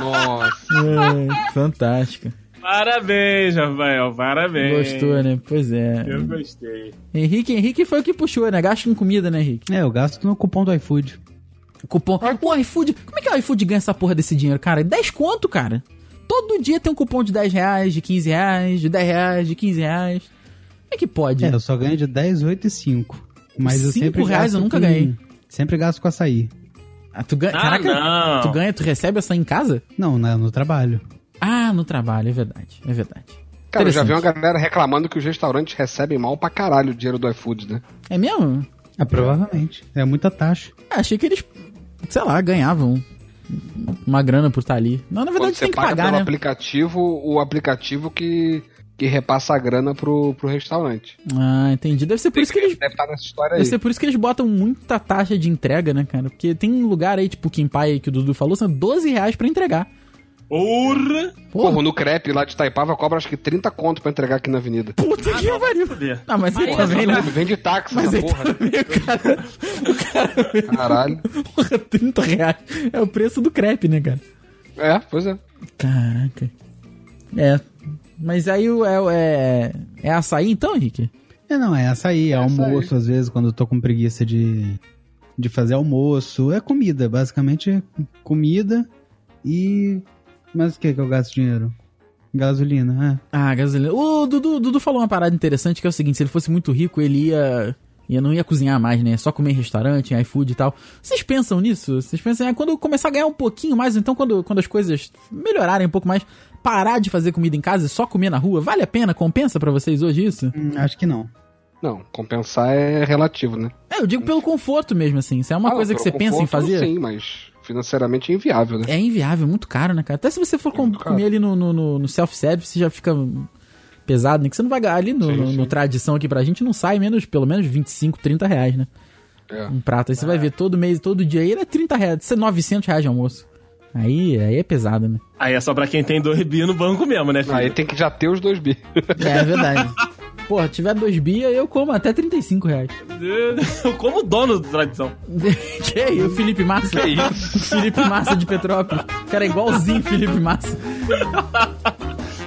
[SPEAKER 5] Nossa.
[SPEAKER 2] é, fantástico.
[SPEAKER 3] Parabéns, Rafael, parabéns.
[SPEAKER 2] Gostou, né? Pois é.
[SPEAKER 3] Eu gostei.
[SPEAKER 2] Henrique, Henrique foi o que puxou, né? Gasto com comida, né, Henrique?
[SPEAKER 4] É, eu gasto no cupom do iFood.
[SPEAKER 2] Cupom. O iFood. Como é que o iFood ganha essa porra desse dinheiro, cara? 10 conto, cara. Todo dia tem um cupom de 10 reais, de 15 reais, de 10 reais, de 15 reais. Como é que pode?
[SPEAKER 4] É, eu só ganho de 10, 8 e 5. Mas eu
[SPEAKER 2] Cinco
[SPEAKER 4] sempre
[SPEAKER 2] reais
[SPEAKER 4] gasto
[SPEAKER 2] eu nunca
[SPEAKER 4] com-
[SPEAKER 2] ganhei.
[SPEAKER 4] Sempre gasto com açaí.
[SPEAKER 2] Ah, tu ganha.
[SPEAKER 3] Ah,
[SPEAKER 2] Caraca,
[SPEAKER 3] não.
[SPEAKER 2] tu ganha, tu recebe essa em casa?
[SPEAKER 4] Não, na- no trabalho.
[SPEAKER 2] Ah, no trabalho, é verdade. É verdade.
[SPEAKER 5] Cara, eu já vi uma galera reclamando que os restaurantes recebem mal pra caralho o dinheiro do iFood, né?
[SPEAKER 2] É mesmo?
[SPEAKER 4] Ah, provavelmente. É muita taxa.
[SPEAKER 2] Ah, achei que eles, sei lá, ganhavam uma grana por estar ali. Não, na
[SPEAKER 5] Quando
[SPEAKER 2] verdade
[SPEAKER 5] você
[SPEAKER 2] tem que
[SPEAKER 5] paga
[SPEAKER 2] pagar,
[SPEAKER 5] pelo
[SPEAKER 2] né?
[SPEAKER 5] aplicativo, o aplicativo que, que repassa a grana pro, pro restaurante.
[SPEAKER 2] Ah, entendi. Deve ser por isso que eles
[SPEAKER 5] Deve estar nessa história aí.
[SPEAKER 2] Deve ser por isso que eles botam muita taxa de entrega, né, cara? Porque tem um lugar aí, tipo o Kimpai que o Dudu falou, são 12 reais pra entregar.
[SPEAKER 3] Porra!
[SPEAKER 2] Porra,
[SPEAKER 5] no crepe lá de Taipava cobra acho que 30 conto pra entregar aqui na avenida.
[SPEAKER 2] puta que pariu. Não, mas aí também, né?
[SPEAKER 5] Vende táxi
[SPEAKER 2] Mas
[SPEAKER 5] essa porra.
[SPEAKER 2] também o cara... O cara...
[SPEAKER 5] Caralho.
[SPEAKER 2] Porra, 30 reais. É o preço do crepe, né, cara?
[SPEAKER 5] É, pois é.
[SPEAKER 2] Caraca. É. Mas aí é, é, é açaí então, Henrique?
[SPEAKER 4] É, não, é açaí, é,
[SPEAKER 5] açaí.
[SPEAKER 4] almoço, às vezes, quando eu tô com preguiça de, de fazer almoço. É comida, basicamente é comida e. Mas o que que eu gasto dinheiro? Gasolina,
[SPEAKER 2] Ah, gasolina. O Dudu, o Dudu falou uma parada interessante que é o seguinte: se ele fosse muito rico, ele ia. ia não ia cozinhar mais, né? Só comer em restaurante, em iFood e tal. Vocês pensam nisso? Vocês pensam, ah, quando eu começar a ganhar um pouquinho mais, então quando, quando as coisas melhorarem um pouco mais, parar de fazer comida em casa e só comer na rua? Vale a pena? Compensa pra vocês hoje isso?
[SPEAKER 4] é. Hum, acho que não.
[SPEAKER 5] Não, compensar é relativo, né?
[SPEAKER 2] É, eu digo pelo conforto mesmo, assim. Se é uma
[SPEAKER 5] Ah,
[SPEAKER 2] coisa que você pensa em fazer.
[SPEAKER 5] Sim, mas financeiramente é inviável, né?
[SPEAKER 2] É inviável, muito caro, né, cara? Até se você for com- comer ali no, no, no- self-service, já fica pesado, né? Que você não vai ganhar ali no,
[SPEAKER 5] Sim,
[SPEAKER 2] no-
[SPEAKER 5] sim.
[SPEAKER 2] no tradição aqui pra gente, não sai menos, pelo menos 25, 30 reais, né?
[SPEAKER 5] É.
[SPEAKER 2] Um prato. Aí você vai ver todo mês, todo dia aí, ele é 30 reais, isso é 900 reais de almoço. Aí, aí é pesado, né?
[SPEAKER 3] Aí é só pra quem tem dois bi no banco mesmo, né, filho?
[SPEAKER 5] Aí tem que já ter os dois bi.
[SPEAKER 2] É, é verdade. Porra, tiver dois bia, eu como até 35 reais.
[SPEAKER 3] Eu como dono da tradição.
[SPEAKER 2] que aí, o Felipe Massa?
[SPEAKER 5] Que isso?
[SPEAKER 2] Felipe Massa de Petrópolis. O cara é igualzinho Felipe Massa.